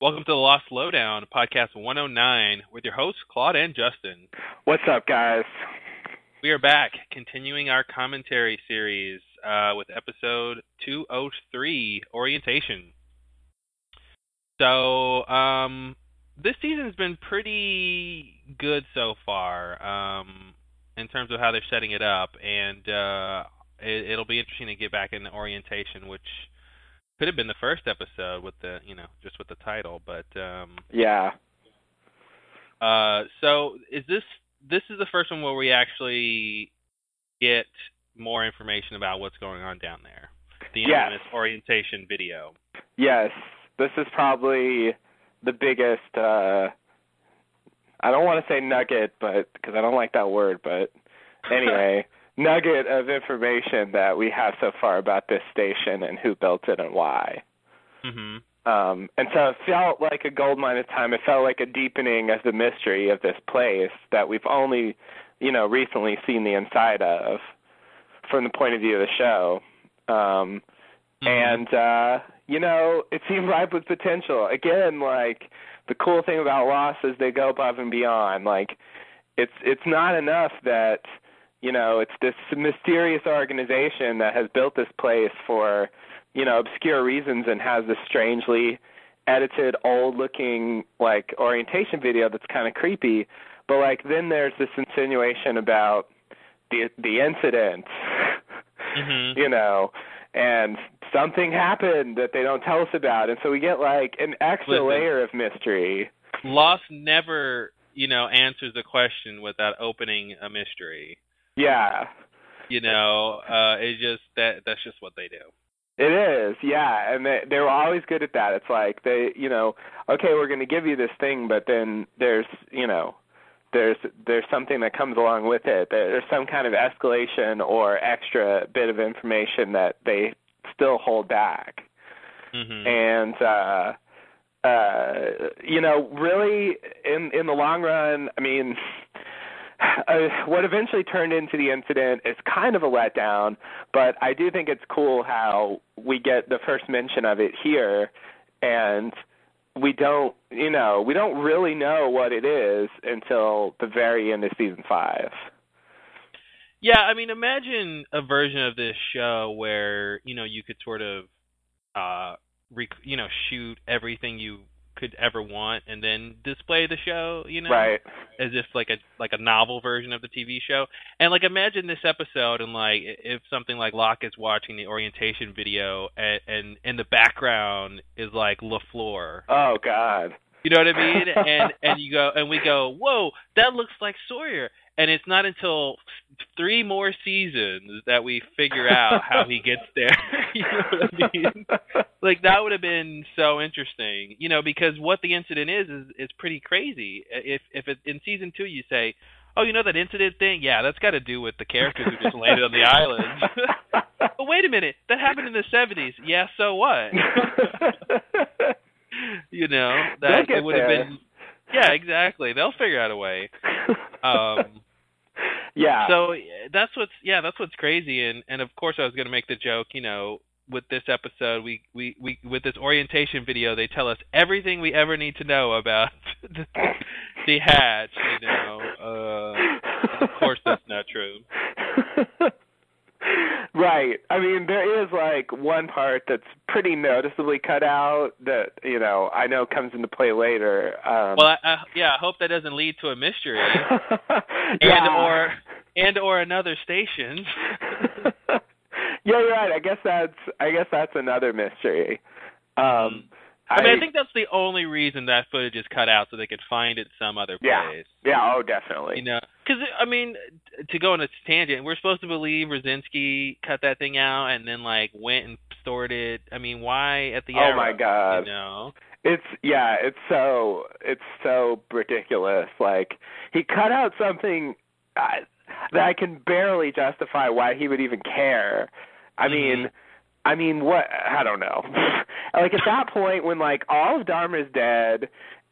Welcome to the Lost Lowdown, podcast 109, with your hosts, Claude and Justin. What's up, guys? We are back, continuing our commentary series uh, with episode 203, Orientation. So, um, this season's been pretty good so far um, in terms of how they're setting it up, and uh, it, it'll be interesting to get back into Orientation, which could have been the first episode with the you know just with the title, but um, yeah. Uh, so is this this is the first one where we actually get more information about what's going on down there? The yes. orientation video. Yes, this is probably the biggest. Uh, I don't want to say nugget, but because I don't like that word, but anyway. Nugget of information that we have so far about this station and who built it and why. Mm-hmm. Um, and so it felt like a gold mine of time. It felt like a deepening of the mystery of this place that we've only, you know, recently seen the inside of from the point of view of the show. Um, mm-hmm. And, uh, you know, it seemed ripe with potential. Again, like, the cool thing about Lost is they go above and beyond. Like, it's it's not enough that – you know, it's this mysterious organization that has built this place for, you know, obscure reasons and has this strangely edited, old-looking like orientation video that's kind of creepy. But like then there's this insinuation about the the incident, mm-hmm. you know, and something happened that they don't tell us about, and so we get like an extra Listen, layer of mystery. Lost never, you know, answers a question without opening a mystery. Yeah. You know, uh it's just that that's just what they do. It is, yeah, and they they were always good at that. It's like they, you know, okay, we're going to give you this thing, but then there's, you know, there's there's something that comes along with it. There's some kind of escalation or extra bit of information that they still hold back. Mm-hmm. And uh uh you know, really in in the long run, I mean, uh, what eventually turned into the incident is kind of a letdown, but I do think it's cool how we get the first mention of it here, and we don't, you know, we don't really know what it is until the very end of season five. Yeah, I mean, imagine a version of this show where you know you could sort of, uh, rec- you know, shoot everything you could ever want and then display the show, you know, right? As if like a like a novel version of the TV show. And like imagine this episode and like if something like Locke is watching the orientation video and and in the background is like LaFleur. Oh God. You know what I mean? and and you go and we go, whoa, that looks like Sawyer and it's not until three more seasons that we figure out how he gets there. you know what I mean? like that would have been so interesting, you know, because what the incident is is is pretty crazy. If if it, in season two you say, "Oh, you know that incident thing? Yeah, that's got to do with the characters who just landed on the island." but wait a minute, that happened in the '70s. Yeah, so what? you know that it would have been. Yeah, exactly. They'll figure out a way. Um, yeah. So that's what's yeah that's what's crazy and and of course I was going to make the joke you know with this episode we we we with this orientation video they tell us everything we ever need to know about the, the hatch you know uh of course that's not true. Right. I mean, there is like one part that's pretty noticeably cut out that you know I know comes into play later. Um, well, I, I, yeah, I hope that doesn't lead to a mystery, yeah. and or and or another station. yeah, you're right. I guess that's I guess that's another mystery. Um, I mean, I, think that's the only reason that footage is cut out, so they could find it some other yeah, place. Yeah. Oh, definitely. You know, because I mean, to go on a tangent, we're supposed to believe Radzinski cut that thing out and then like went and stored it. I mean, why at the? End? Oh my god. You know. It's yeah, it's so it's so ridiculous. Like he cut out something uh, that I can barely justify why he would even care. I mm-hmm. mean, I mean, what? I don't know. like at that point, when like all of Dharma is dead,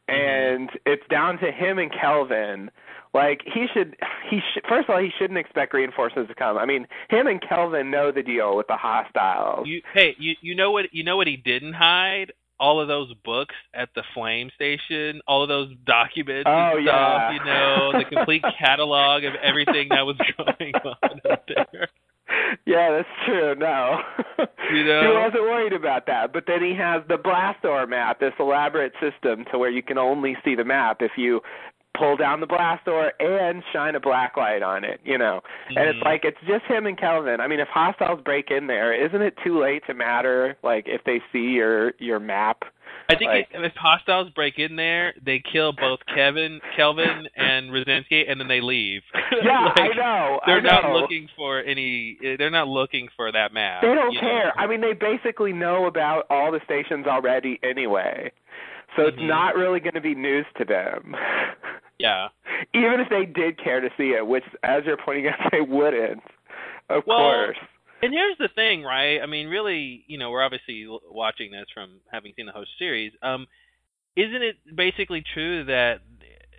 and it's down to him and Kelvin. Like he should, he should. First of all, he shouldn't expect reinforcements to come. I mean, him and Kelvin know the deal with the hostiles. You, hey, you you know what you know what he didn't hide all of those books at the Flame Station, all of those documents Oh, and yeah. stuff, you know, the complete catalog of everything that was going on up there. yeah, that's true. No, You know? he wasn't worried about that. But then he has the blast door map, this elaborate system to where you can only see the map if you pull down the blast door and shine a black light on it. You know, and it's Mhm. like it's just him and Kelvin. I mean, if hostiles break in there, isn't it too late to matter? Like if they see your your map. I think like- if, if hostiles break in there, they kill both Kevin, Kelvin, and Radzinski, and then they leave. Yeah, Like, I know. They're I not looking for any. They're not looking for that map. They don't care. know? I mean, they basically know about all the stations already anyway. So it's Mhm. not really going to be news to them. Yeah. Even if they did care to see it, which, as you're pointing out, they wouldn't. Of Well, course. And here's the thing, right? I mean, really, you know, we're obviously watching this from having seen the host series. Um, isn't it basically true that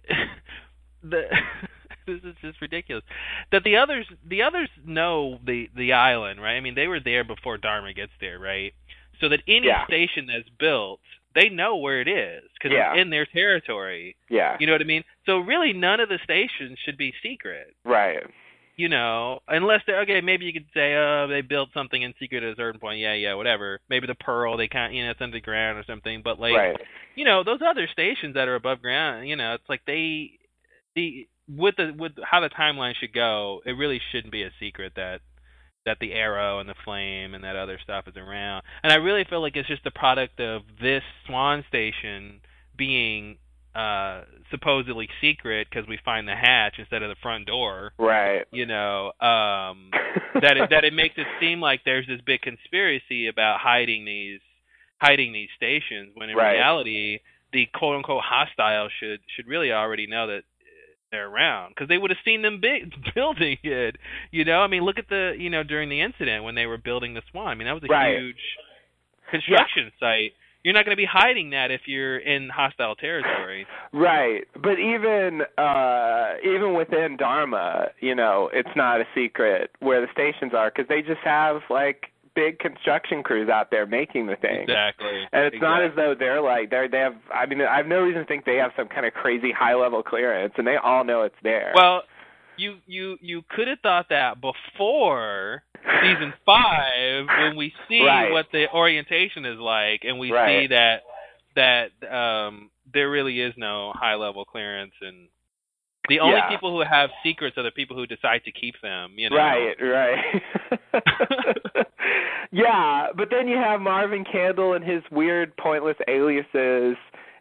the this is just ridiculous that the others the others know the the island, right? I mean, they were there before Dharma gets there, right? So that any Yeah. station that's built, they know where it is because Yeah. it's in their territory. Yeah. You know what I mean? So really, none of the stations should be secret right. You know, unless they okay, maybe you could say, oh, they built something in secret at a certain point. Yeah, yeah, whatever. Maybe the Pearl, they kind, you know, it's underground or something. But like, right. you know, those other stations that are above ground, you know, it's like they, the with the with how the timeline should go, it really shouldn't be a secret that that the arrow and the flame and that other stuff is around. And I really feel like it's just a product of this Swan station being uh supposedly secret because we find the hatch instead of the front door Right. you know um that it, that it makes it seem like there's this big conspiracy about hiding these hiding these stations when in Right. reality the quote unquote hostile should should really already know that they're around because they would have seen them big, building it you know i mean look at the you know during the incident when they were building the swan i mean that was a Right. huge construction site you're not going to be hiding that if you're in hostile territory Right, but even uh even within Dharma, you know, it's not a secret where the stations are because they just have like big construction crews out there making the thing. exactly And it's not as though they're like they're they have. I mean, I have no reason to think they have some kind of crazy high level clearance, and they all know it's there. Well, you you you could have thought that before season five when we see Right. what the orientation is like and we Right. see that that um there really is no high level clearance and the only Yeah. people who have secrets are the people who decide to keep them, you know. Right, right. yeah, but then you have Marvin Candle and his weird, pointless aliases,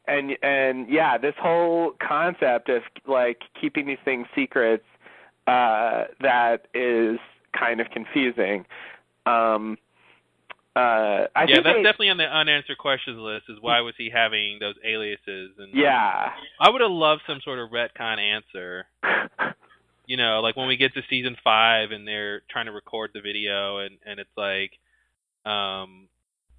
and and yeah, this whole concept of like keeping these things secrets uh, that is kind of confusing. Um, uh, I yeah, think that's they- definitely on the unanswered questions list is why was he having those aliases and yeah. I would have loved some sort of retcon answer. you know, like when we get to season five and they're trying to record the video and and it's like, um,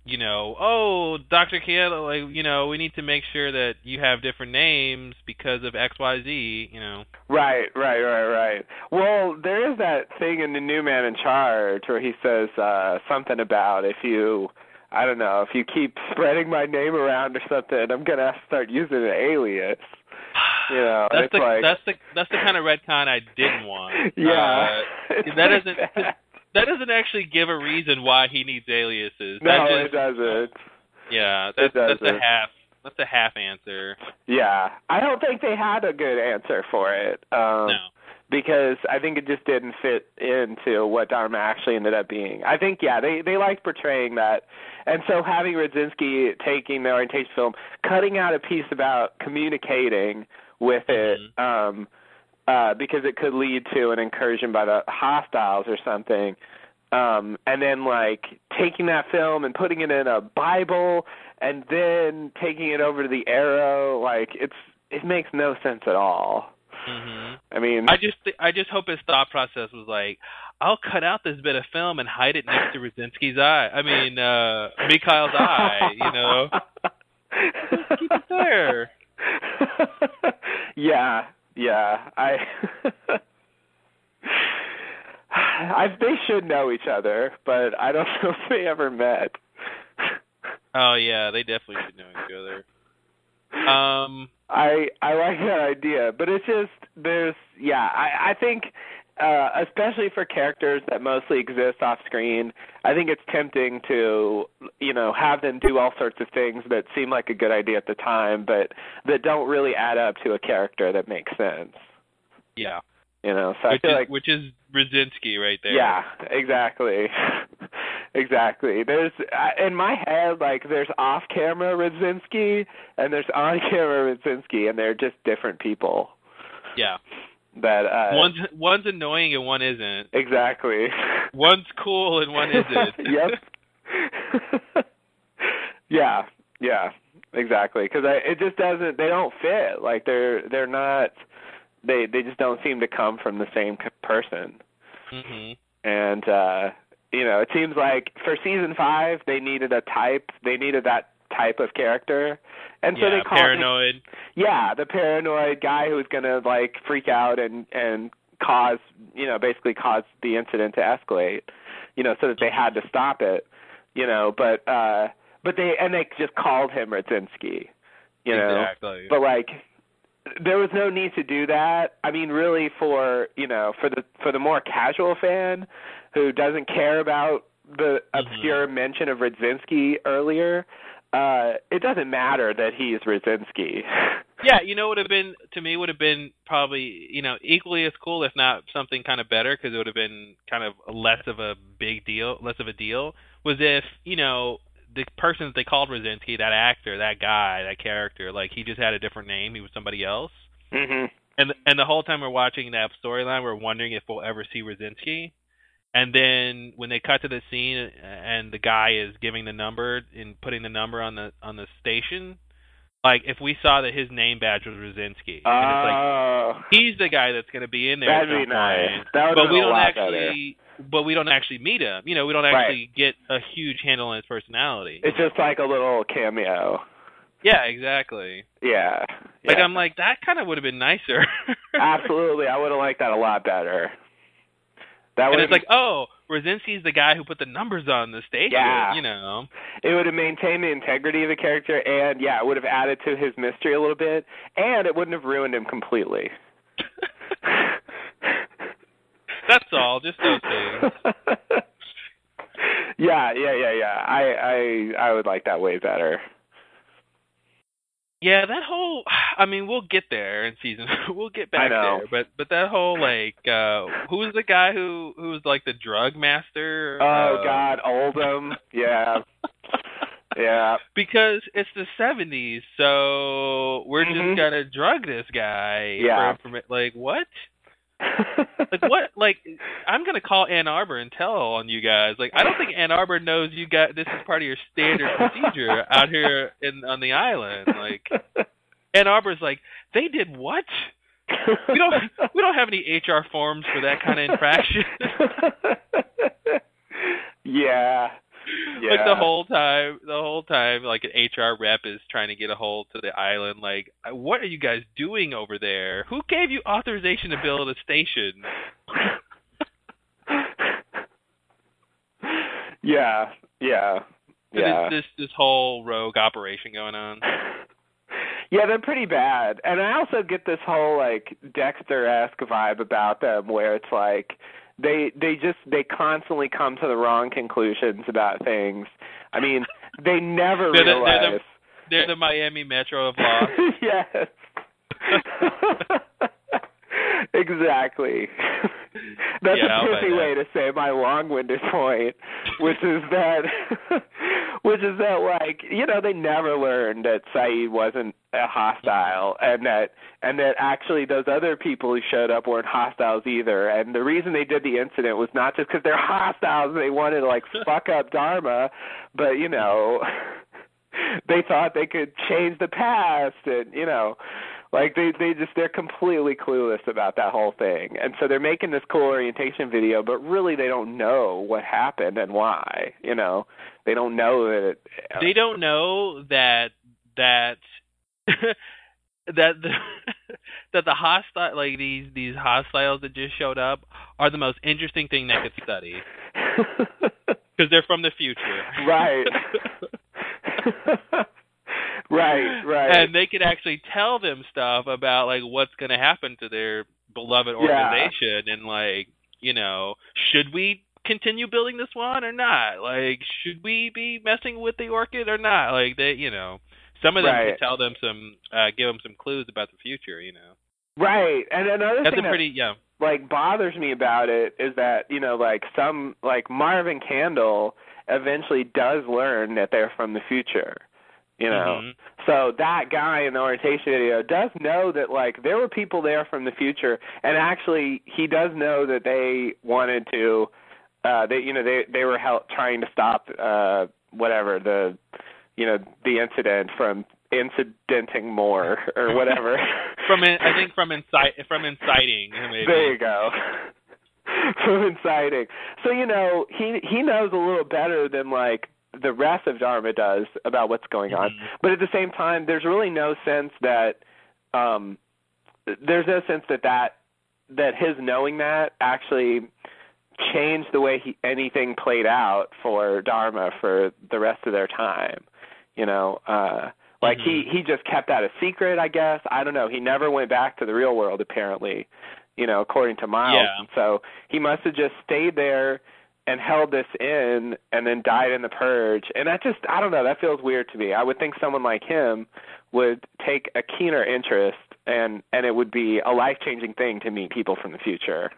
you know, oh, Doctor Kiel, like you know, we need to make sure that you have different names because of X Y Z. You know, Right, right, right, right. Well, there is that thing in the New Man in Charge where he says uh something about if you I don't know, if you keep spreading my name around or something, I'm gonna have to start using an alias. You know, that's it's the like that's the that's the kind of retcon I didn't want. Yeah. Uh, that doesn't- that. that doesn't actually give a reason why he needs aliases. No, that it doesn't. Yeah, that's that's a half that's a half answer. Yeah. I don't think they had a good answer for it. Um No. because I think it just didn't fit into what Dharma actually ended up being. I think yeah, they they liked portraying that, and so having Radzinski taking the orientation film, cutting out a piece about communicating with it, um, uh, because it could lead to an incursion by the hostiles or something. Um, and then like taking that film and putting it in a Bible and then taking it over to the arrow, like it's it makes no sense at all. hmm I mean, I just I just hope his thought process was like, I'll cut out this bit of film and hide it next to Radzinski's eye. I mean, uh Mikhail's eye, you know. Keep it there. yeah, yeah. I I they should know each other, but I don't know if they ever met. Oh yeah, they definitely should know each other. Um, I I like that idea, but it's just there's yeah I I think uh, especially for characters that mostly exist off screen, I think it's tempting to you know have them do all sorts of things that seem like a good idea at the time, but that don't really add up to a character that makes sense. yeah, You know, so which I feel is like which is Radzinski right there. yeah, exactly. exactly. There's in my head like there's off-camera Radzinski and there's on-camera Radzinski, and they're just different people. yeah. That uh, One's one's annoying and one isn't. exactly. One's cool and one isn't. yep. yeah, yeah, exactly. Because I it just doesn't. They don't fit. Like they're they're not. They they just don't seem to come from the same person. hmm and uh you know it seems like for season five they needed a type they needed that type of character and so yeah, they called paranoid. him, yeah the paranoid guy who's going to like freak out and and cause you know basically cause the incident to escalate you know so that they had to stop it you know but uh but they and they just called him Radzinski you know exactly. but like there was no need to do that. I mean, really, for you know, for the for the more casual fan who doesn't care about the Mhm. obscure mention of Radzinski earlier, uh, it doesn't matter that he's Radzinski. yeah, you know, what would have been to me would have been probably you know equally as cool, if not something kind of better, because it would have been kind of less of a big deal, less of a deal. Was if you know the person that they called Radzinski, that actor, that guy, that character, like he just had a different name, he was somebody else. mhm. And and the whole time we're watching that storyline, we're wondering if we'll ever see Radzinski. And then when they cut to the scene and the guy is giving the number and putting the number on the on the station, like if we saw that his name badge was Radzinski, it's like Oh, he's the guy that's going to be in there. that'd at be nice. That would But we don't actually, but we don't actually meet him. You know, we don't Right. actually get a huge handle on his personality. It's just like a little cameo. yeah, exactly. Yeah. Like. I'm like that kind of would have been nicer. Absolutely, I would have liked that a lot better. That and it's like, oh, Radzinski's the guy who put the numbers on the stage. Yeah. You know. it would have maintained the integrity of the character and yeah it would have added to his mystery a little bit and it wouldn't have ruined him completely That's all. Just those things. yeah yeah yeah yeah i i i would like that way better Yeah, that whole. I mean, we'll get there in season. We'll get back I know. there. But but that whole like, uh who was the guy who who was like the drug master? oh Uh, god oldham yeah yeah because it's the seventies, so we're Mhm. just gonna drug this guy. Yeah. For informa- like what? Like what? Like I'm gonna call Ann Arbor and tell on you guys. Like I don't think Ann Arbor knows you got this is part of your standard procedure out here in on the island. Like Ann Arbor's like they did what? We don't we don't have any HR forms for that kind of infraction. yeah yeah Like the whole time, the whole time, like an HR rep is trying to get a hold to the island. Like, uh, what are you guys doing over there? Who gave you authorization to build a station? yeah yeah So yeah This, this this whole rogue operation going on. Yeah, they're pretty bad. And I also get this whole like Dexter esque vibe about them where it's like they they just they constantly come to the wrong conclusions about things. I mean, they never They're the- they're the- realize They're the Miami Metro of law. yes. exactly. That's Yeah, a pithy way to say my long-winded point, which is that, which is that like you know they never learned that Sayid wasn't a hostile, and that and that actually those other people who showed up weren't hostiles either. And the reason they did the incident was not just because they're hostiles, and they wanted to like fuck up Dharma, but you know. they thought they could change the past and you know like they they just they're completely clueless about that whole thing. And so they're making this cool orientation video but really they don't know what happened and why you know? They don't know that it, uh, They don't know that that that the that the hostile like these these hostiles that just showed up are the most interesting thing they could study. Because they're from the future. right Right, right. And they could actually tell them stuff about like what's going to happen to their beloved organization yeah. and like, you know, should we continue building this one or not? Like, should we be messing with the orchid or not? Like, they, you know, some of them right. can tell them some, uh, give them some clues about the future. You know. Right, and another That's thing a pretty that, yeah. like bothers me about it is that you know, like some like Marvin Candle eventually does learn that they're from the future. You know, mm-hmm. so that guy in the orientation video does know that like there were people there from the future, and actually he does know that they wanted to uh they you know they they were help, trying to stop uh whatever the you know the incident from incidenting more or whatever from in, I think from incite from inciting maybe. there you go from inciting so you know he he knows a little better than like the rest of Dharma does about what's going on mm-hmm. but at the same time there's really no sense that um there's no sense that that that his knowing that actually changed the way he, anything played out for Dharma for the rest of their time. You know, uh like mm-hmm. he he just kept that a secret, I guess. I don't know. He never went back to the real world apparently, you know, according to Miles. Yeah. So he must have just stayed there and held this in and then died in the purge. And that just I don't know, that feels weird to me. I would think someone like him would take a keener interest and and it would be a life-changing thing to meet people from the future.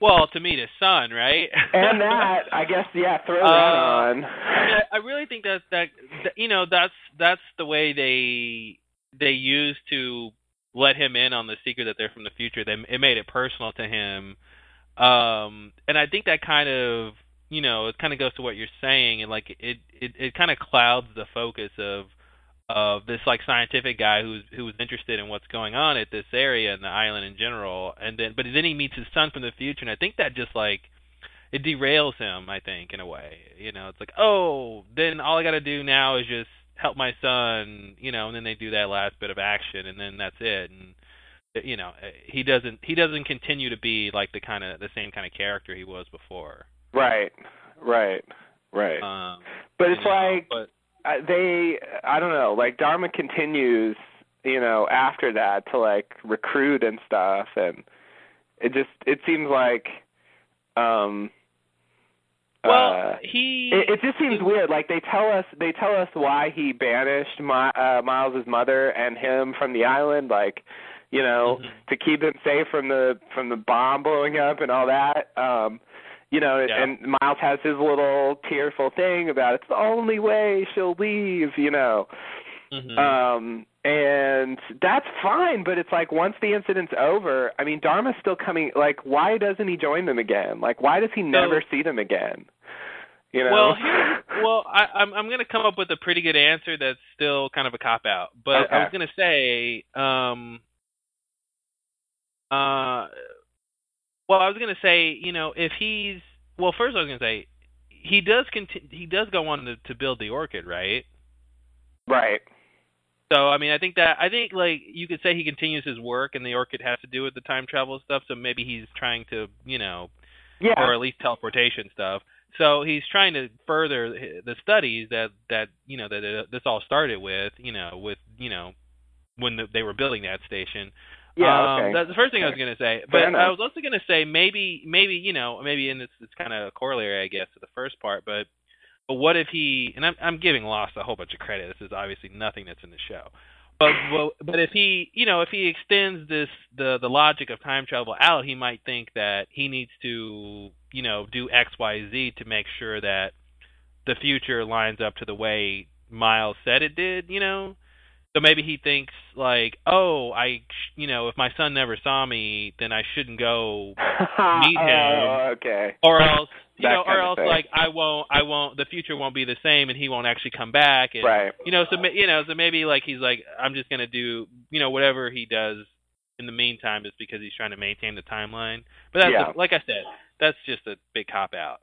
Well, to meet his son, right? and that, I guess, yeah, throw that Uh, on. I, I really think that, that that you know that's that's the way they they use to let him in on the secret that they're from the future. They it made it personal to him, um, and I think that kind of you know it kind of goes to what you're saying, and like it it it kind of clouds the focus of of this like scientific guy who's who was interested in what's going on at this area and the island in general and then but then he meets his son from the future and I think that just like it derails him I think in a way you know it's like oh then all I got to do now is just help my son you know and then they do that last bit of action and then that's it and uh, you know uh, he doesn't he doesn't continue to be like the kind of the same kind of character he was before right right right um but it's know, like but they I don't know, like Dharma continues, you know, after that to like recruit and stuff and it just it seems like um well uh, he it, it just seems weird. Like they tell us they tell us why he banished My, uh Miles's mother and him from the island like you know, Mhm. to keep them safe from the from the bomb blowing up and all that. Um you know, Yeah. and Miles has his little tearful thing about it's the only way she'll leave, you know. Mhm. Um and that's fine, but it's like once the incident's over, I mean Dharma's still coming like why doesn't he join them again? Like why does he never see them again? You know? Well, here, well, I, I'm I'm going to come up with a pretty good answer that's still kind of a cop out, but Okay. I was going to say, um, uh, well, I was going to say, you know, if he's well, first I was going to say he does conti- he does go on to, to build the orchid, right? right. So I mean, I think that I think like you could say he continues his work, and the orchid has to do with the time travel stuff. So maybe he's trying to, you know, Yeah. or at least teleportation stuff. So he's trying to further the studies that that you know that uh, this all started with, you know, with you know when the, they were building that station. Yeah, um. That's the first thing I was going to say. But. I was also going to say maybe maybe you know maybe and it's it's kind of a corollary I guess to the first part, but but what if he and I'm I'm giving Lost a whole bunch of credit. This is obviously nothing that's in the show. But well, but if he you know if he extends this the the logic of time travel out, he might think that he needs to you know do X Y Z to make sure that the future lines up to the way Miles said it did. You know. So maybe he thinks like, oh, I, sh- you know, if my son never saw me, then I shouldn't go, meet him. Oh, okay. or else, you know, or else like I won't, I won't, the future won't be the same, and he won't actually come back, and Right. you know, so you know, so maybe like he's like, I'm just gonna do, you know, whatever he does in the meantime is because he's trying to maintain the timeline. But that's Yeah. like I said, that's just a big cop out.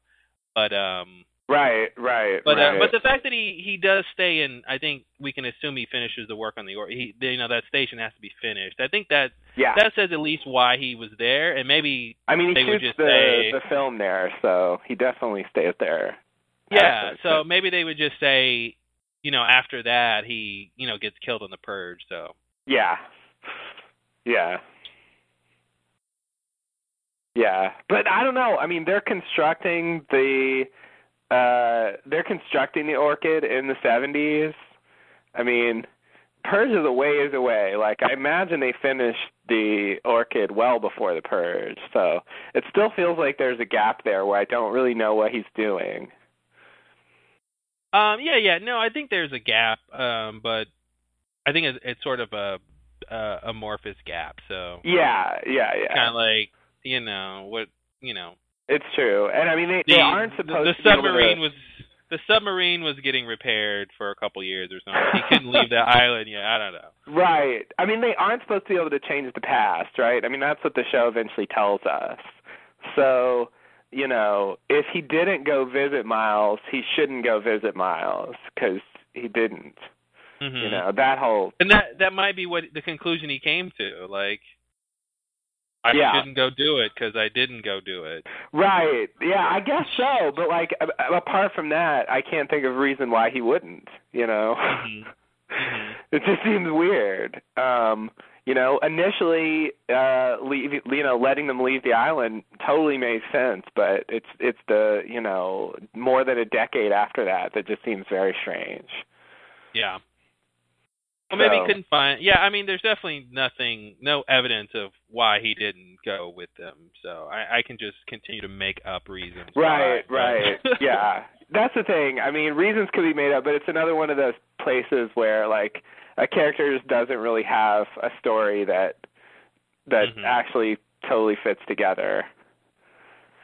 But um, Right, right, but right. uh, but the fact that he he does stay in, I think we can assume he finishes the work on the or he you know that station has to be finished. I think that yeah. that says at least why he was there, and maybe I mean, he they would shoots just the say- the film there, so he definitely stays there. yeah. after, So maybe they would just say, you know, after that he, you know, gets killed in the purge, so Yeah. Yeah. Yeah. But I don't know. I mean, they're constructing the uh they're constructing the orchid in the 70s. I mean, Purge is a ways away. Like I imagine they finished the orchid well before the Purge. So, it still feels like there's a gap there where I don't really know what he's doing. Um, yeah, yeah. No, I think there's a gap, um, but I think it's, it's sort of a, a amorphous gap. So Yeah, yeah, yeah. kind of like you know what you know. It's true. And I mean they, The, they aren't supposed the, to the be able to- submarine was the submarine was getting repaired for a couple years or something. He couldn't leave the island yet. I don't know. Right. I mean, they aren't supposed to be able to change the past, right? I mean, that's what the show eventually tells us. So, you know, if he didn't go visit Miles, he shouldn't go visit Miles because he didn't. Mhm. You know, that whole. And that that might be what the conclusion he came to. Like, I Yeah. shouldn't go do it because I didn't go do it. Right. Yeah, I guess so. But, like, apart from that, I can't think of a reason why he wouldn't, you know? Mhm. Mhm. it just seems weird. Um, you know, initially, uh, leave, you know, letting them leave the island totally makes sense, but it's it's the you know more than a decade after that that just seems very strange. Yeah. Well, maybe So- he couldn't find. Yeah, I mean, there's definitely nothing, no evidence of why he didn't go with them. So I, I can just continue to make up reasons. Right, right, yeah. That's the thing. I mean, reasons could be made up, but it's another one of those places where like a character just doesn't really have a story that that Mhm. actually totally fits together.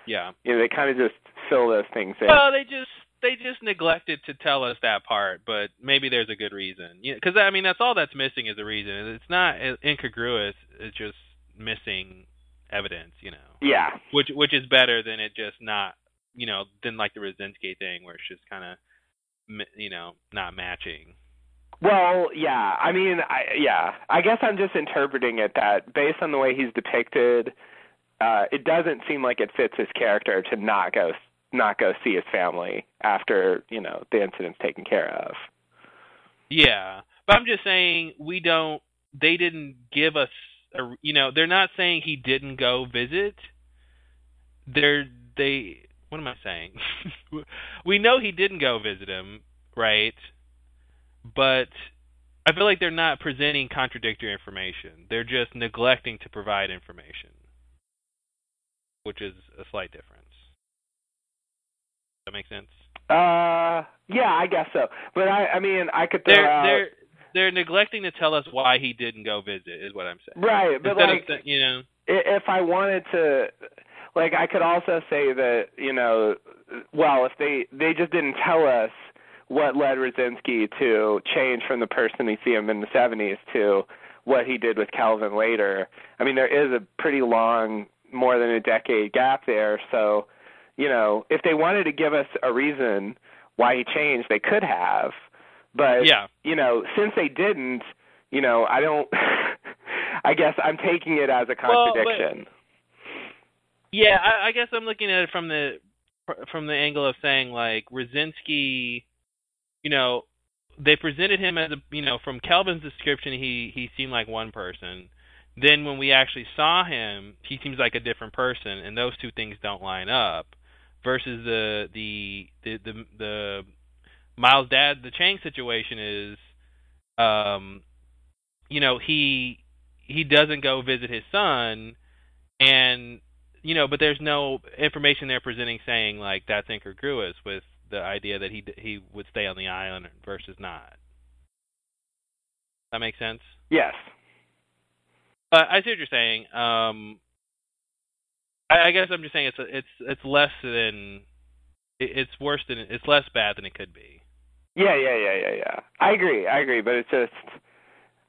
yeah. You know, they kind of just fill those things in. Well, they just they just neglected to tell us that part, but maybe there's a good reason. Because I mean, that's all that's missing is a reason. It's not incongruous. It's just missing evidence. You know. yeah. which which is better than it just not you know than like the Radzinski thing where it's just kind of you know not matching. Well, yeah. I mean, I yeah. I guess I'm just interpreting it that based on the way he's depicted, uh it doesn't seem like it fits his character to not go not go see his family after, you know, the incident's taken care of. Yeah, but I'm just saying we don't. They didn't give us a you know they're not saying he didn't go visit. They're they. What am I saying? we know he didn't go visit him, right? But I feel like they're not presenting contradictory information. They're just neglecting to provide information, which is a slight difference. That make sense? Uh yeah, I guess so. But I I mean, I could throw They're out they're they're neglecting to tell us why he didn't go visit. Is what I'm saying. Right, but Instead like of you know, if I wanted to like I could also say that, you know, well, if they they just didn't tell us what led Radzinski to change from the person we see him in the 70s to what he did with Kelvin later. I mean, there is a pretty long more than a decade gap there, so you know, if they wanted to give us a reason why he changed, they could have. But yeah, you know, since they didn't, you know, I don't. I guess I'm taking it as a Well, but- contradiction. yeah. I, I guess I'm looking at it from the from the angle of saying like Radzinski, you know, they presented him as a you know from Kelvin's description he he seemed like one person. Then when we actually saw him, he seems like a different person, and those two things don't line up. Versus the the the the, the Miles' dad, the Chang situation is, um, you know, he he doesn't go visit his son, and you know, but there's no information they're presenting saying like that's incongruous with the idea that he he would stay on the island versus not. That makes sense. Yes. But I see what you're saying. Um, I, I guess I'm just saying it's it's it's less than it's worse than it's less bad than it could be. Yeah, yeah, yeah, yeah, yeah. I agree. I agree, but it's just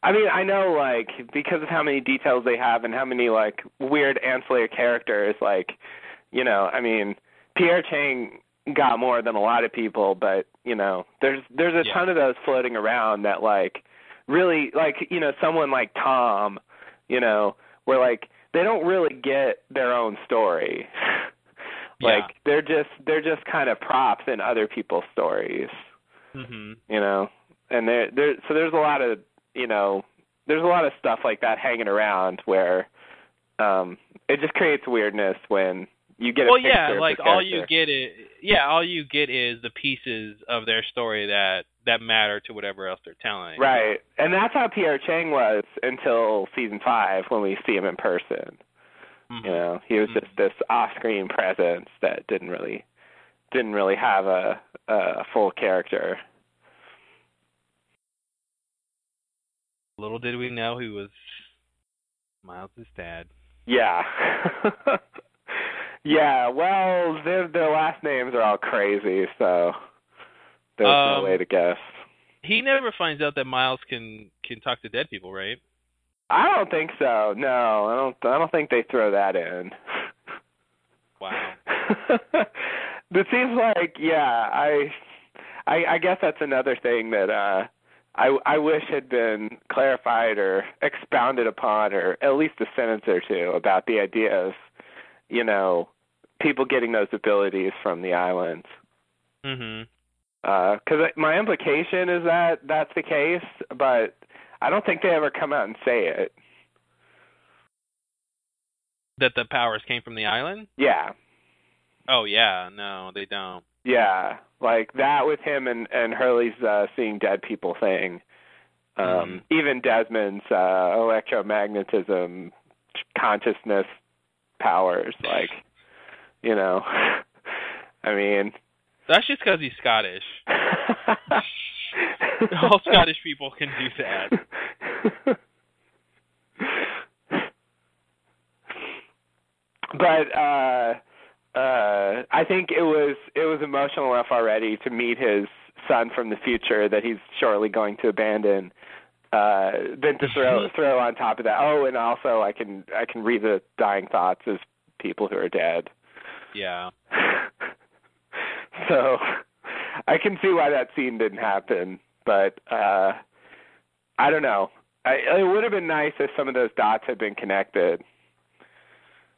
I mean, I know like because of how many details they have and how many like weird ancillary characters like, you know, I mean, Pierre Chang got more than a lot of people, but, you know, there's there's a Yeah. ton of those floating around that like really like, you know, someone like Tom, you know, where like they don't really get their own story. Yeah. like they're just they're just kind of props in other people's stories hmm you know and there there so there's a lot of you know there's a lot of stuff like that hanging around where um it just creates weirdness when you get a well, yeah, of like all you get is yeah, all you get is the pieces of their story that that matter to whatever else they're telling. Right. And that's how Pierre Chang was until season five when we see him in person. Mhm. You know, he was just this off-screen presence that didn't really didn't really have a a full character. Little did we know he was Miles' dad. Yeah. yeah, well, their their last names are all crazy, so there's no Um, way to guess. He never finds out that Miles can can talk to dead people, right? I don't think so. No, I don't I don't think they throw that in. Wow. it seems like yeah, I, I I guess that's another thing that uh I I wish had been clarified or expounded upon or at least a sentence or two about the idea of, you know, people getting those abilities from the islands. Mhm. Because my implication is that that's the case, but I don't think they ever come out and say it. That the powers came from the island? Yeah, Oh yeah, no, they don't. Yeah, like that with him and and Hurley's uh, seeing dead people thing. Um, Even Desmond's uh, electromagnetism, consciousness powers, like you know. I mean, That's just because he's Scottish. All Scottish people can do that. but uh uh I think it was it was emotional enough already to meet his son from the future that he's shortly going to abandon. Uh then to throw throw on top of that. Oh, and also I can I can read the dying thoughts of people who are dead. Yeah. so I can see why that scene didn't happen, but uh I don't know. I, it would have been nice if some of those dots had been connected.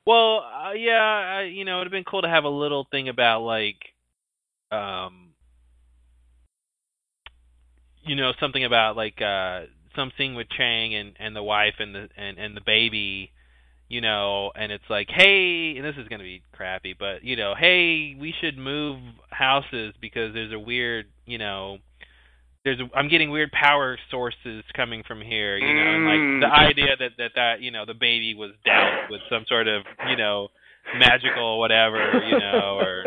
Well, uh, yeah, I, you know, it'd have been cool to have a little thing about like, um, you know, something about like uh something with Chang and and the wife and the and and the baby, you know, and it's like, hey, and this is gonna be crappy, but you know, hey, we should move houses because there's a weird, you know. There's a, I'm getting weird power sources coming from here, you know, and Mm. like the idea that that that you know the baby was doused with some sort of you know magical whatever, you know, or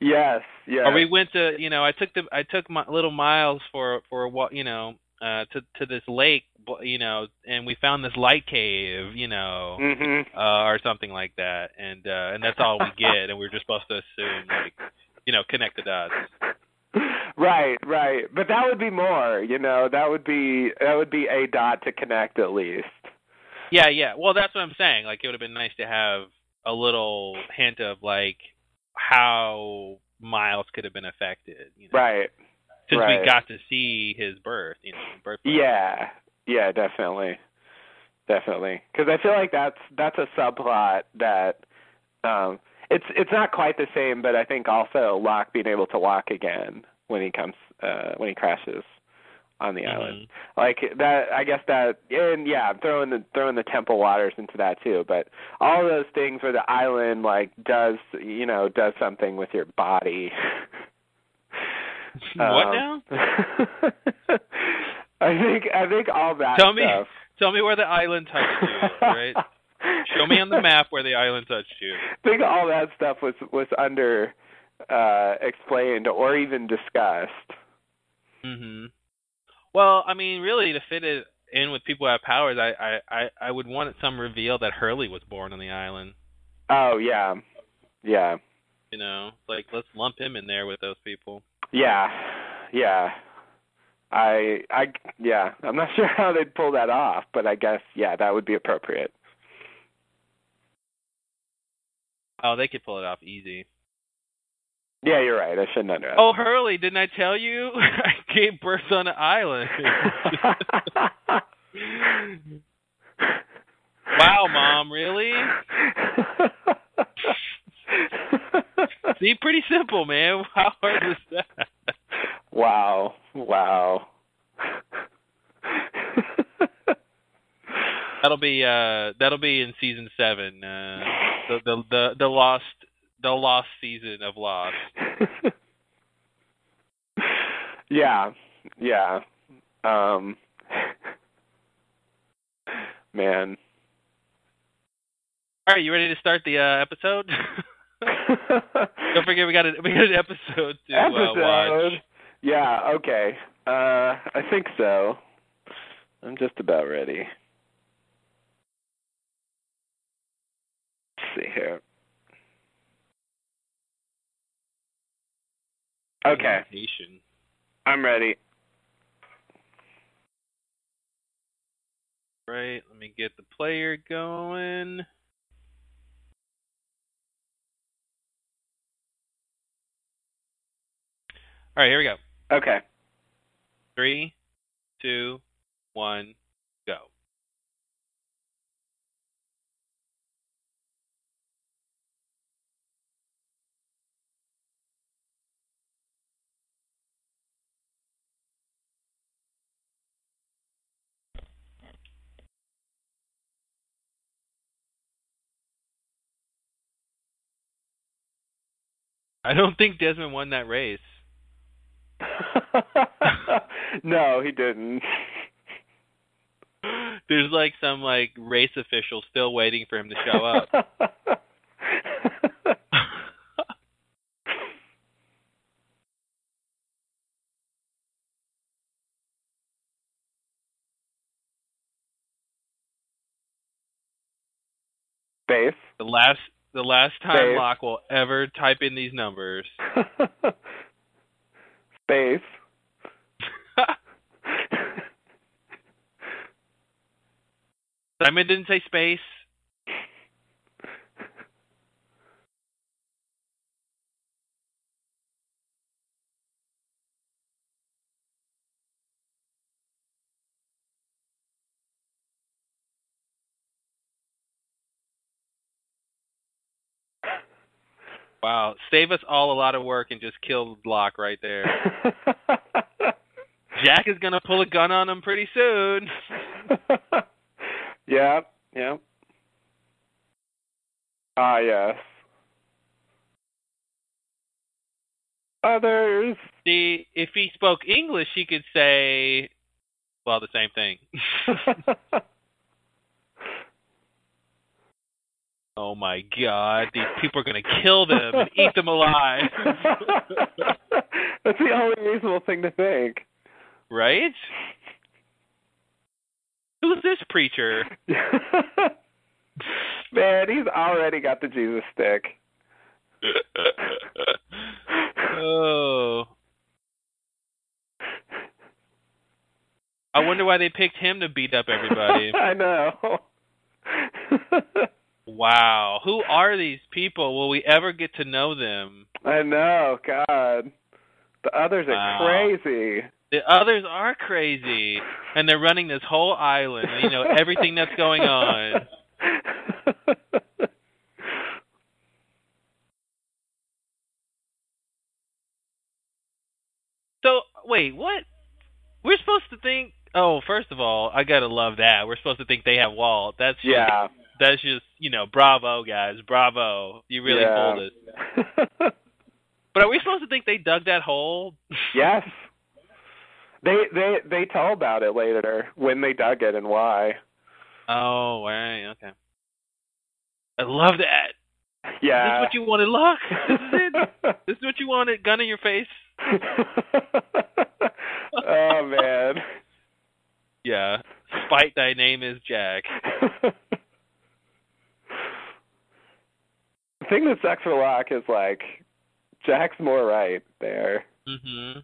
yes, yes. or we went to you know I took the I took my little miles for for a wa- you know uh to to this lake you know and we found this light cave you know hmm uh or something like that and uh and that's all we get and we're just supposed to assume like you know connect the dots right, right. But that would be more, you know, that would be that would be a dot to connect at least. yeah yeah well that's what I'm saying like it would have been nice to have a little hint of like how Miles could have been affected you know Right. since right. we got to see his birth you know birth Yeah. Yeah, definitely. Definitely. Cuz I feel like that's that's a subplot that um it's it's not quite the same, but I think also Locke being able to walk again when he comes uh when he crashes on the island. Mhm. like that i guess that and yeah i'm throwing the throwing the temple waters into that too but all those things where the island like does you know does something with your body what Um, now i think i think all that Tell me- stuff Tell me where the island touched you, right? Show me on the map where the island touched you. I think all that stuff was was under uh explained or even discussed. Mhm. Well, I mean, really, to fit it in with people who have powers, I, I, I, I would want some reveal that Hurley was born on the island. Oh yeah. Yeah. You know, like let's lump him in there with those people. Yeah. Yeah. I I yeah, I'm not sure how they'd pull that off, but I guess yeah, that would be appropriate. Oh, they could pull it off easy. Yeah, you're right. I shouldn't underestimate. Oh, Hurley, didn't I tell you? I gave birth on an island. wow, mom, really? See, pretty simple, man. How hard is that? Wow. Wow. that'll be uh that'll be in season 7. Uh the the the, the lost the lost season of Lost. yeah. Yeah. Um man. All right, you ready to start the uh, episode? Don't forget we got an, we got an episode to episode. Uh, watch. Yeah, okay. Uh I think so. I'm just about ready. Let's see here. Okay, I'm ready. Right, let me get the player going. All right, here we go. Okay. Three, two, one, go. I don't think Desmond won that race. no, he didn't. There's like some like race official still waiting for him to show up. Space. the last the last time Dave. Locke will ever type in these numbers. Space. Simon didn't say space. Wow, save us all a lot of work and just kill Locke right there. Jack is gonna pull a gun on him pretty soon. yeah, yeah. Ah, yes. Others. See, if he spoke English, he could say, well, the same thing. oh my God, these people are gonna kill them and eat them alive, That's the only reasonable thing to think. right? Who's this preacher? Man, he's already got the Jesus stick. oh. I wonder why they picked him to beat up everybody. I know. Wow. Who are these people? Will we ever get to know them? I know, God. The others are Wow. crazy. The others are crazy. And they're running this whole island. and You know, everything that's going on. So, wait, what? We're supposed to think. Oh, first of all, I gotta love that. We're supposed to think they have Walt. That's just, yeah. That's just you know, bravo, guys, bravo. You really yeah. pulled it. But are we supposed to think they dug that hole? yes. They they they tell about it later when they dug it and why. Oh, right, okay. I love that. Yeah. This is what you wanted, Locke. This is it. This is what you wanted. Gun in your face. oh man. Yeah. Spite thy name is Jack. the thing that sucks for Locke is like Jack's more right there. Mhm.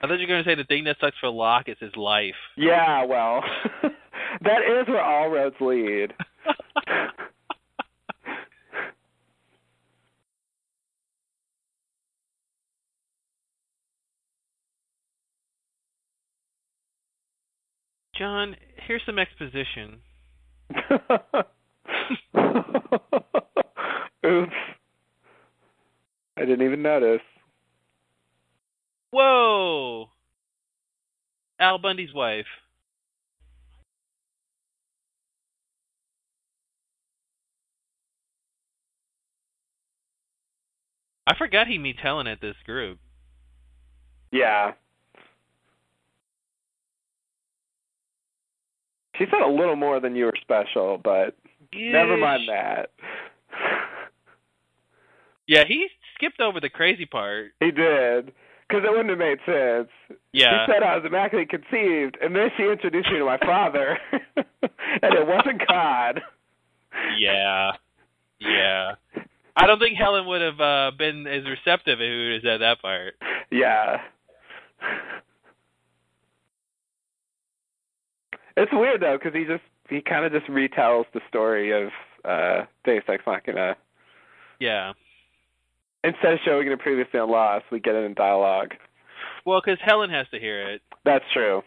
I thought you were gonna say the thing that sucks for Locke is his life. Yeah, well, that is where all roads lead. John, here's some exposition. Oops. I didn't even notice. Whoa! Al Bundy's wife. I forgot he meets Helen at this group. Yeah. She said a little more than you were special, but Ish. never mind that. Yeah, he skipped over the crazy part. He did. Because it wouldn't have made sense. Yeah. She said I was immaculately conceived, and then she introduced me to my father, and it wasn't God. Yeah. Yeah. I don't think Helen would have uh, been as receptive if he would have said that part. Yeah. It's weird though, because he just he kind of just retells the story of uh Deus Ex Machina. Yeah. Instead of showing it previously on Lost, we get it in dialogue. Well, because Helen has to hear it. That's true.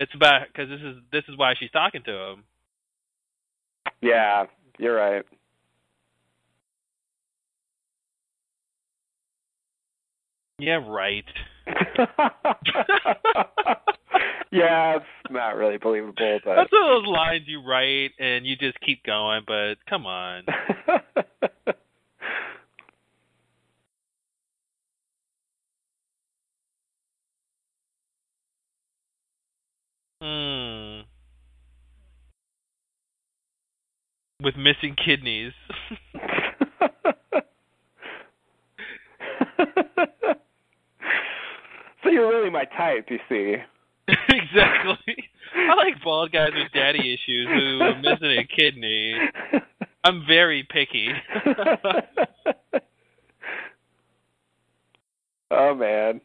It's about because this is this is why she's talking to him. Yeah, you're right. Yeah, right. yeah, it's not really believable, but That's one of those lines you write and you just keep going, but come on. Hmm. With missing kidneys. so you're really my type, you see. exactly. I like bald guys with daddy issues who are missing a kidney. I'm very picky. oh man.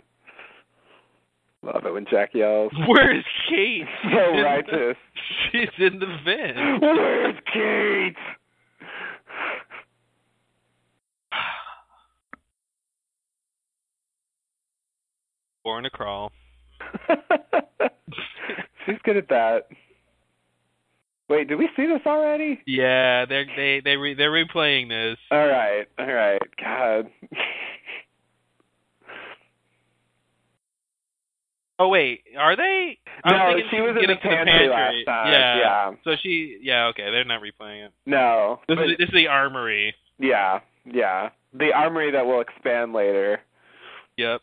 Love it when Jack yells. Where's Kate? So righteous. She's in the vent. Where's Kate? Born to crawl. She's good at that. Wait, did we see this already? Yeah, they're they they re, they're replaying this. All right, all right. God. Oh wait, are they? I'm No, she was in getting the pantry last time, Yeah. yeah. So she, yeah, okay, they're not replaying it. No. This is this is the armory. yeah, yeah. The armory that will expand later. Yep.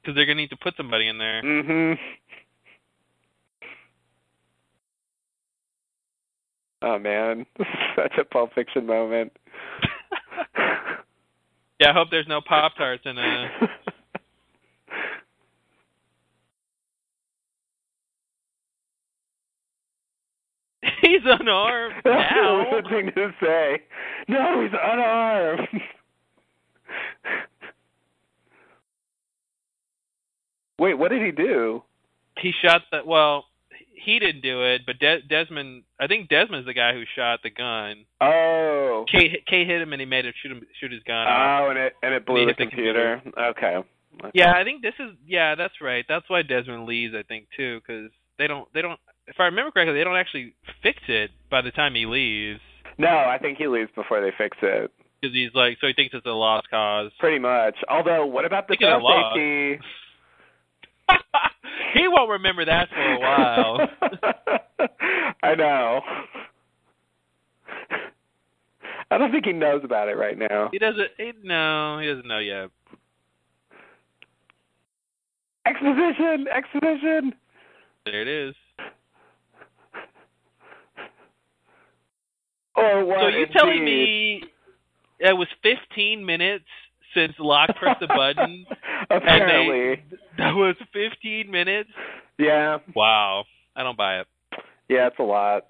Because they're gonna need to put somebody in there. Mm-hmm. Oh man, such a Pulp Fiction moment. yeah, I hope there's no Pop Tarts in a. He's unarmed That's now. a weird thing to say. No, he's unarmed. Wait, what did he do? He shot the well. He didn't do it, but De- Desmond. I think Desmond's the guy who shot the gun. Oh. Kate, Kay hit him and he made him shoot him shoot his gun. Oh, and it and it blew He the hit the computer. Okay. Okay. Yeah, I think this is yeah, that's right. That's why Desmond leaves, I think too, because they don't they don't. If I remember correctly, they don't actually fix it by the time he leaves, No, I think he leaves before they fix it. because he's like so he thinks it's a lost cause. Pretty much. Although, what about the Speaking of self law. safety? he won't remember that for a while. I know. I don't think he knows about it right now. he doesn't. He, no, he doesn't know yet. Exposition, exposition. There it is. Or what? so you telling me it was 15 minutes since Locke pressed the button? Apparently. They, that was 15 minutes. Yeah. Wow, I don't buy it. Yeah, it's a lot.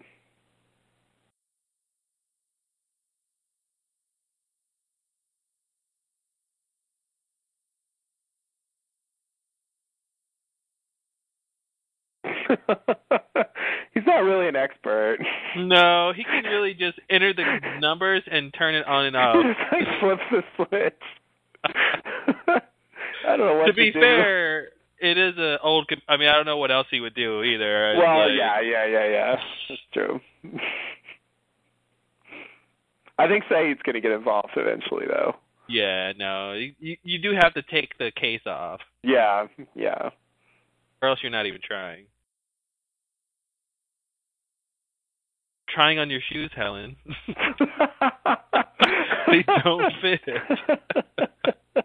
He's not really an expert. No, he can really just enter the numbers and turn it on and off. Just like flips the switch. I don't know what to be do. fair, it is an old. I mean, I don't know what else he would do either. Well, like- yeah, yeah, yeah, yeah. That's true. I think Sayid's going to get involved eventually, though. Yeah, no, you you do have to take the case off, Yeah, yeah. or else you're not even trying. Trying on your shoes, Helen. they don't fit.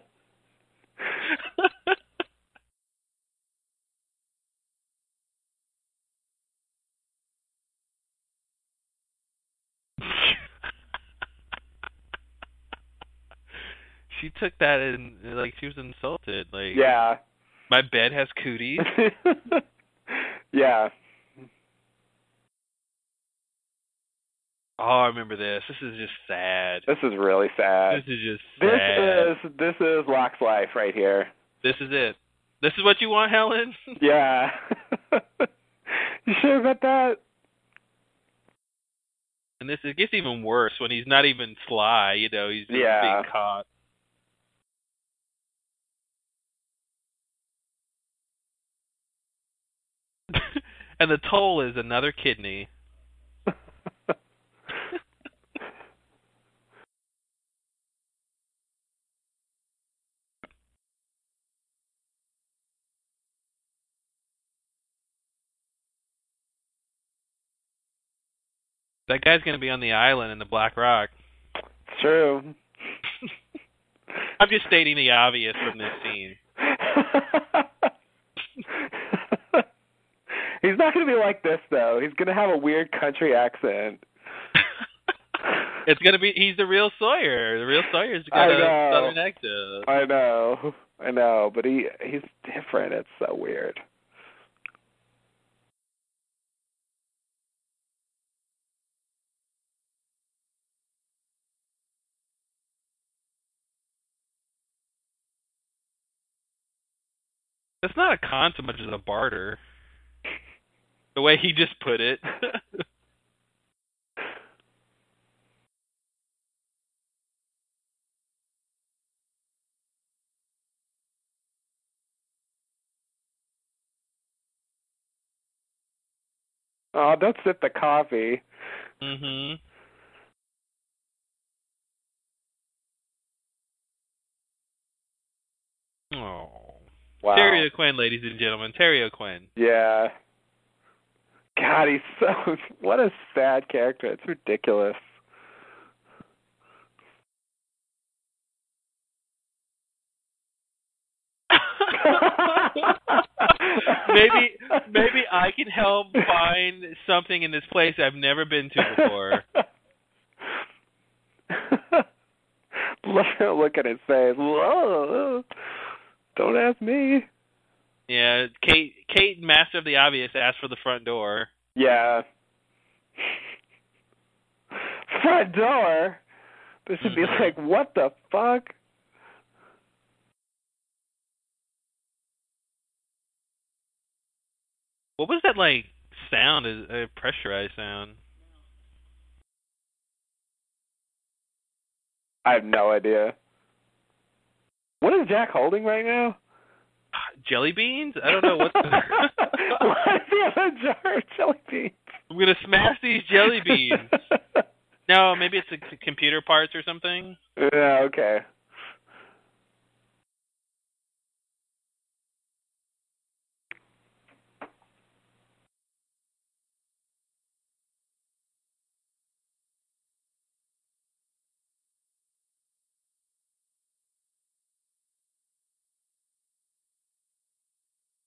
she took that and like she was insulted. Like yeah. my bed has cooties. yeah. Oh, I remember this. This is just sad. This is really sad. This is just sad. This is this is Locke's life right here. This is it. This is what you want, Helen? Yeah. you sure about that? And this it gets even worse when he's not even sly. You know, he's just Yeah. being caught. and the toll is another kidney. That guy's gonna be on the island in the Black Rock. True. I'm just stating the obvious from this scene. He's not going to be like this though. He's going to have a weird country accent. it's gonna be he's the real Sawyer. The real Sawyer's I got a southern accent. I know. I know, but he he's different. It's so weird. It's not a con so much as a barter. The way he just put it. Oh, don't sip the coffee. mhm. Oh. Wow. Terry O'Quinn, ladies and gentlemen. Terry O'Quinn. Yeah. God, he's so what a sad character. It's ridiculous. maybe maybe I can help find something in this place I've never been to before. look, look at his face. Whoa. Don't ask me. Yeah, Kate Kate Master of the Obvious asked for the front door. Yeah. Front door. This should be Mhm. like, what the fuck? What was that like sound? A pressurized sound? I have no idea. What is Jack holding right now? Jelly beans? I don't know what. The... Does he a jar of jelly beans? I'm gonna smash these jelly beans. No, maybe it's the computer parts or something. yeah, okay.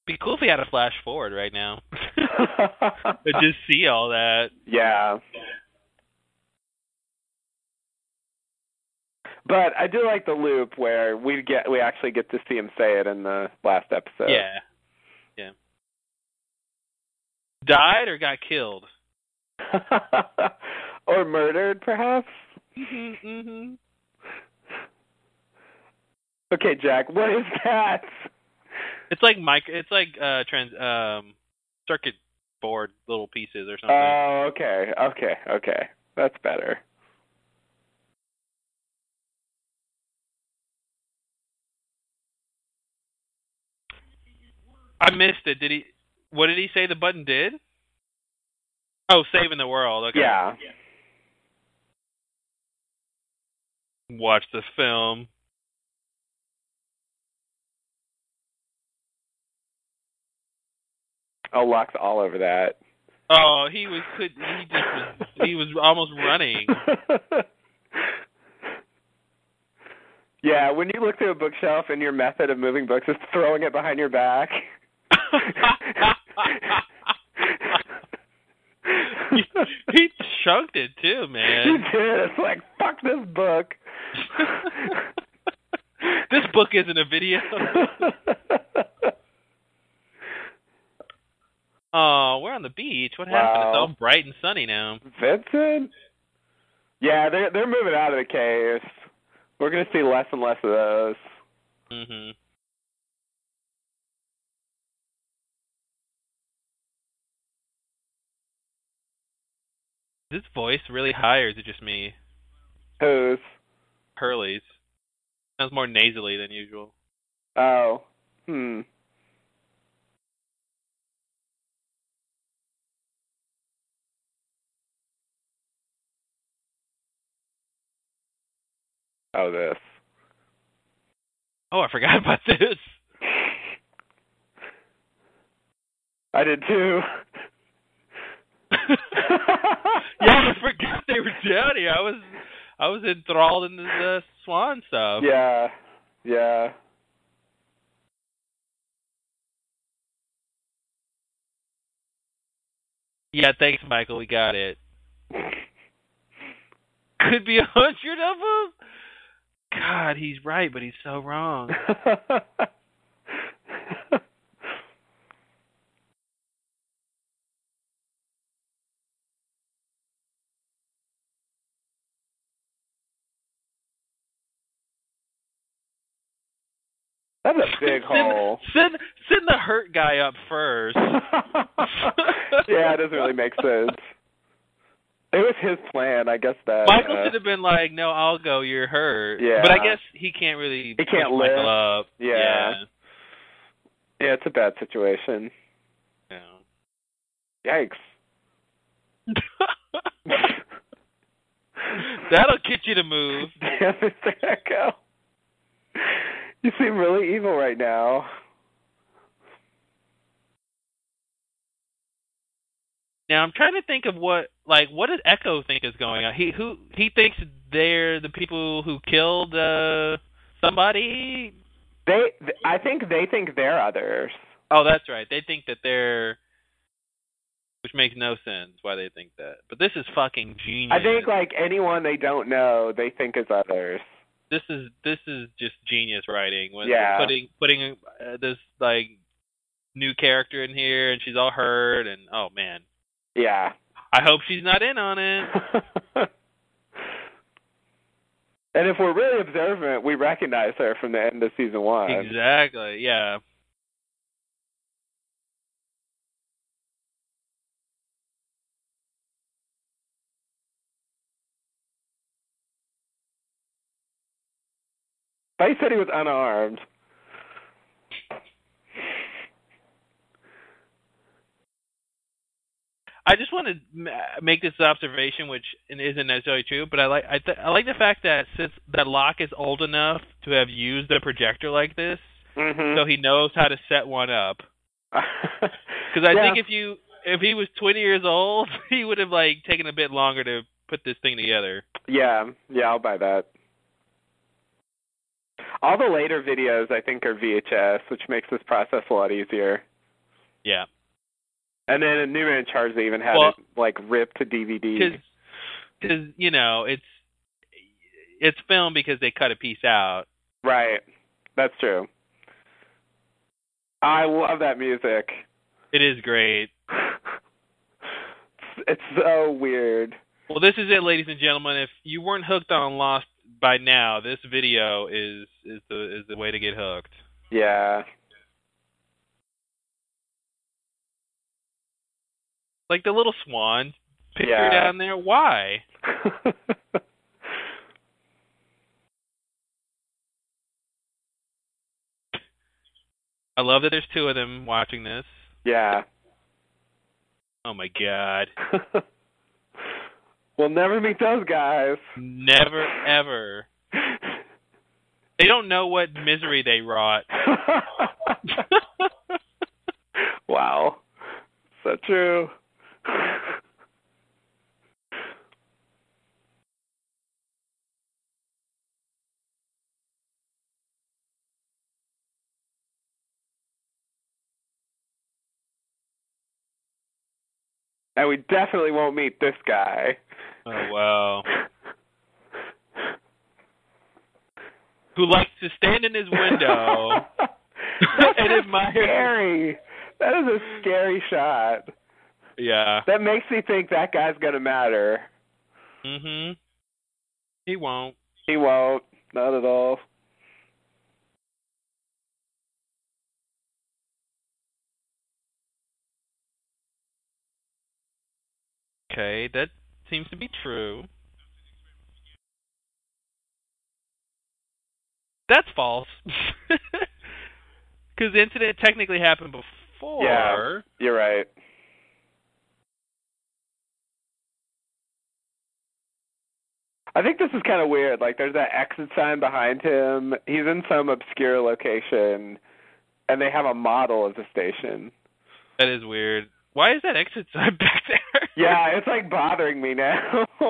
Be cool if we had a flash forward right now. But just see all that. yeah. But I do like the loop where we get we actually get to see him say it in the last episode. Yeah. Yeah. Died or got killed? or murdered, perhaps. Mm-hmm, mm-hmm. Okay, Jack, what is that? It's like mic. It's like uh trans um circuit board little pieces or something. Oh, okay, okay, okay. That's better. I missed it. Did he? What did he say the button did? Oh, saving the world. Okay. Yeah. Watch the film. Oh, Locke's all over that. Oh, he was could he just was he was almost running. Yeah, when you look through a bookshelf and your method of moving books is throwing it behind your back. he, he chunked it too, man. He did. It's like fuck this book. this book isn't a video. Oh, we're on the beach. What happened? It's all bright and sunny now. Vincent? Yeah, they're they're moving out of the caves. We're gonna see less and less of those. Mhm. Is his voice really high, or is it just me? Who's? Hurley's sounds more nasally than usual. Oh. Hmm. Oh, this. Oh, I forgot about this. I did too. yeah, I forgot they were down here. I was, I was enthralled in the, the swan stuff. Yeah. Yeah. Yeah, thanks, Michael. We got it. Could be a hundred of them. God, he's right, but he's so wrong. That's a big hole. Send, send the hurt guy up first. yeah, it doesn't really make sense. It was his plan, I guess that. Michael uh, should have been like, "No, I'll go. You're hurt." Yeah. But I guess he can't really. He can't lift. Michael up. Yeah. Yeah, it's a bad situation. Yeah. Yikes. That'll get you to move. Damn, Mr. Eko. You seem really evil right now. Now I'm trying to think of what, like, what does Eko think is going on? He who he thinks they're the people who killed uh somebody. They, th- I think they think they're others. Oh, that's right. They think that they're, which makes no sense why they think that. But this is fucking genius. I think like anyone they don't know, they think is others. this is this is just genius writing when Yeah. putting putting uh, this like new character in here and she's all hurt and oh man Yeah. i hope she's not in on it and if we're really observant, we recognize her from the end of season one. exactly yeah he said he was unarmed. I just want to make this observation which isn't necessarily true but i like i, th- I like the fact that since that Locke is old enough to have used a projector like this Mm-hmm. so he knows how to set one up Because I Yeah. think if you if he was 20 years old, he would have like taken a bit longer to put this thing together. Yeah, yeah, I'll buy that. All the later videos I think are VHS, which makes this process a lot easier. Yeah, And then in New Man in Charge they even had Well- it like ripped to DVD. because you know it's it's filmed because they cut a piece out. Right. That's true. I love that music. It is great. it's so weird. Well, this is it, ladies and gentlemen. If you weren't hooked on Lost by now, this video is is the is the way to get hooked. Yeah. Like the little swan picture Yeah. down there. Why? I love that there's two of them watching this. yeah. Oh my god. we'll never meet those guys. Never ever. They don't know what misery they wrought. wow. So true. and we definitely won't meet this guy. Oh wow. Who likes to stand in his window and admire. Scary. That is a scary shot. Yeah. That makes me think that guy's gonna matter. Mhm. He won't. He won't. Not at all. Okay, that seems to be true. That's false. Because the incident technically happened before. Yeah. You're right. I think this is kind of weird. Like, there's that exit sign behind him. He's in some obscure location, and they have a model of the station. That is weird. Why is that exit sign back there? Yeah, it's like bothering me now.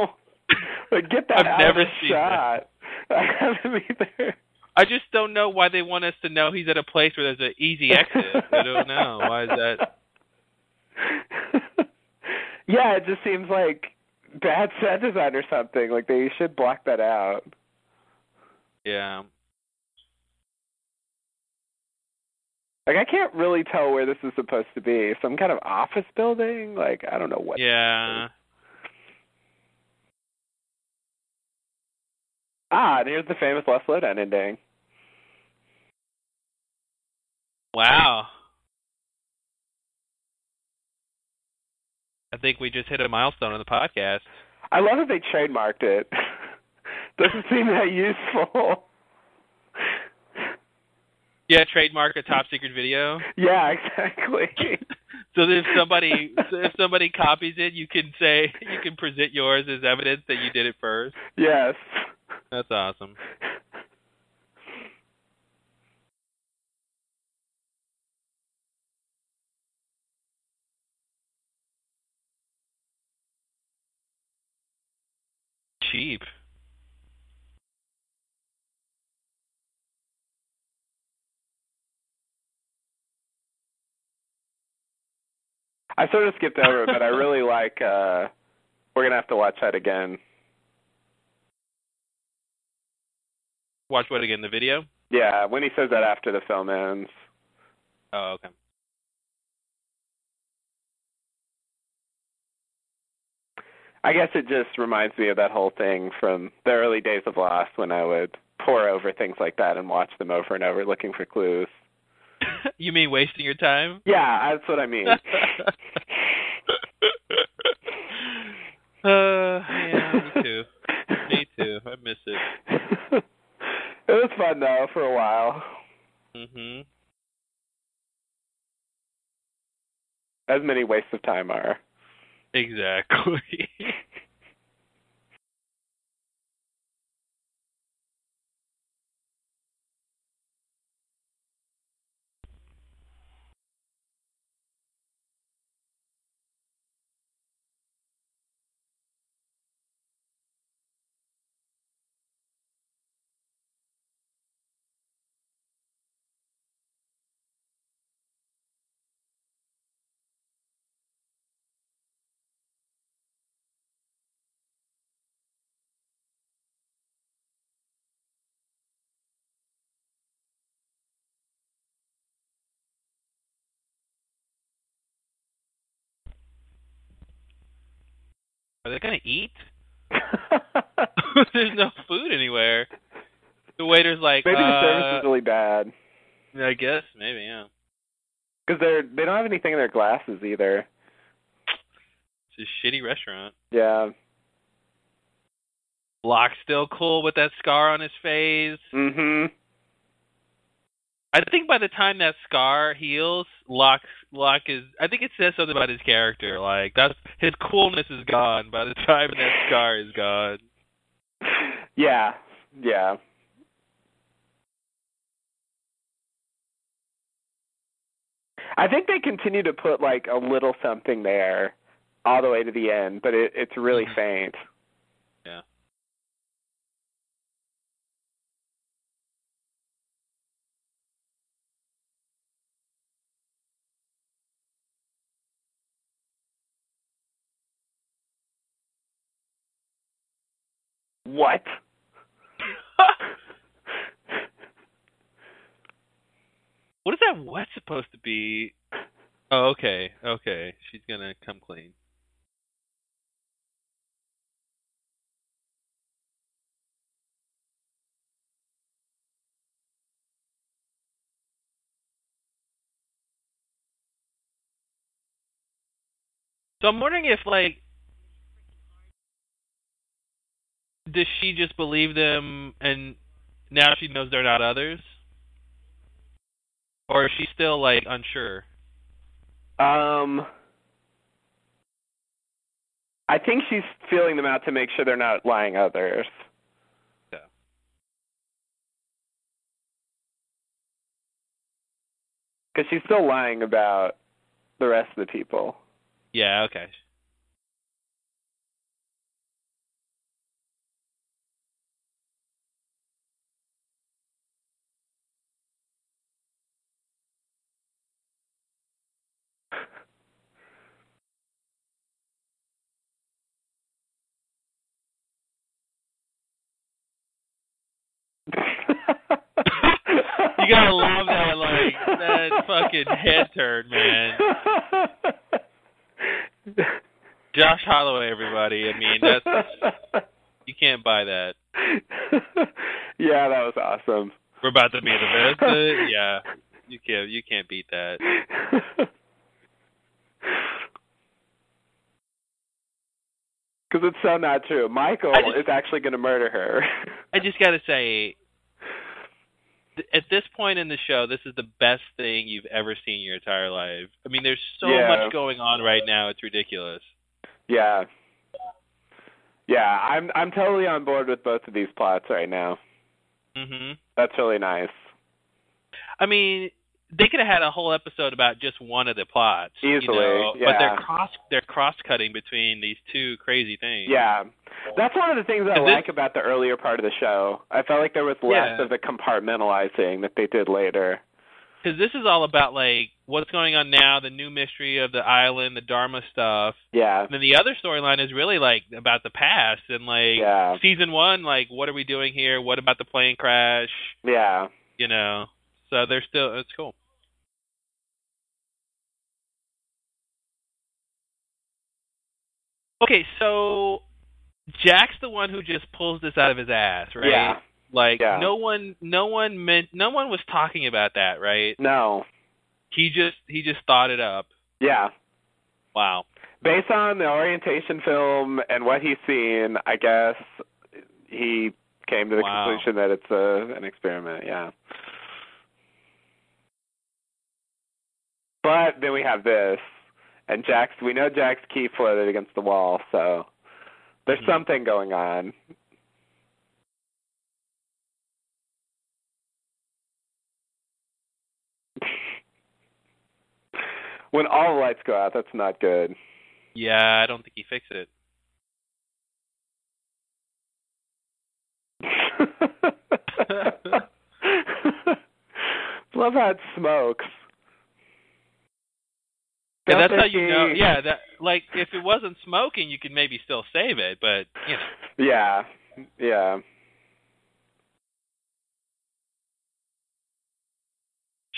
like, get that I've out never of the seen shot. I haven't either. I just don't know why they want us to know he's at a place where there's an easy exit. I don't know. Why is that? yeah, it just seems like bad set design or something. Like they should block that out. Yeah. Like I can't really tell where this is supposed to be. Some kind of office building? Like I don't know what. Yeah. Ah, and here's the famous Les Lowdown ending. Wow. I think we just hit a milestone on the podcast. I love that they trademarked it. Doesn't seem that useful. Yeah, trademark a top secret video. yeah, exactly. so if somebody so if somebody copies it, you can say you can present yours as evidence that you did it first. yes. That's awesome. Cheap. I sort of skipped over it, but I really like uh we're gonna have to watch that again. Watch what again? The video? Yeah, when he says that after the film ends. Oh, okay. I guess it just reminds me of that whole thing from the early days of Lost when I would pour over things like that and watch them over and over looking for clues. you mean wasting your time? Yeah, that's what I mean. uh, yeah, me too. Me too. I miss it. it was fun though for a while. Mhm. As many wastes of time are. Exactly. Are they gonna eat? There's no food anywhere. The waiter's like, Maybe the uh, service is really bad I guess maybe yeah. because they're they don't have anything in their glasses either. It's a shitty restaurant. Yeah. Locke's still cool with that scar on his face. Mm-hmm. I think by the time that scar heals, Locke Locke is. I think it says something about his character. Like that's his coolness is gone by the time that scar is gone. Yeah. Yeah. I think they continue to put like a little something there all the way to the end, but it, it's really faint. Yeah. What? what is that what supposed to be? Oh, okay, okay. She's gonna come clean. So I'm wondering if like does she just believe them and now she knows they're not others? Or is she still like unsure? Um, I think she's feeling them out to make sure they're not lying others. Yeah. Because she's still lying about the rest of the people. Yeah, okay. You gotta love that, like that fucking head turn, man. Josh Holloway, everybody. I mean, that's you can't buy that. yeah, that was awesome. We're about to be the best. Yeah, you can't you can't beat that. Because it's so not true. Michael just- is actually going to murder her. I just gotta say, th- at this point in the show, this is the best thing you've ever seen in your entire life. I mean, there's so Yeah. much going on right now; it's ridiculous. yeah. Yeah, I'm I'm totally on board with both of these plots right now. hmm That's really nice. I mean, they could have had a whole episode about just one of the plots, you Easily, know, But they're cross they're cross cutting between these two crazy things. Yeah. That's one of the things I this- like about the earlier part of the show. I felt like there was less Yeah. of the compartmentalizing that they did later. because this is all about like what's going on now, the new mystery of the island, the Dharma stuff. Yeah. And then the other storyline is really like about the past and like Yeah. season one, like what are we doing here? What about the plane crash? Yeah. You know. So they're still it's cool. Okay, so Jack's the one who just pulls this out of his ass, right? Yeah. Like Yeah. no one no one meant no one was talking about that, right? No. He just he just thought it up. Yeah. Wow. Based on the orientation film and what he's seen, I guess he came to the Wow. conclusion that it's a an experiment, yeah. But then we have this and Jack's we know Jack's key floated against the wall, so there's Mhm. something going on. when all the lights go out, that's not good. Yeah, I don't think he fixed it. Love how it smokes. And that's how you know. Yeah, that like if it wasn't smoking, you could maybe still save it, but you know. Yeah. Yeah.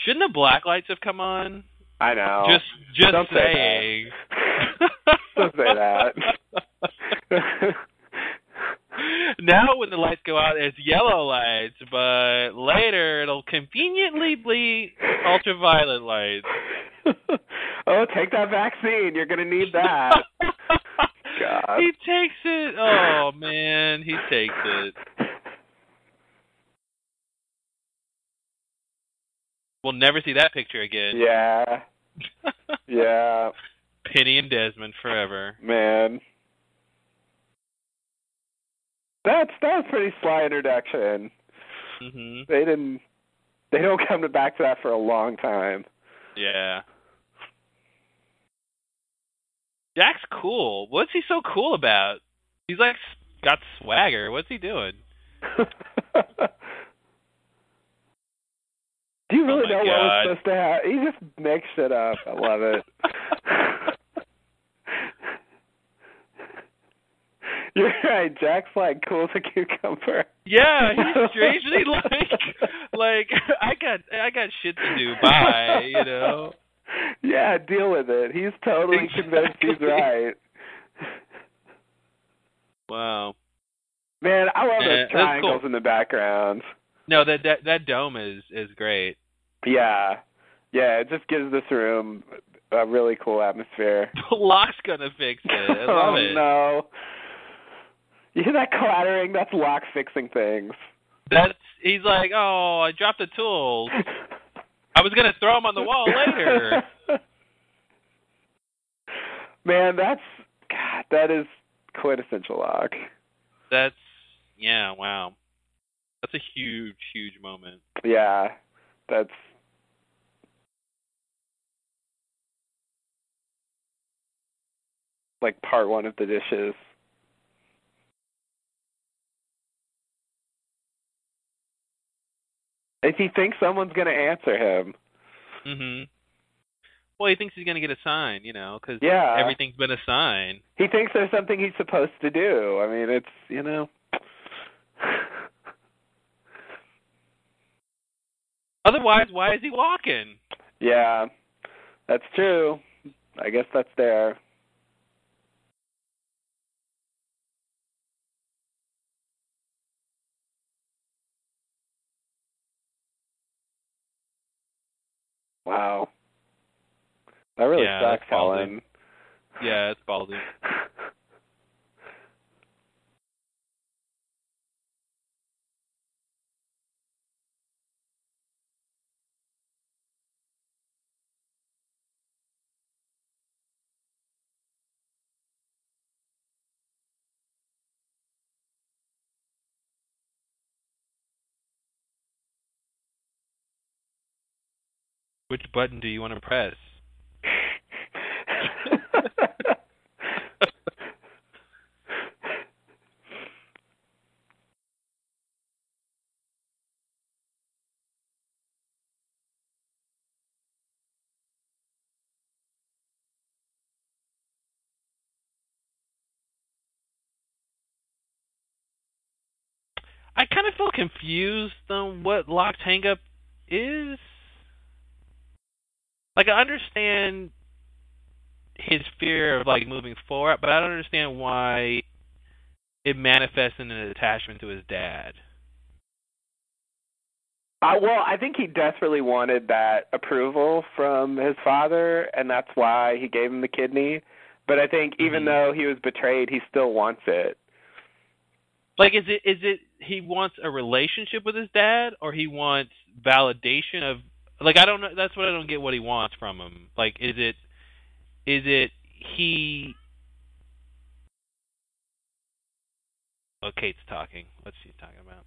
Shouldn't the black lights have come on? I know. Just just Don't say saying. Don't say that. now when the lights go out, it's yellow lights, but later it'll conveniently be ultraviolet lights. oh, take that vaccine. You're going to need that. God. He takes it. Oh man, he takes it. We'll never see that picture again. Yeah. Yeah. Penny and Desmond forever. Man. That's that's a pretty sly introduction. hmm They didn't they don't come to back to that for a long time. Yeah. Jack's cool. What's he so cool about? He's like got swagger. What's he doing? Do you really Oh know what God. was supposed to happen? He just makes it up. I love it. You're right. Jack's like cool as a cucumber. Yeah, he's strangely like like I got I got shit to do. Bye, you know. Yeah, deal with it. He's totally convinced he's right. Wow. Man, I love Yeah, those eh, triangles cool. in the background. No, that that that dome is is great. Yeah. Yeah, it just gives this room a really cool atmosphere. Locke's gonna fix it. I love oh it. no. You hear that clattering? That's Locke fixing things. That's he's like, oh, I dropped the tools. I was gonna throw them on the wall later. Man, that's God, that is quintessential Locke. That's yeah, wow. That's a huge, huge moment. Yeah. That's like part one of the dishes. If he thinks someone's gonna answer him, Mhm. Well, he thinks he's gonna get a sign, you know, because Yeah. everything's been assigned. he thinks there's something he's supposed to do. I mean, it's you know. Otherwise, why is he walking? yeah, that's true. I guess that's there. Wow. That really Yeah, sucks. Helen. Yeah, it's ballsy. Which button do you want to press? I kind of feel confused on what locked hang up is. Like I understand his fear of like moving forward, but I don't understand why it manifests in an attachment to his dad. Uh, well, I think he desperately wanted that approval from his father, and that's why he gave him the kidney. But I think even Mhm. though he was betrayed, he still wants it. Like is it is it he wants a relationship with his dad or he wants validation of like I don't know that's what I don't get what he wants from him. Like is it is it he Oh Kate's talking. What's she talking about?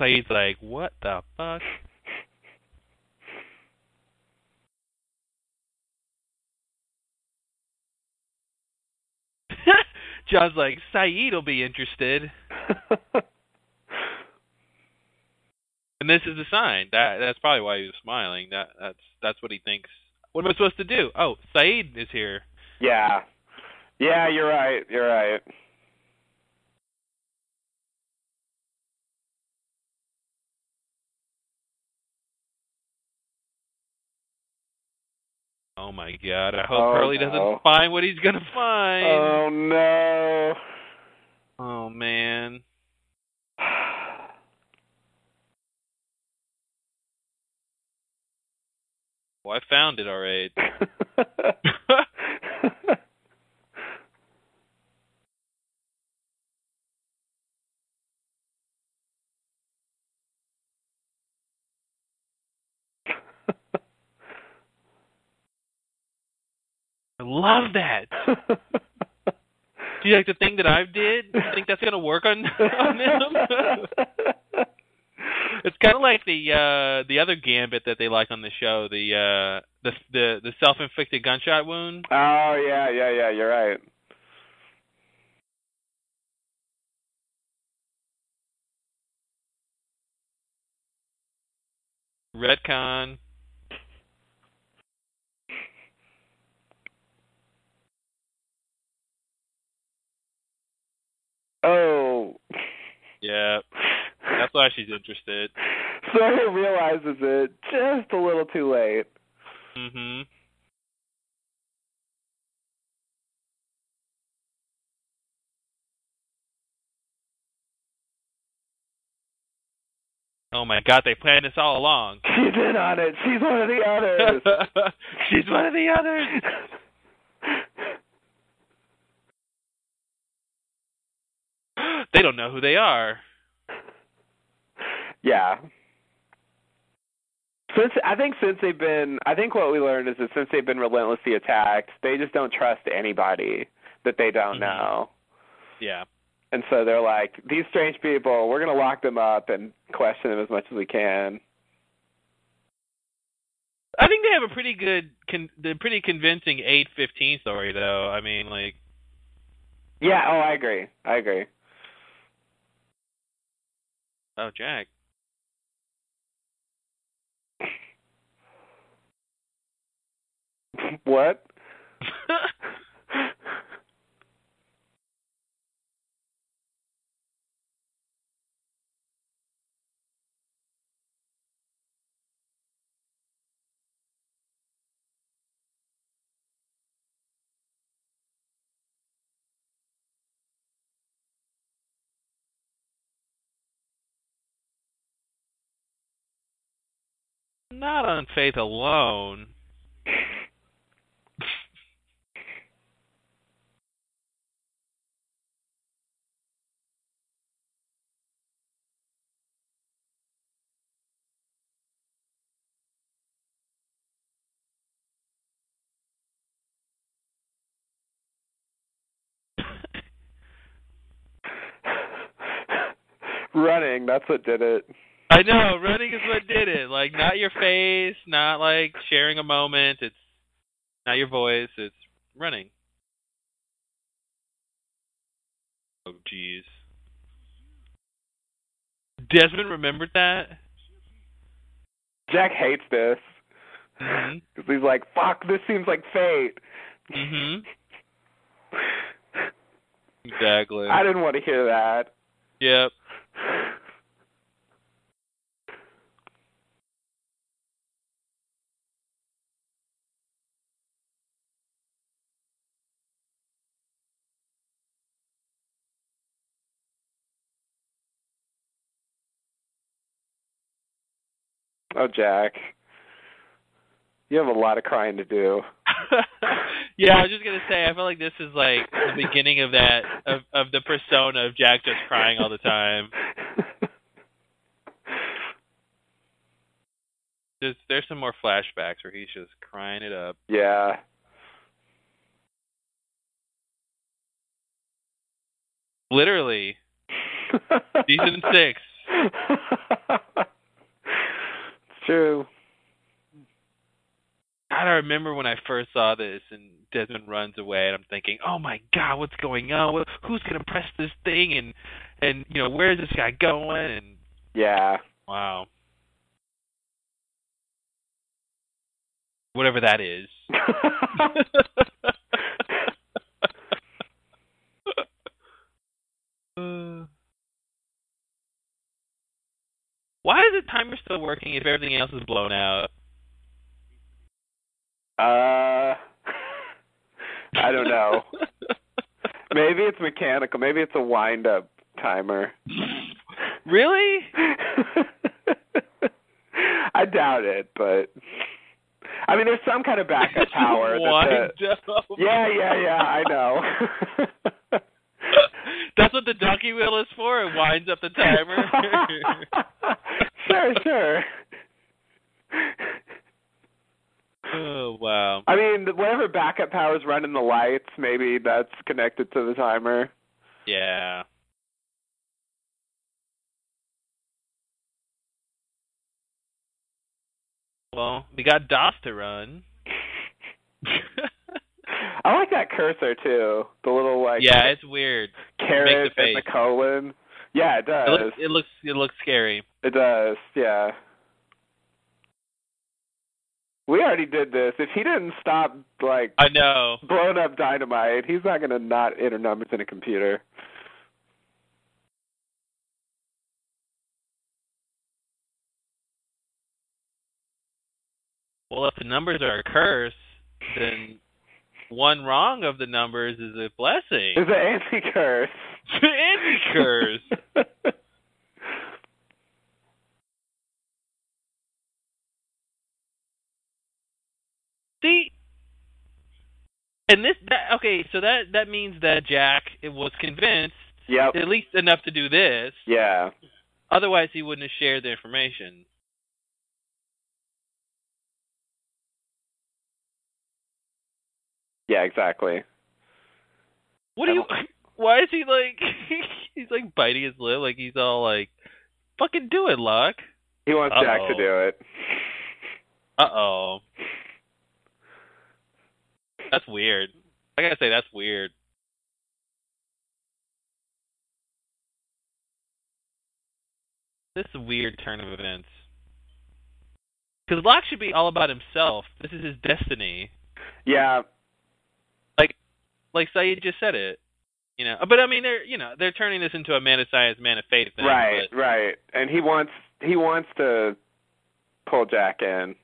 Sayid's like, what the fuck? John's like, Sayid will be interested. And this is a sign. That that's probably why he was smiling. That that's that's what he thinks. What am I supposed to do? Oh, Sayid is here. yeah. Yeah, you're right. You're right. Oh my god! I hope Oh, Hurley no. doesn't find what he's gonna find. Oh no. oh man. Well, I found it all right. I love that. Do you like the thing that I did? You think that's gonna work on on them? it's kind of like the uh the other gambit that they like on the show, the uh the the the self-inflicted gunshot wound. oh yeah, yeah, yeah. You're right. Redcon. Yeah. That's why she's interested. Sawyer realizes it just a little too late. Mhm. Oh my god, they planned this all along. She's in on it. She's one of the others. She's one of the others. They don't know who they are. yeah. Since I think since they've been, I think what we learned is that since they've been relentlessly attacked, they just don't trust anybody that they don't Mhm. know. Yeah. And so they're like, these strange people, we're going to lock them up and question them as much as we can. I think they have a pretty good, con- the pretty convincing eight fifteen story though. I mean, like, Yeah, oh, I agree. I agree. Oh Jack. what? Not on faith alone. Running, that's what did it. I know, running is what did it. Like not your face, not like sharing a moment. It's not your voice. It's running. Oh, jeez. Desmond remembered that. Jack hates this. Because he's like, fuck, this seems like fate. Mhm. Exactly. I didn't want to hear that. Yep. Oh, Jack. You have a lot of crying to do. yeah, I was just gonna say. I feel like this is like the beginning of that of of the persona of Jack just crying all the time. There's there's some more flashbacks where he's just crying it up. yeah. Literally, season six. It's true. God, I remember when I first saw this and Desmond runs away, and I'm thinking, "Oh my God, what's going on? Who's gonna press this thing? And and you know, where's this guy going? And Yeah. wow, whatever that is." Uh, Why is the timer still working if everything else is blown out? uh, I don't know. Maybe it's mechanical. Maybe it's a wind up timer. really? I doubt it, but I mean, there's some kind of backup power. Wind the- up. yeah, yeah, yeah. I know. That's what the donkey wheel is for. It winds up the timer. sure, sure. oh wow. I mean, whatever backup power is running the lights, maybe that's connected to the timer. Yeah. Well, we got DOS to run. I like that cursor too. The little like yeah, it's weird. Caret it and the colon. Yeah, it does. It looks, it looks it looks scary. It does. Yeah. We already did this. If he didn't stop like I know blowing up dynamite, he's not gonna not enter numbers in a computer. Well, if the numbers are a curse, then one wrong of the numbers is a blessing. It's an anti-curse. An anti-curse. See, and this that, okay, so that that means that Jack was convinced yep. at least enough to do this. Yeah. Otherwise, he wouldn't have shared the information. Yeah, exactly. What do you? Why is he like? he's like biting his lip, like he's all like, "Fucking do it, Locke." He wants Uh-oh. Jack to do it. Uh oh. That's weird. I gotta say, that's weird. This is a weird turn of events. Because Locke should be all about himself. This is his destiny. Yeah. Like Sayid just said it. You know, but I mean, they're you know they're turning this into a man of science, man of faith thing. Right, but- right. And he wants he wants to pull Jack in.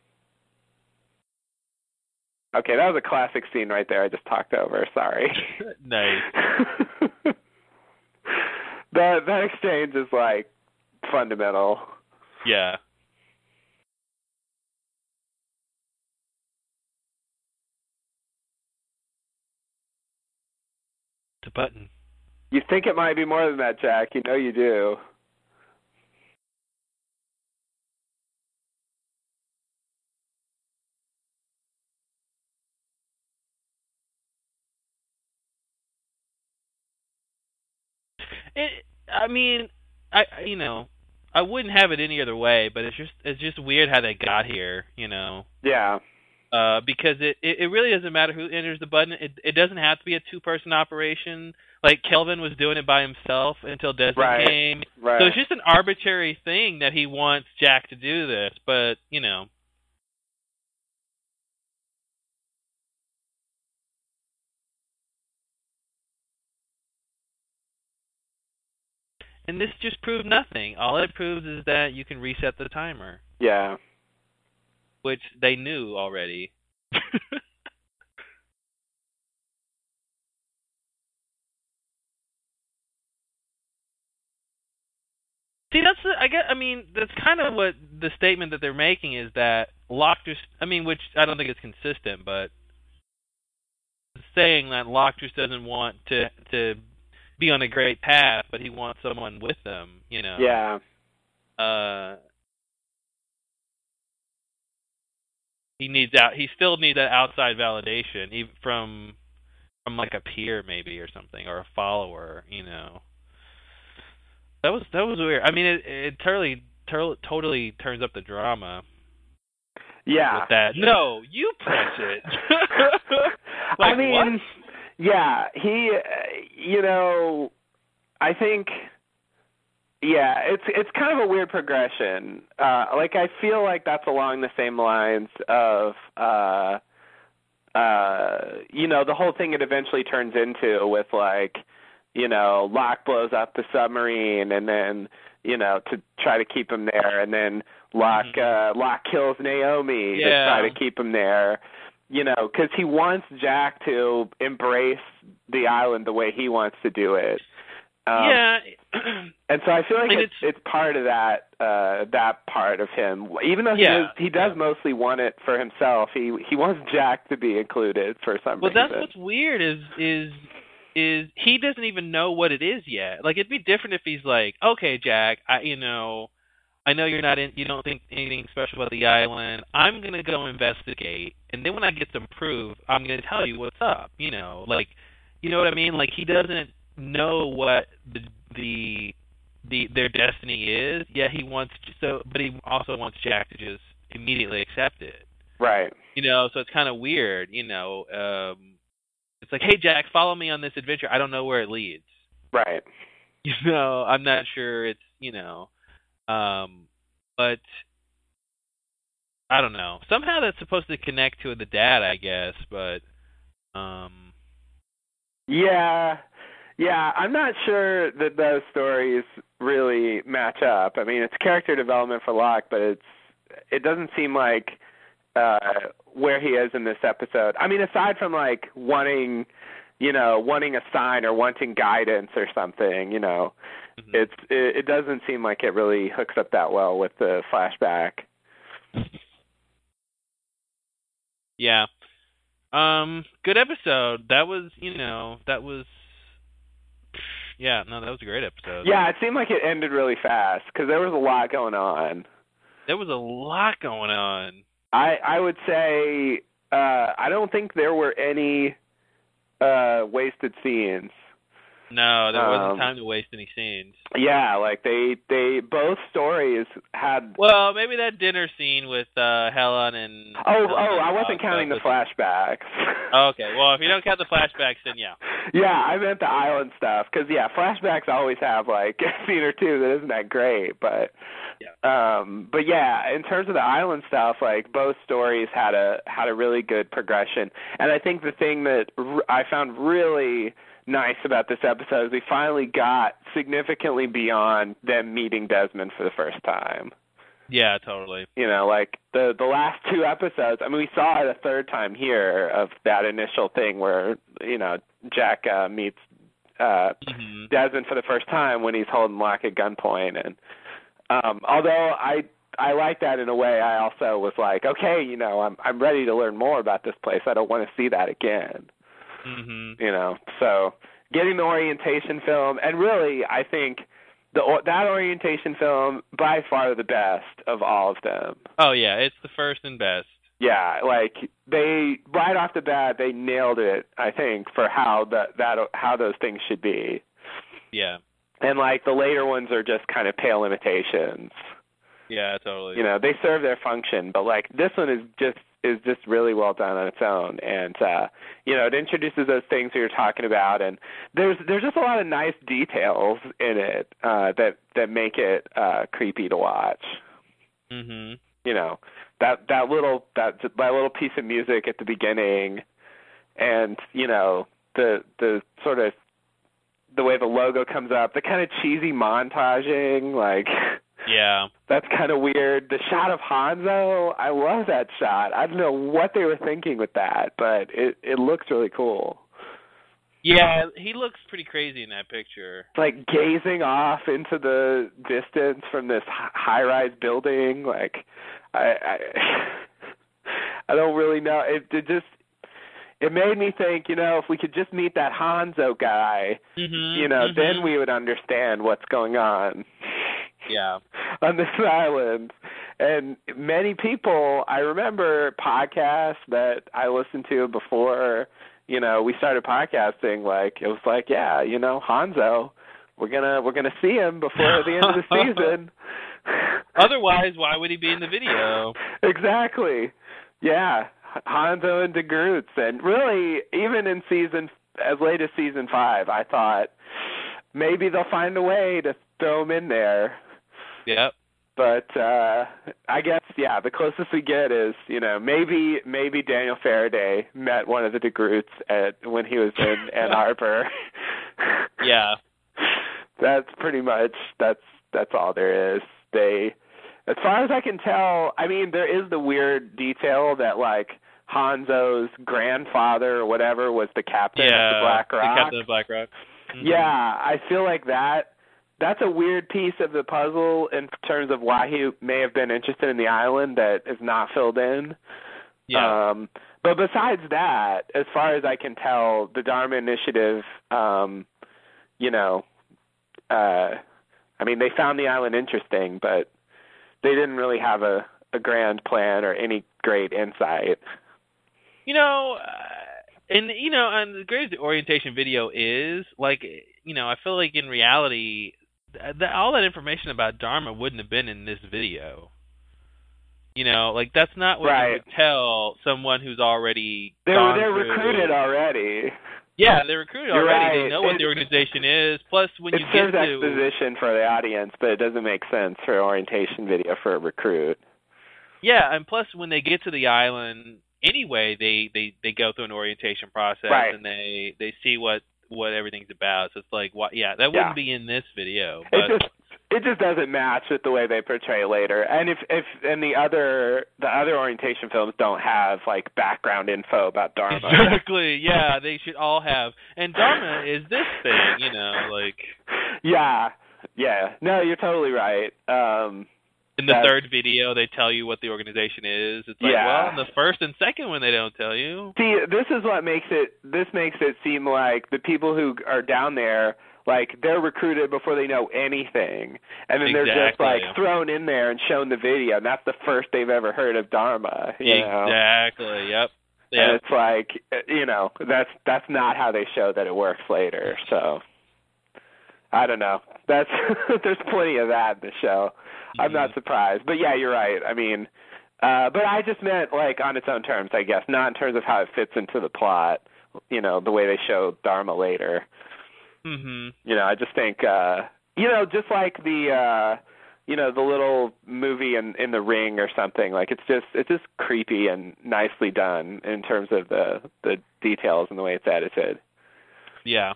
Okay, that was a classic scene right there. I just talked over. Sorry. nice. that that exchange is like fundamental. Yeah. The button. You think it might be more than that, Jack. You know you do. It, I mean, I I- you know, I wouldn't have it any other way, but it's just it's just weird how they got here, you know. Yeah. Uh, because it, it it really doesn't matter who enters the button. It it doesn't have to be a two person operation. Like Kelvin was doing it by himself until Desmond Right. came. Right. So it's just an arbitrary thing that he wants Jack to do this, but you know. And this just proved nothing. All it proves is that you can reset the timer, yeah. Which they knew already. See, that's the, I guess. I mean, that's kind of what the statement that they're making is that Locke just. I mean, which I don't think is consistent, but saying that Locke just doesn't want to to be on a great path, but he wants someone with them. You know. Yeah. Uh. He needs out. He still needs that outside validation, even from from like a peer maybe or something, or a follower. You know. That was that was weird. I mean, it it totally tur- totally turns up the drama Yeah. with that. No, you press it. I mean, what? yeah, he, uh, you know, I think, yeah, it's it's kind of a weird progression. Uh, like I feel like that's along the same lines of, uh, uh, you know, the whole thing it eventually turns into with like, you know, Locke blows up the submarine and then, you know, to try to keep him there, and then Locke Mhm. uh, Locke kills Naomi to try to keep him there you know, because he wants Jack to embrace the island the way he wants to do it. Um, yeah. and so I feel like And it's, it's part of that uh that part of him. Even though he Yeah, does, he does yeah. mostly want it for himself, he he wants Jack to be included for some well, reason. Well, that's what's weird is is is he doesn't even know what it is yet. Like it'd be different if he's like, okay, Jack, I you know, I know you're not in, you don't think anything special about the island. I'm gonna go investigate, and then when I get some proof, I'm gonna tell you what's up. You know, like, you know what I mean? Like he doesn't know what the the the their destiny is. Yeah, he wants so, but he also wants Jack to just immediately accept it. right. You know, so it's kind of weird. You know, um, it's like, hey Jack, follow me on this adventure. I don't know where it leads. Right. You know, I'm not sure it's you know, um, but I don't know. Somehow that's supposed to connect to the dad, I guess, but um, Yeah. Yeah, I'm not sure that those stories really match up. I mean, it's character development for Locke, but it's it doesn't seem like uh where he is in this episode. I mean, aside from like wanting, you know, wanting a sign or wanting guidance or something, you know, Mhm. it's it, it doesn't seem like it really hooks up that well with the flashback. Yeah. Um, good episode. That was, you know, that was. Yeah, no, that was a great episode. Yeah, it seemed like it ended really fast because there was a lot going on. There was a lot going on. I I would say uh I don't think there were any uh wasted scenes. No, there wasn't Um, time to waste any scenes. Yeah, like they they both stories had Well, maybe that dinner scene with uh Helen and. Oh, Helen oh, I wasn't counting the flashbacks. Okay, well, if you don't count the flashbacks, then yeah. yeah, I meant the island stuff because yeah, flashbacks always have like a scene or two that isn't that great, but um, but yeah, in terms of the island stuff, like both stories had a had a really good progression, and I think the thing that r- I found really nice about this episode is we finally got significantly beyond them meeting Desmond for the first time. Yeah, totally. you know like the the last two episodes i mean we saw it a third time here of that initial thing where you know jack uh meets uh hmm desmond for the first time when he's holding Locke at gunpoint and um although i i like that in a way i also was like okay you know i'm i'm ready to learn more about this place i don't want to see that again hmm you know so getting the orientation film and really i think the or- that orientation film by far the best of all of them Oh yeah, it's the first and best. yeah, like they right off the bat they nailed it. I think for how that that how those things should be, Yeah. and like the later ones are just kind of pale imitations. Yeah, totally. You know, they serve their function, but like this one is just is just really well done on its own, and uh, you know it introduces those things that you're talking about, and there's there's just a lot of nice details in it uh, that that make it uh, creepy to watch. hmm you know that that little that that little piece of music at the beginning and you know the the sort of the way the logo comes up the kind of cheesy montaging like Yeah. that's kind of weird. The shot of Hanso I love that shot. I don't know what they were thinking with that but it it looks really cool. Yeah, he looks pretty crazy in that picture. like gazing off into the distance from this high rise building like i i i don't really know. It, it just it made me think you know if we could just meet that hanso guy hmm you know then we would understand what's going on Yeah. on this island and many people i remember podcasts that i listened to before you know we started podcasting like it was like yeah you know hanso we're gonna we're gonna see him before the end of the season. Otherwise, why would he be in the video? exactly. Yeah. Hanso and DeGroots. And really even in season as late as season five i thought maybe they'll find a way to throw him in there Yep. but uh I guess yeah, the closest we get is you know maybe maybe Daniel Faraday met one of the DeGroots at when he was in Ann Arbor. Yeah. that's pretty much that's that's all there is. They, as far as I can tell, I mean there is the weird detail that like Hanso's grandfather or whatever was the captain yeah. of the Black The Rock. Captain of Black Rock. Mhm. Yeah, I feel like that that's a weird piece of the puzzle in terms of why he may have been interested in the island that is not filled in. Yeah. Um but besides that, as far as I can tell, the Dharma Initiative um you know uh I mean they found the island interesting, but they didn't really have a a grand plan or any great insight. You know, uh, and you know, and the great the orientation video is like, you know, I feel like in reality, that all that information about Dharma wouldn't have been in this video. You know, like that's not what Right. you would tell someone who's already They're gone they're through- recruited already. Yeah, they're recruited You're already. They know what the organization is. Plus, when you get to exposition for the audience, but it doesn't make sense for an orientation video for a recruit. Yeah, and plus when they get to the island anyway, they they they go through an orientation process Right. and they they see what what everything's about. So it's like, what? Yeah, that wouldn't Yeah. be in this video. It But just it just doesn't match with the way they portray later. And if if and the other the other orientation films don't have like background info about Dharma. Exactly. Yeah, they should all have. And Dharma is this thing, you know, like Yeah. Yeah. No, you're totally right. Um in the That's- third video they tell you what the organization is. It's like, Yeah. well, in the first and second one they don't tell you. See, this is what makes it this makes it seem like the people who are down there like they're recruited before they know anything. And then they're just like thrown in there and shown the video and that's the first they've ever heard of Dharma, you know. Exactly. Yep. And Yeah. it's like you know, that's that's not how they show that it works later. So I don't know. That's there's plenty of that in the show. I'm not surprised. But yeah, you're right. I mean, uh but I just meant like on its own terms, I guess, not in terms of how it fits into the plot, you know, the way they show Dharma later. Mhm. You know, I just think uh you know, just like the uh you know, the little movie in in the ring or something, like it's just it's just creepy and nicely done in terms of the the details and the way it's edited. Yeah.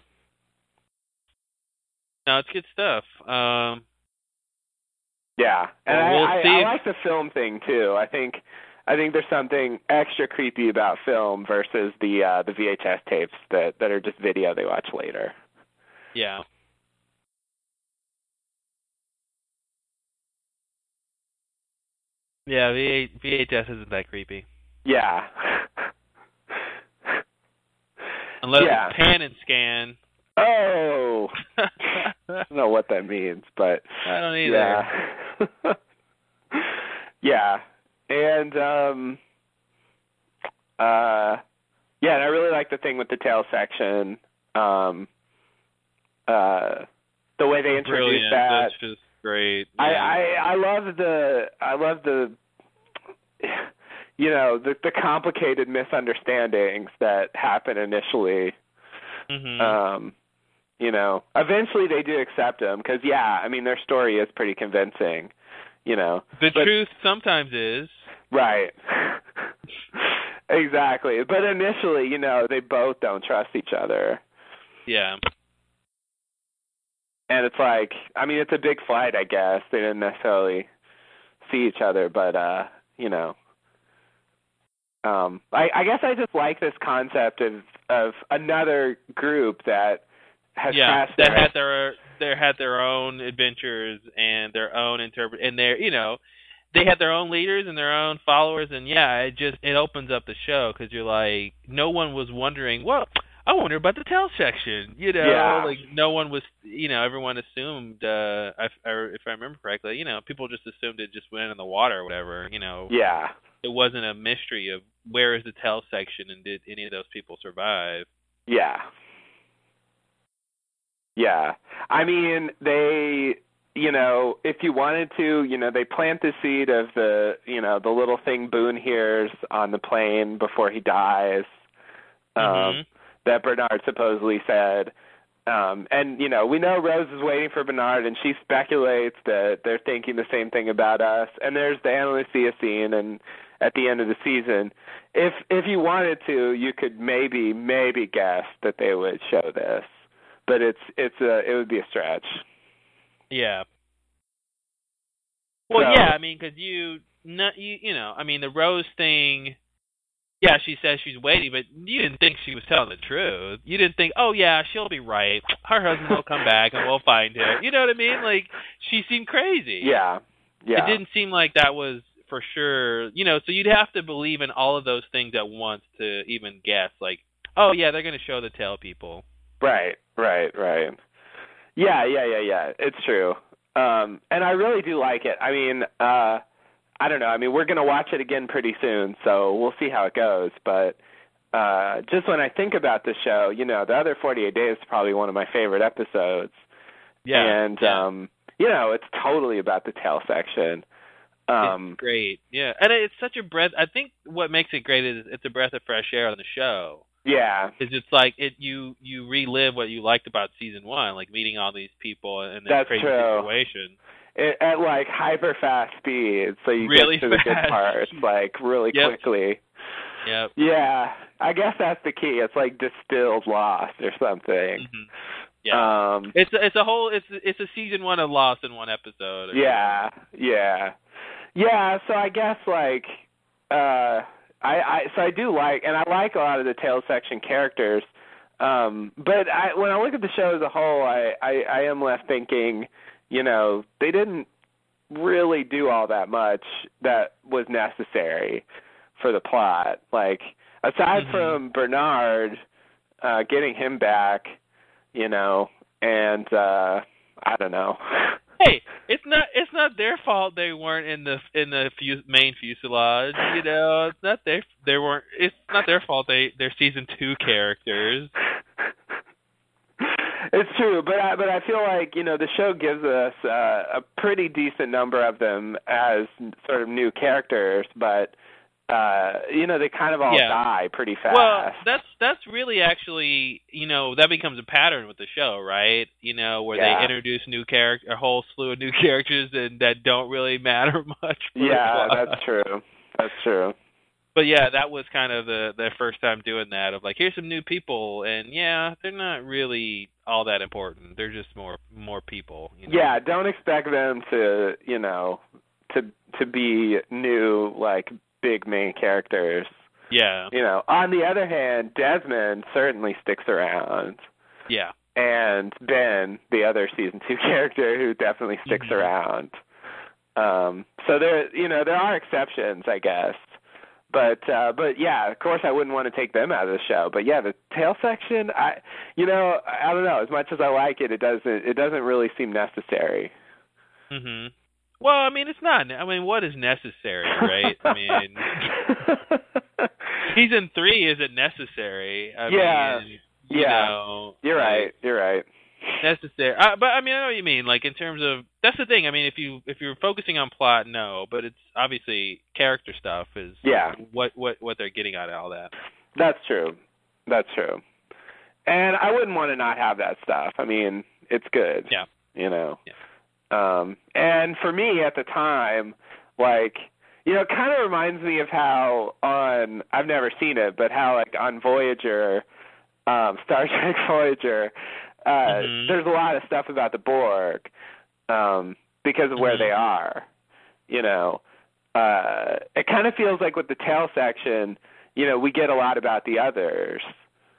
No, it's good stuff. Um Yeah. And Well, we'll I, I, see I if- like the film thing too. I think I think there's something extra creepy about film versus the uh the VHS tapes that that are just video they watch later. yeah. Yeah, V VHS isn't that creepy. Yeah. Unless Yeah. it's pan and scan. Oh, I I don't know what that means, but I don't either. Yeah. yeah. And um uh yeah, and I really like the thing with the tail section. Um uh the way they introduce Brilliant. that. That's just great. I, Yeah. I I love the I love the you know the the complicated misunderstandings that happen initially Mhm. um you know eventually they do accept him because yeah i mean their story is pretty convincing you know. The but- truth sometimes is. Right. Exactly. But initially you know they both don't trust each other. Yeah. and it's like i mean it's a big fight i guess. They didn't necessarily see each other but uh you know. Um i i guess i just like this concept of of another group that has yeah, passed that their- had their they had their own adventures and their own interpret and their you know they had their own leaders and their own followers and yeah it just it opens up the show because you're like no one was wondering well I wonder about the tail section you know? Yeah. like no one was you know everyone assumed uh if, or if I remember correctly you know people just assumed it just went in the water or whatever you know? Yeah. It wasn't a mystery of where is the tail section and did any of those people survive. Yeah. Yeah. I mean, they, you know, if you wanted to, you know, they plant the seed of the, you know, the little thing Boone hears on the plane before he dies. Um, Mhm. that Bernard supposedly said. Um, and you know, we know Rose is waiting for Bernard, and she speculates that they're thinking the same thing about us. And there's the Ana Lucia scene, and at the end of the season, if if you wanted to, you could maybe maybe guess that they would show this, but it's it's a it would be a stretch. Yeah. Well, So- yeah, I mean, because you, no, you, you know, I mean, the Rose thing. Yeah, she says she's waiting, but you didn't think she was telling the truth. You didn't think, oh yeah, she'll be right. Her husband will come back and we'll find him. You know what I mean? Like she seemed crazy. Yeah, yeah, It didn't seem like that was for sure. You know, so you'd have to believe in all of those things at once to even guess. Like, oh yeah, they're going to show the tail people. Right, right, right. Yeah, yeah, yeah, yeah. It's true. Um and I really do like it. I mean, uh I don't know. I mean, we're going to watch it again pretty soon, so we'll see how it goes, but uh just when I think about the show, you know, the other 48 days is probably one of my favorite episodes. Yeah. And yeah. um you know, it's totally about the tail section. Um it's great. Yeah, and it's such a breath. I think what makes it great is it's a breath of fresh air on the show. Yeah. Is it's like it you you relive what you liked about season one, like meeting all these people and this That's crazy true. situation. It, at like hyper fast speed, so you Really get to the good parts like really Yep. quickly. Yep. Yeah, I guess that's the key. It's like distilled lost or something. hmm Yeah. Um, It's a, it's a whole it's it's a season one of Lost in one episode. yeah, yeah, yeah. So I guess like, uh, I, I so I do like, and I like a lot of the tail section characters. Um, but I, when I look at the show as a whole, I, I, I am left thinking, you know, they didn't really do all that much that was necessary for the plot. Like aside Mhm. from Bernard, uh, getting him back, you know, and uh, I don't know. Hey, it's not it's not their fault they weren't in the in the fu- main fuselage. You know, it's not their they weren't. It's not their fault they they're season two characters. it's true, but I, but I feel like you know the show gives us uh, a pretty decent number of them as sort of new characters, but uh, you know they kind of all Yeah. die pretty fast. Well, that's that's really actually you know that becomes a pattern with the show, right? You know where Yeah. they introduce new character, a whole slew of new characters, and that don't really matter much. For yeah, that's true. That's true. But yeah, that was kind of the the first time doing that of like here's some new people, and yeah, they're not really all that important. They're just more more people. You know? Yeah, don't expect them to you know to to be new like big main characters. Yeah. You know, on the other hand, Desmond certainly sticks around. Yeah. and Ben, the other season two character who definitely sticks Mhm. around. Um, so there, you know, there are exceptions, I guess. But uh, but yeah, of course, I wouldn't want to take them out of the show. But yeah, the tail section, I, you know, I don't know. As much as I like it, it doesn't it doesn't really seem necessary. Mhm. Well, I mean, it's not. I mean, what is necessary, right? I mean, season three isn't necessary. I Yeah. mean, you Yeah. know, You're like, right. You're right. necessary. Uh, but I mean, I know what you mean. Like in terms of that's the thing. I mean, if you if you're focusing on plot, no. But it's obviously character stuff is Yeah. what what what they're getting out of all that. That's true. That's true. And I wouldn't want to not have that stuff. I mean, it's good. Yeah. You know. Yeah. Um and for me at the time, like you know, it kind of reminds me of how on I've never seen it, but how like on Voyager, um Star Trek Voyager, uh Mhm. there's a lot of stuff about the Borg um because of where Mhm. they are. You know. Uh it kind of feels like with the tail section, you know, we get a lot about the others.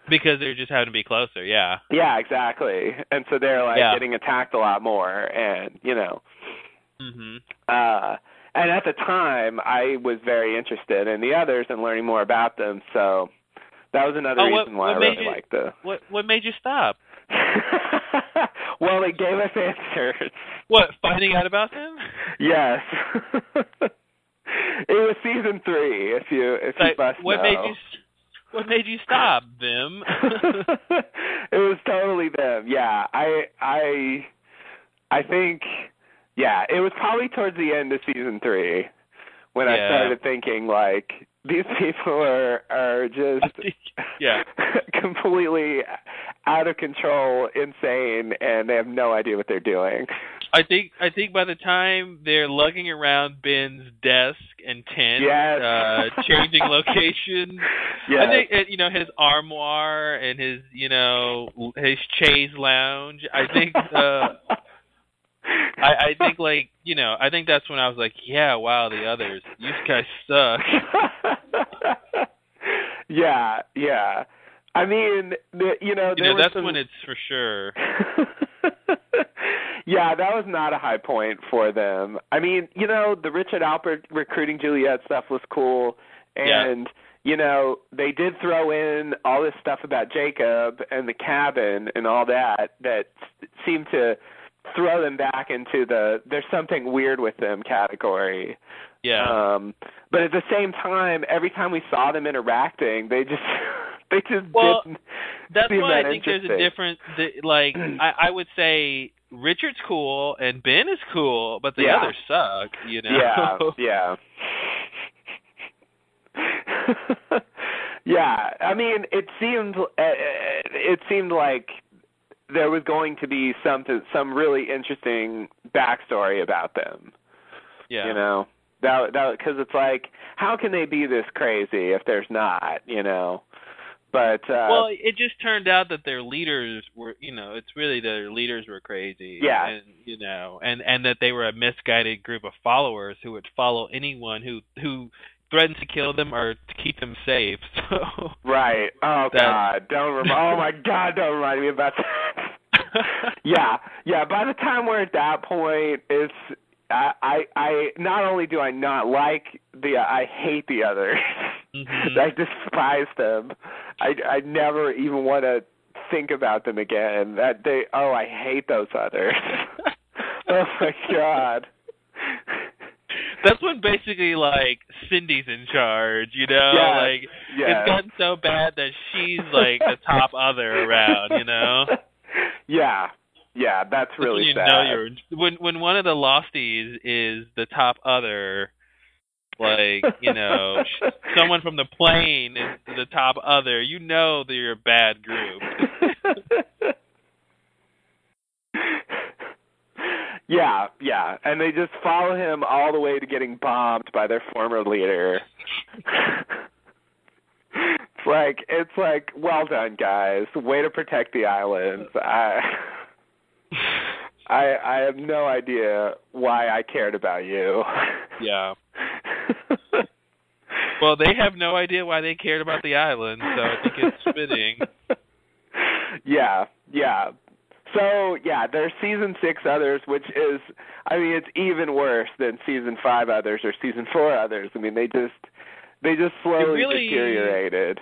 Because they're just having to be closer. Yeah. Yeah, exactly. And so they're like Yeah. getting attacked a lot more and, you know, Mhm. uh and at the time I was very interested in the others and learning more about them, so that was another Oh, what- reason why I really you- liked the What what made you stop? Well, they gave us answers. What finding out about them? Yes. it was season 3 if you if you must what know. made you what made you stop them? it was totally them. Yeah, I I I think yeah, it was probably towards the end of season 3 when I started thinking like these people are are just yeah. completely out of control, insane, and they have no idea what they're doing. I think I think by the time they're lugging around Ben's desk and tent, Yes. uh, changing locations. Yes. I think uh, you know his armoire and his you know his chaise lounge. I think uh, I, I think like you know I think that's when I was like, yeah, wow, the others, you guys suck. yeah, yeah. I mean, the, you know, You know that's some... when it's for sure. yeah, that was not a high point for them. I mean, you know, the Richard Alpert recruiting Juliet stuff was cool, Yeah. and you know, they did throw in all this stuff about Jacob and the cabin and all that that seemed to throw them back into the there's something weird with them category. Yeah. Um, but at the same time, every time we saw them interacting, they just they just Well, didn't. That's why I think there's a difference. Like I, I would say Richard's cool and Ben is cool, but the Yeah. others suck. You know. Yeah, yeah. yeah, I mean, it seemed it seemed like there was going to be something, some really interesting backstory about them. yeah. You know, that that because it's like, how can they be this crazy if there's not? You know, But uh well, it just turned out that their leaders were, you know, it's really their leaders were crazy. Yeah. And you know, and and that they were a misguided group of followers who would follow anyone who who threatened to kill them or to keep them safe. So. Right. Oh That- God! Don't rem- Oh my God! Don't remind me about that. yeah, yeah. By the time we're at that point, it's I, I, I. Not only do I not like the, I hate the others. Mhm. I despise them. I, I never even want to think about them again. That they. Oh, I hate those others. oh my God. That's when basically like Cindy's in charge, you know? Yeah, like yeah. it's gotten so bad that she's like the top other around, you know? Yeah, yeah. That's really you sad. know you're when when one of the losties is the top other like, you know, someone from the plane is the top other, you know that you're a bad group. yeah, yeah, and they just follow him all the way to getting bombed by their former leader. it's like it's like, well done, guys. Way to protect the islands. I I I have no idea why I cared about you. Yeah. Well, they have no idea why they cared about the island, so I think it's fitting. yeah, yeah. So yeah, there's season six others, which is, I mean, it's even worse than season five others or season four others. I mean, they just, they just slowly really- deteriorated.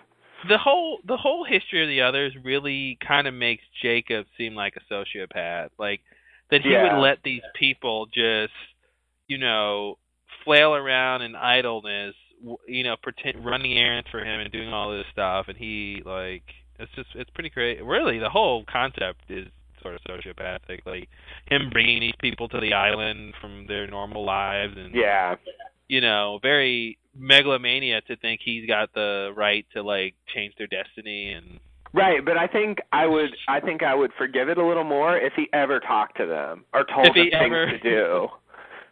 the whole the whole history of the others really kind of makes Jacob seem like a sociopath. Like that he Yeah. would let these people just, you know, flail around in idleness, you know, pretend running errands for him and doing all this stuff, and he like it's just it's pretty crazy. Really, the whole concept is sort of sociopathic. Like him bringing these people to the island from their normal lives and Yeah, you know, very megalomania to think he's got the right to like change their destiny and right. But I think I would, I think I would forgive it a little more if he ever talked to them or told them he things to do.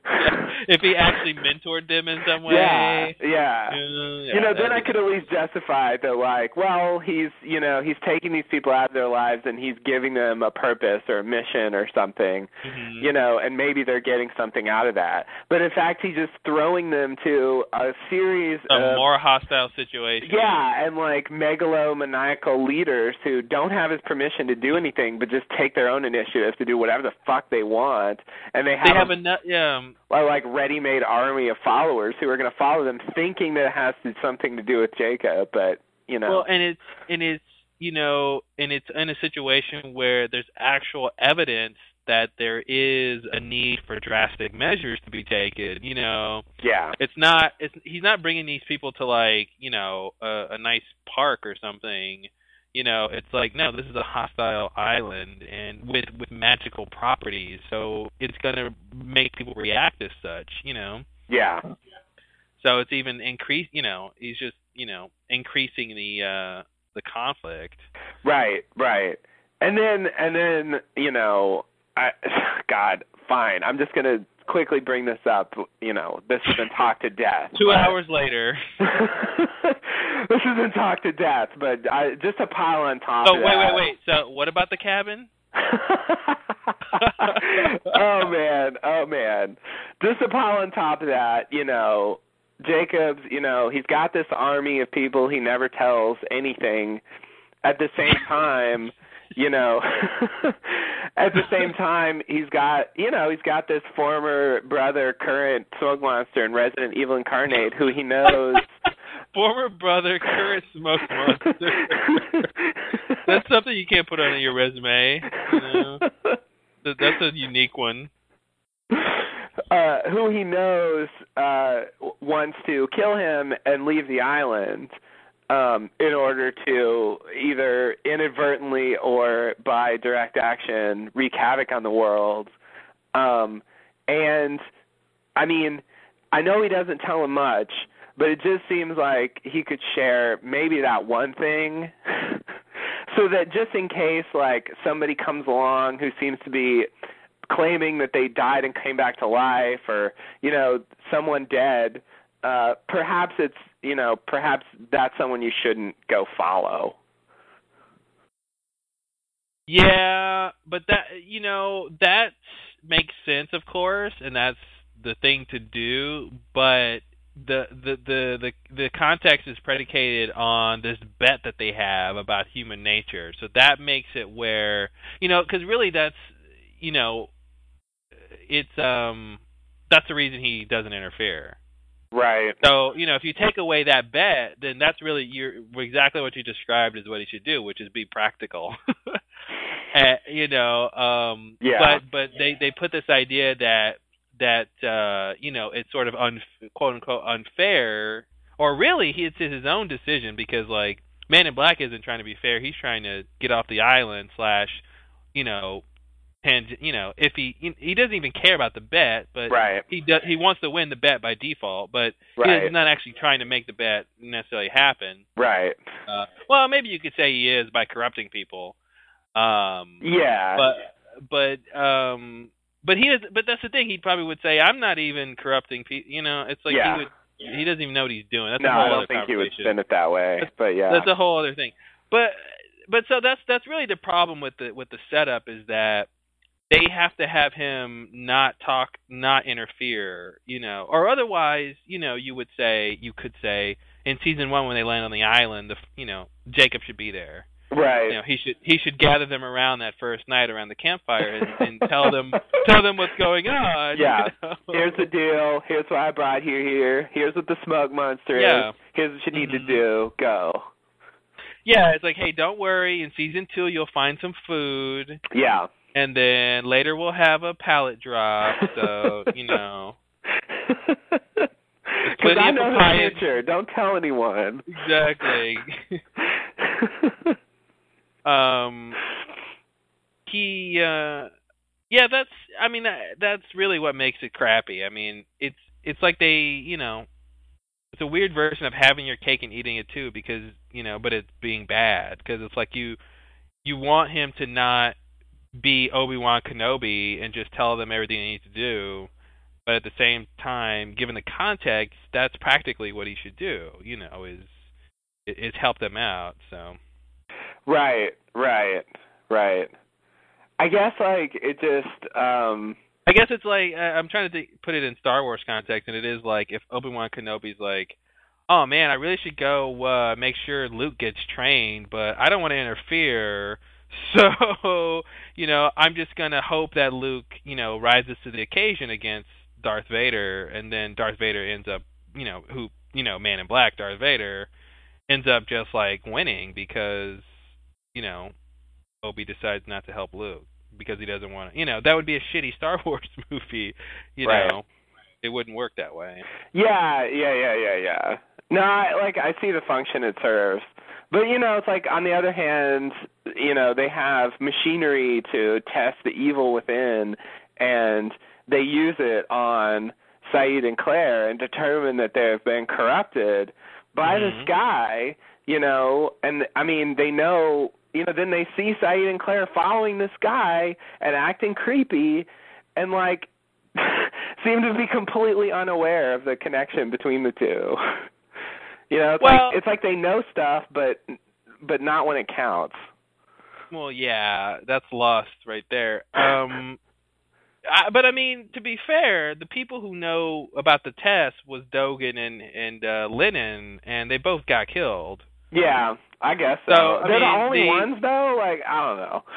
if he actually mentored them in some way. Yeah, yeah. Yeah, you know, then I could at least justify that, like, well, he's, you know, he's taking these people out of their lives and he's giving them a purpose or a mission or something, Mhm. you know, and maybe they're getting something out of that. But in fact, he's just throwing them to a series a of more hostile situations. yeah, and like megalomaniacal leaders who don't have his permission to do anything, but just take their own initiative to do whatever the fuck they want, and they have, They have a, a yeah. A like ready-made army of followers who are going to follow them, thinking that it has to, something to do with Jacob, but you know, Well, and it's and it's you know, and it's in a situation where there's actual evidence that there is a need for drastic measures to be taken. You know, yeah, it's not it's he's not bringing these people to like you know a, a nice park or something you know it's like no this is a hostile island and with with magical properties so it's going to make people react as such you know? Yeah, so it's even increase you know he's just you know increasing the uh the conflict. Right, right, and then and then you know, I, God, fine, I'm just going to quickly bring this up. You know, this has been talked to death. two hours later this isn't talked to death, but I, just a pile on top. of wait wait wait so what about the cabin oh man, oh man. Just a pile on top of that, you know, Jacobs, you know, he's got this army of people he never tells anything. At the same time, you know, at the same time, he's got, you know, he's got this former brother, current smoke monster and Resident Evil incarnate, who he knows. former brother current smoke monster. That's something you can't put on your resume you know? That- that's a unique one. Uh, who he knows uh, wants to kill him and leave the island um, in order to either inadvertently or by direct action wreak havoc on the world. Um, and I mean, I know he doesn't tell him much, but it just seems like he could share maybe that one thing. so that just in case like somebody comes along who seems to be claiming that they died and came back to life or you know someone dead uh perhaps it's you know perhaps that's someone you shouldn't go follow Yeah, but that you know that makes sense, of course, and that's the thing to do. But the the the the the context is predicated on this bet that they have about human nature. So that makes it where you know because really that's you know it's um that's the reason he doesn't interfere. Right. So you know, if you take away that bet, then that's really you're exactly what you described is what he should do, which is be practical. and, you know, um, Yeah. but but they they put this idea that that uh, you know it's sort of un, quote unquote unfair, or really he it's his own decision because like Man in Black isn't trying to be fair. He's trying to get off the island slash, you know, and you know if he he doesn't even care about the bet, but Right. he does he wants to win the bet by default, but Right. he's not actually trying to make the bet necessarily happen. Right. Uh, well, maybe you could say he is by corrupting people. Um, Yeah. but but um, but he is. But that's the thing. He probably would say, "I'm not even corrupting people." You know, it's like Yeah. he would. He doesn't even know what he's doing. That's no, a whole I don't other think he would spin it that way. But yeah. That's a whole other thing. But but so that's that's really the problem with the with the setup is that they have to have him not talk, not interfere, you know, or otherwise, you know, you would say you could say in season one when they land on the island, the you know Jacob should be there. right. You know, he should he should gather them around that first night around the campfire and, and tell them tell them what's going on. Yeah. you know? Here's the deal. Here's what I brought you here. Here's what the smug monster Yeah. is. Here's what you need Mhm. to do. Go. yeah, it's like, hey, don't worry. In season two, you'll find some food. Yeah. And then later we'll have a pallet drop. So you know, Because I know the future. Don't tell anyone. exactly. um, he, uh, yeah, that's. I mean, that, that's really what makes it crappy. I mean, it's it's like they, you know, it's a weird version of having your cake and eating it too, because you know, but it's being bad because it's like you you want him to not be Obi Wan Kenobi and just tell them everything they need to do, but at the same time, given the context, that's practically what he should do. You know, is is help them out. So right. Right. Right. I guess like it just um I guess it's like I'm trying to put it in Star Wars context, and it is like if Obi Wan Kenobi's like, "Oh man, I really should go uh, make sure Luke gets trained, but I don't want to interfere." So, you know, I'm just gonna hope that Luke, you know, rises to the occasion against Darth Vader, and then Darth Vader ends up, you know, who, you know, Man in Black, Darth Vader, ends up just like winning because, you know, Obi decides not to help Luke because he doesn't want to. You know, that would be a shitty Star Wars movie. You Right. know, it wouldn't work that way. Yeah, yeah, yeah, yeah, yeah. No, I, like I see the function it serves, but you know, it's like on the other hand, you know, they have machinery to test the evil within, and they use it on Sayid and Claire and determine that they've been corrupted by Mhm. this guy. You know, and I mean, they know. You know, then they see Sayid and Claire following this guy and acting creepy, and like seem to be completely unaware of the connection between the two. You know, it's Well- like it's like they know stuff, but but not when it counts. Well, yeah, that's lost right there. Um, I, but I mean, to be fair, the people who know about the test was Dogen and and uh, Lennon, and they both got killed. Yeah, I guess so. So, I They're mean, the only the- ones though. Like I don't know.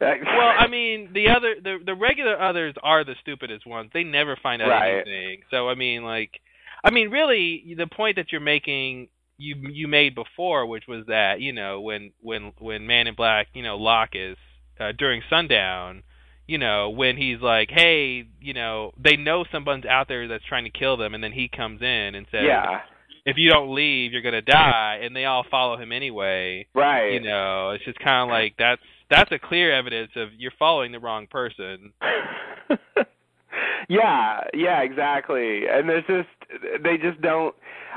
Well, I mean, the other the the regular others are the stupidest ones. They never find out Right. anything. So I mean, like, I mean, really, the point that you're making you you made before, which was that you know when when when Man in Black, you know, Locke is uh, during sundown. You know, when he's like, "Hey, you know, they know someone's out there that's trying to kill them," and then he comes in and says, yeah, "If you don't leave, you're gonna die," and they all follow him anyway right. you know it's just kind of like that's that's a clear evidence of you're following the wrong person yeah, yeah, exactly. And there's just they just don't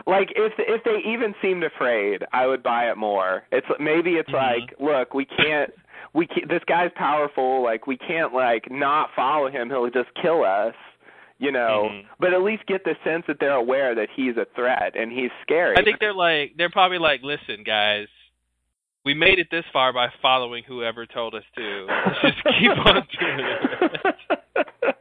like if if they even seemed afraid, I would buy it more. It's maybe it's Mhm. like, look, we can't we can't, this guy's powerful, like we can't like not follow him, he'll just kill us. You know, Mhm. but at least get the sense that they're aware that he's a threat and he's scary. i think they're like they're probably like listen guys we made it this far by following whoever told us to. Let's just keep on doing it.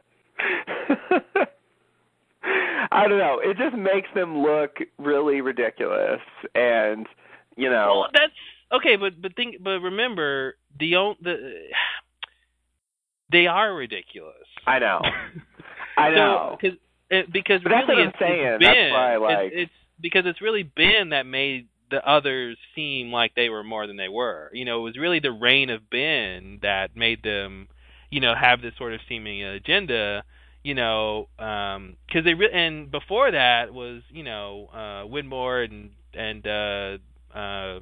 I don't know. It just makes them look really ridiculous, and you know. Well, that's okay, but but think, but remember the the they are ridiculous. I know. I know. Because it, because But that's really what I'm it's, saying. it's That's Ben. why I It's- it's, because it's really Ben that made the others seem like they were more than they were. You know, it was really the reign of Ben that made them, you know, have this sort of seeming agenda. You know, because they re- and before that was you know uh Widmore and and uh uh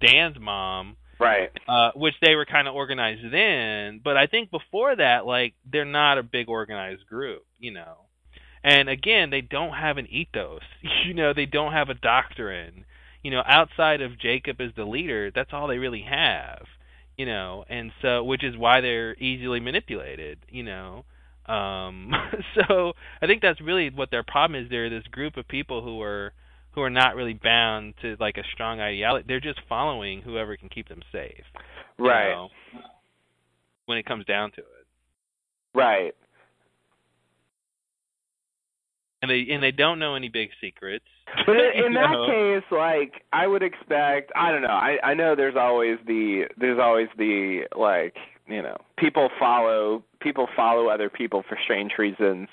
Dan's mom Right. uh, which they were kind of organized then. But I think before that, like they're not a big organized group, you know. And again, they don't have an ethos. You know, they don't have a doctrine. You know, outside of Jacob as the leader, that's all they really have. You know, and so which is why they're easily manipulated. You know. Um, so I think that's really what their problem is. They're this group of people who are who are not really bound to like a strong ideology. They're just following whoever can keep them safe. you Right. know, when it comes down to it, Right. and they and they don't know any big secrets. But in, in that know? case, like I would expect, I don't know. I I know there's always the there's always the like you know people follow people follow other people for strange reasons,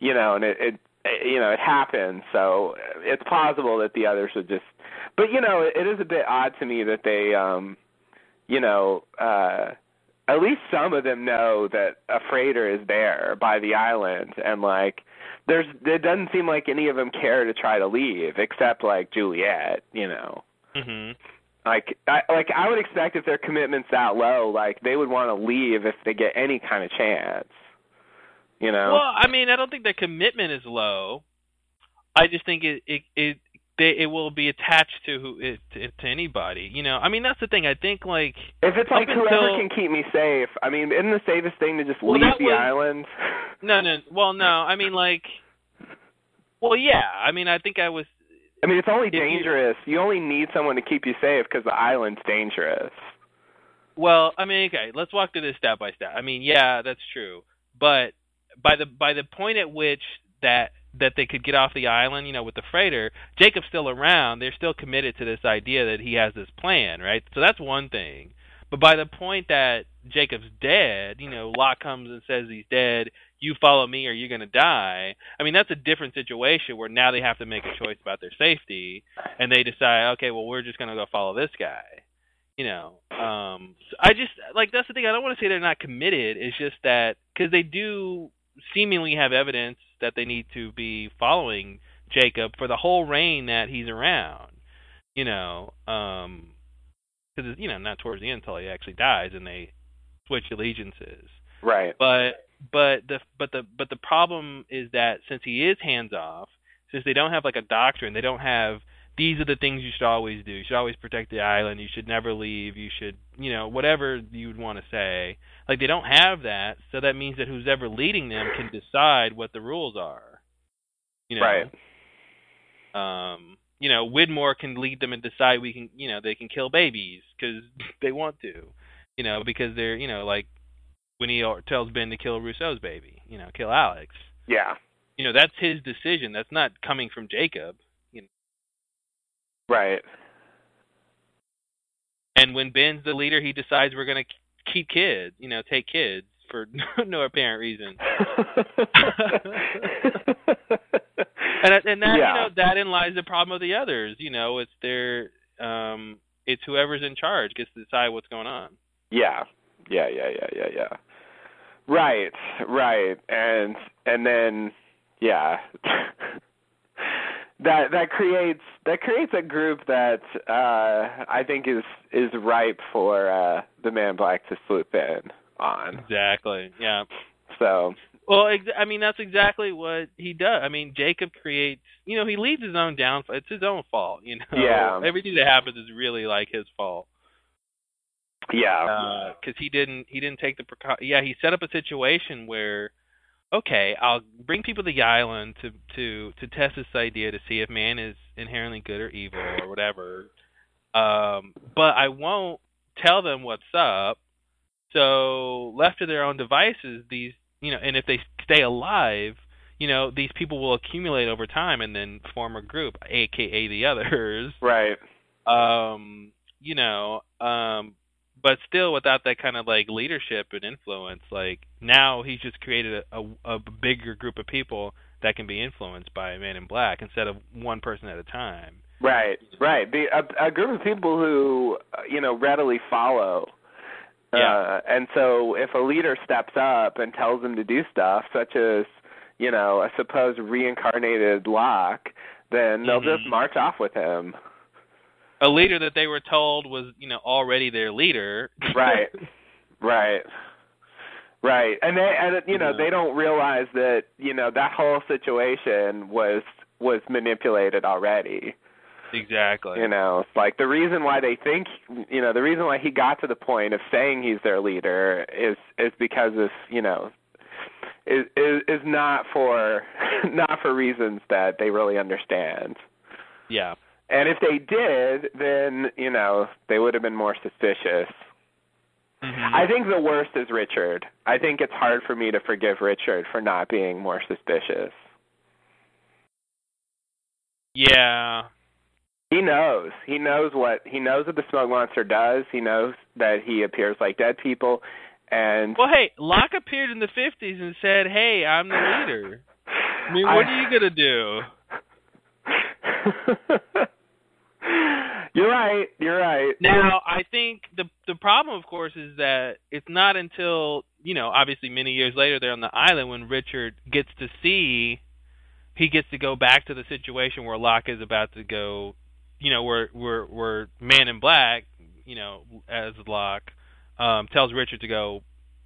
you know, and it, it you know it happens. So it's possible that the others would just, but you know it, it is a bit odd to me that they um you know uh at least some of them know that a freighter is there by the island and like there's it doesn't seem like any of them care to try to leave except like Juliet, you know. hmm Like I like I would expect if their commitment's that low, like they would want to leave if they get any kind of chance. You know. Well, I mean, I don't think their commitment is low. I just think it it it they, it will be attached to who it to, to anybody. You know, I mean that's the thing. I think like if it's like up whoever until- can keep me safe, I mean, isn't the safest thing to just Well, leave the was- island? no no well no I mean like well yeah I mean I think I was I mean, it's only dangerous. You only need someone to keep you safe because the island's dangerous. Well, I mean, okay, let's walk through this step by step. I mean, yeah, that's true. But by the by the point at which that that they could get off the island, you know, with the freighter, Jacob's still around. They're still committed to this idea that he has this plan, right? So that's one thing. But by the point that Jacob's dead, you know, Locke comes and says he's dead. You follow me, or you're going to die. I mean, that's a different situation where now they have to make a choice about their safety, and they decide, okay, well, we're just going to go follow this guy you know? Um so i just like that's the thing. I don't want to say they're not committed. It's just that because they do seemingly have evidence that they need to be following jacob for the whole reign that he's around you know? Um because you know not towards the end until he actually dies and they switch allegiances. Right. but but the but the but the problem is that since he is hands off, since they don't have like a doctrine, they don't have these are the things you should always do. You should always protect the island. You should never leave. You should, you know, whatever you would want to say. Like they don't have that, so that means that who's ever leading them can decide what the rules are. You know, Right. um, you know, Widmore can lead them and decide we can, you know, they can kill babies because they want to, you know, because they're, you know, like when he tells Ben to kill Rousseau's baby, you know, kill Alex. Yeah. You know, that's his decision. That's not coming from Jacob. You know, Right. and when Ben's the leader, he decides we're going to keep kids, you know, take kids for no apparent reason. And and that Yeah. you know that in lies the problem of the others. You know, it's their um, it's whoever's in charge gets to decide what's going on. Yeah. Yeah, yeah, yeah, yeah, yeah. Right, right. And and then yeah. that that creates that creates a group that uh I think is is ripe for uh the man black to swoop in on. Exactly. Yeah. So Well, ex- I mean that's exactly what he does. I mean Jacob creates. You know, he leads his own downfall. It's his own fault. You know. Yeah. Everything that happens is really like his fault. Yeah. because he didn't he didn't take the precau- yeah he set up a situation where okay I'll bring people to the island to to to test this idea to see if man is inherently good or evil or whatever um but I won't tell them what's up. So left to their own devices, these you know, and if they stay alive, you know, these people will accumulate over time and then form a group, aka the others. Right. Um, you know, um, but still without that kind of like leadership and influence. Like now he's just created a, a, a bigger group of people that can be influenced by a Man in Black instead of one person at a time. Right, right. The, a, a group of people who uh, you know readily follow. Yeah. Uh, and so if a leader steps up and tells them to do stuff, such as you know a supposed reincarnated Locke, then they'll Mhm. just march off with him. A leader that they were told was, you know, already their leader. Right. right. Right. And they and you know, they don't realize that, you know, that whole situation was was manipulated already. exactly. You know, it's like the reason why they think, you know, the reason why he got to the point of saying he's their leader is is because of, you know, is is is not for not for reasons that they really understand. Yeah. And if they did, then, you know, they would have been more suspicious. Mhm. I think the worst is Richard. I think it's hard for me to forgive Richard for not being more suspicious. yeah. He knows. He knows what he knows what the smoke monster does. He knows that he appears like dead people and Well, hey, Locke appeared in the 50s and said, "Hey, I'm the leader." I mean, what are you going to do? You're right. You're right. Now, I think the the problem, of course, is that it's not until you know, obviously, many years later, they're on the island when Richard gets to see, he gets to go back to the situation where Locke is about to go, you know, where where where Man in Black, you know, as Locke, um, tells Richard to go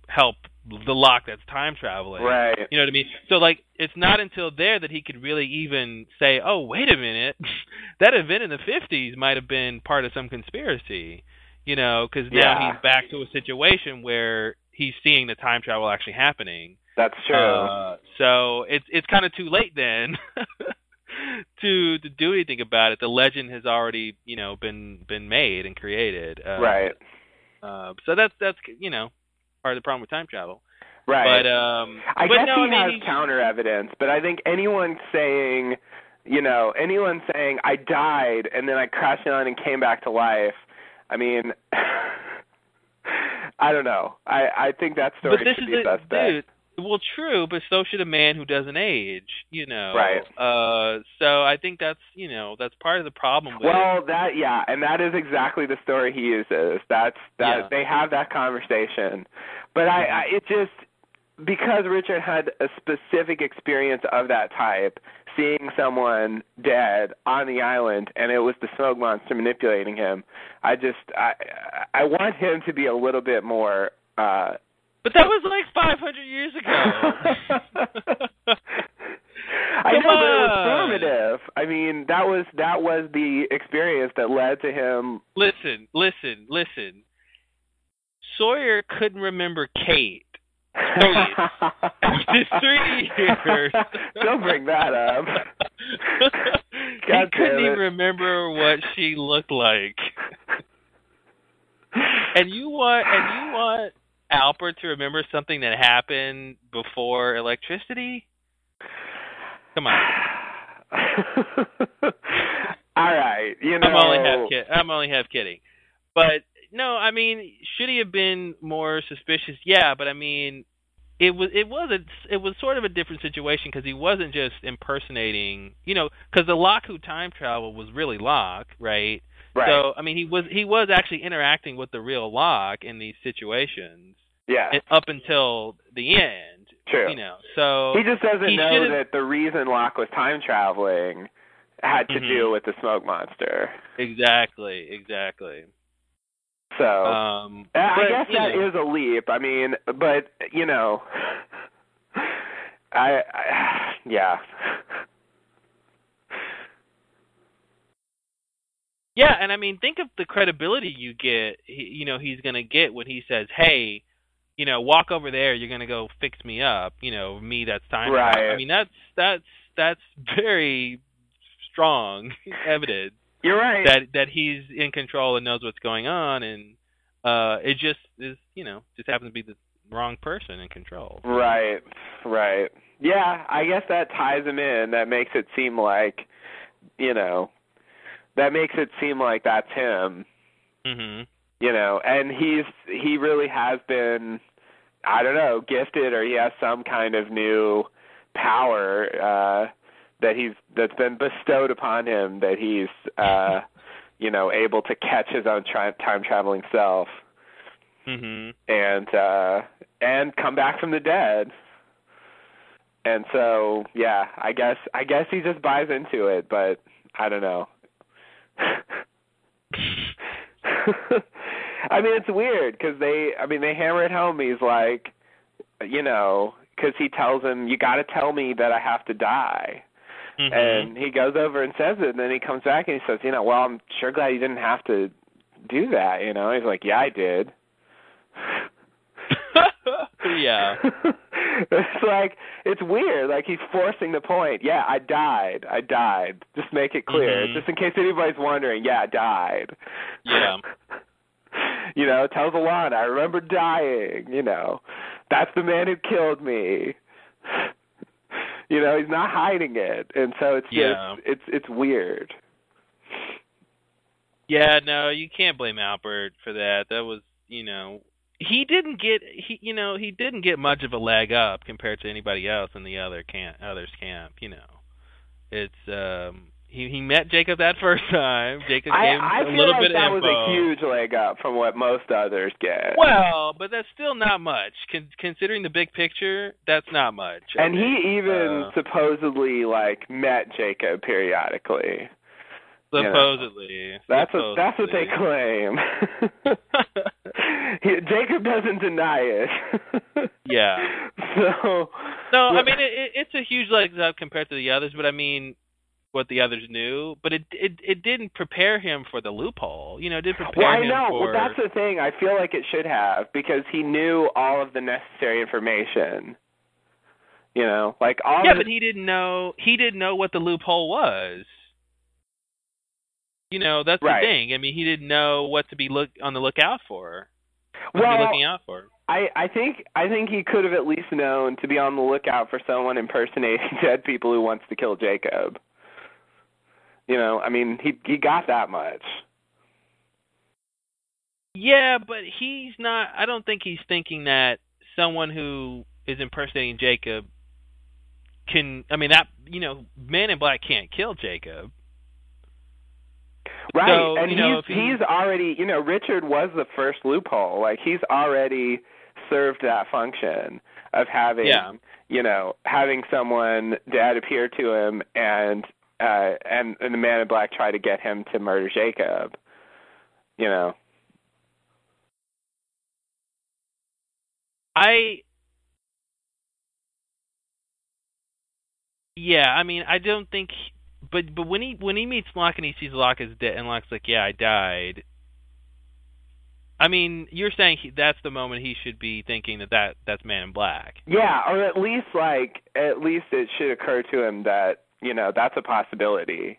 help the Locke that's time traveling. Right. You know what I mean? So like, it's not until there that he could really even say, "Oh, wait a minute, that event in the '50s might have been part of some conspiracy." You know, because now Yeah. he's back to a situation where he's seeing the time travel actually happening. That's true. Uh, so it's it's kind of too late then to to do anything about it. The legend has already you know been been made and created. Uh, right. Uh, so that's that's you know part of the problem with time travel. Right. But um, I but guess no, he I has counter evidence, but I think anyone saying, you know, anyone saying I died and then I crashed on and came back to life. I mean, I don't know. I I think that story but this should is be suspect. dude. Well, true, but so should a man who doesn't age. You know, Right. Uh, so I think that's you know that's part of the problem with Well, that yeah, and that is exactly the story he uses. That's that Yeah. they have that conversation, but I, I it just because Richard had a specific experience of that type, seeing someone dead on the island, and it was the smoke monster manipulating him. I just I I want him to be a little bit more. uh But that was like 500 years ago. I know, but it was formative. I mean, that was that was the experience that led to him. listen, listen, listen. Sawyer couldn't remember Kate. After three years. Don't bring that up. he couldn't even remember what she looked like. And you want and you want Alpert to remember something that happened before electricity? Come on. All right, you know. I'm only half kid. I'm only half kidding. But no, I mean, should he have been more suspicious? Yeah, but I mean, it was it was a it was sort of a different situation because he wasn't just impersonating, you know, because the Locke who time traveled was really Locke, right? Right. So I mean, he was he was actually interacting with the real Locke in these situations yeah. up until the end, True. you know. So he just doesn't he know that the reason Locke was time traveling had to Mhm. do with the smoke monster. exactly, exactly. So Um, I but, guess you that know. is a leap. I mean, but you know, I, I yeah. Yeah, and I mean, think of the credibility you get. He, you know, he's gonna get when he says, "Hey, you know, walk over there. You're gonna go fix me up." You know, me that's time. Right. I mean, that's that's that's very strong evidence. You're right. that that he's in control and knows what's going on, and uh, it just is, you know, just happens to be the wrong person in control. Right, right. Yeah, I guess that ties him in. That makes it seem like, you know, that makes it seem like that's him. Mhm. You know, and he's he really has been, I don't know, gifted or he has some kind of new power uh that he's that's been bestowed upon him that he's uh you know able to catch his own tri- time traveling self Mhm. and uh and come back from the dead. And so, yeah, I guess I guess he just buys into it, but I don't know. I mean, it's weird because they, I mean, they hammer it home. He's like, you know, because he tells him, "You got to tell me that I have to die." Mhm. And he goes over and says it, and then he comes back and he says, "You know, well, I'm sure glad you didn't have to do that." You know, he's like, "Yeah, I did." yeah. it's like it's weird. Like he's forcing the point. Yeah, I died. I died. Just make it clear, Mhm. just in case anybody's wondering. Yeah, I died. Yeah. you know, tells Ilana, I remember dying. You know, that's the man who killed me. You know, he's not hiding it, and so it's just Yeah. it's it's weird. Yeah, no, you can't blame Alpert for that. That was, you know, he didn't get he, you know, he didn't get much of a leg up compared to anybody else in the other camp, others camp. You know, it's um, he he met Jacob that first time. Jacob I gave him I a feel little like bit that of was a huge leg up from what most others get. Well, but that's still not much. Con- considering the big picture, that's not much. And he even Uh, supposedly like met Jacob periodically. you know. supposedly. That's what that's what they claim. he, Jacob doesn't deny it. Yeah. So No, I mean it, it, it's a huge leg up compared to the others, but I mean what the others knew, but it it it didn't prepare him for the loophole. You know, it did prepare well, I know. for Well, that's the thing. I feel like it should have because he knew all of the necessary information. You know, like all. Yeah, the, but he didn't know he didn't know what the loophole was. You know, that's Right. the thing. I mean, he didn't know what to be look on the lookout for. What to well, be looking out for. I I think I think he could have at least known to be on the lookout for someone impersonating dead people who wants to kill Jacob. You know, I mean, he he got that much. Yeah, but he's not. I don't think he's thinking that someone who is impersonating Jacob can. I mean, that you know, Man in Black can't kill Jacob. Right, So, and you know, he's he- he's already you know Richard was the first loophole. Like he's already served that function of having Yeah. you know having someone dad appear to him and uh and and the man in black try to get him to murder Jacob. You know. I. Yeah, I mean, I don't think. But but when he when he meets Locke and he sees Locke is dead, and Locke's like, "Yeah, I died." I mean, you're saying he, that's the moment he should be thinking that, that that's Man in Black. Yeah, or at least like at least it should occur to him that you know that's a possibility.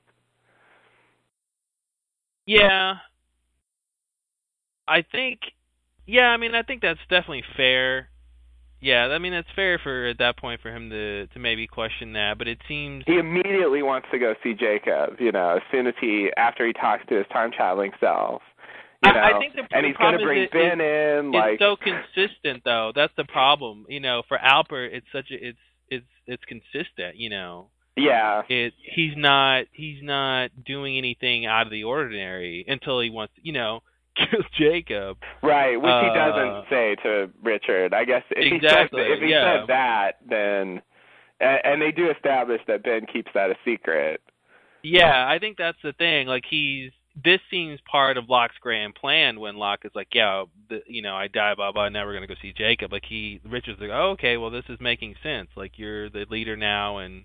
Yeah. I think yeah, I mean I think that's definitely fair. Yeah, I mean that's fair for at that point for him to to maybe question that, but it seems He immediately wants to go see Jacob. You know, as soon as he after he talks to his time traveling self. You know, I, I think the, and the he's problem gonna bring is it- Ben in, it's like so consistent though. That's the problem. You know, for Alpert it's such a it's it's it's consistent, you know. Yeah, It he's not he's not doing anything out of the ordinary until he wants you know, kill Jacob. right. Which he Uh, doesn't say to Richard. I guess if Exactly, he said if he yeah. said that, then and, and they do establish that Ben keeps that a secret. Yeah, I think that's the thing. Like he's this seems part of Locke's grand plan when Locke is like, yeah, the, you know, I die, blah blah. Now we're gonna go see Jacob. Like he, Richard's like, oh, okay, well this is making sense. Like you're the leader now, and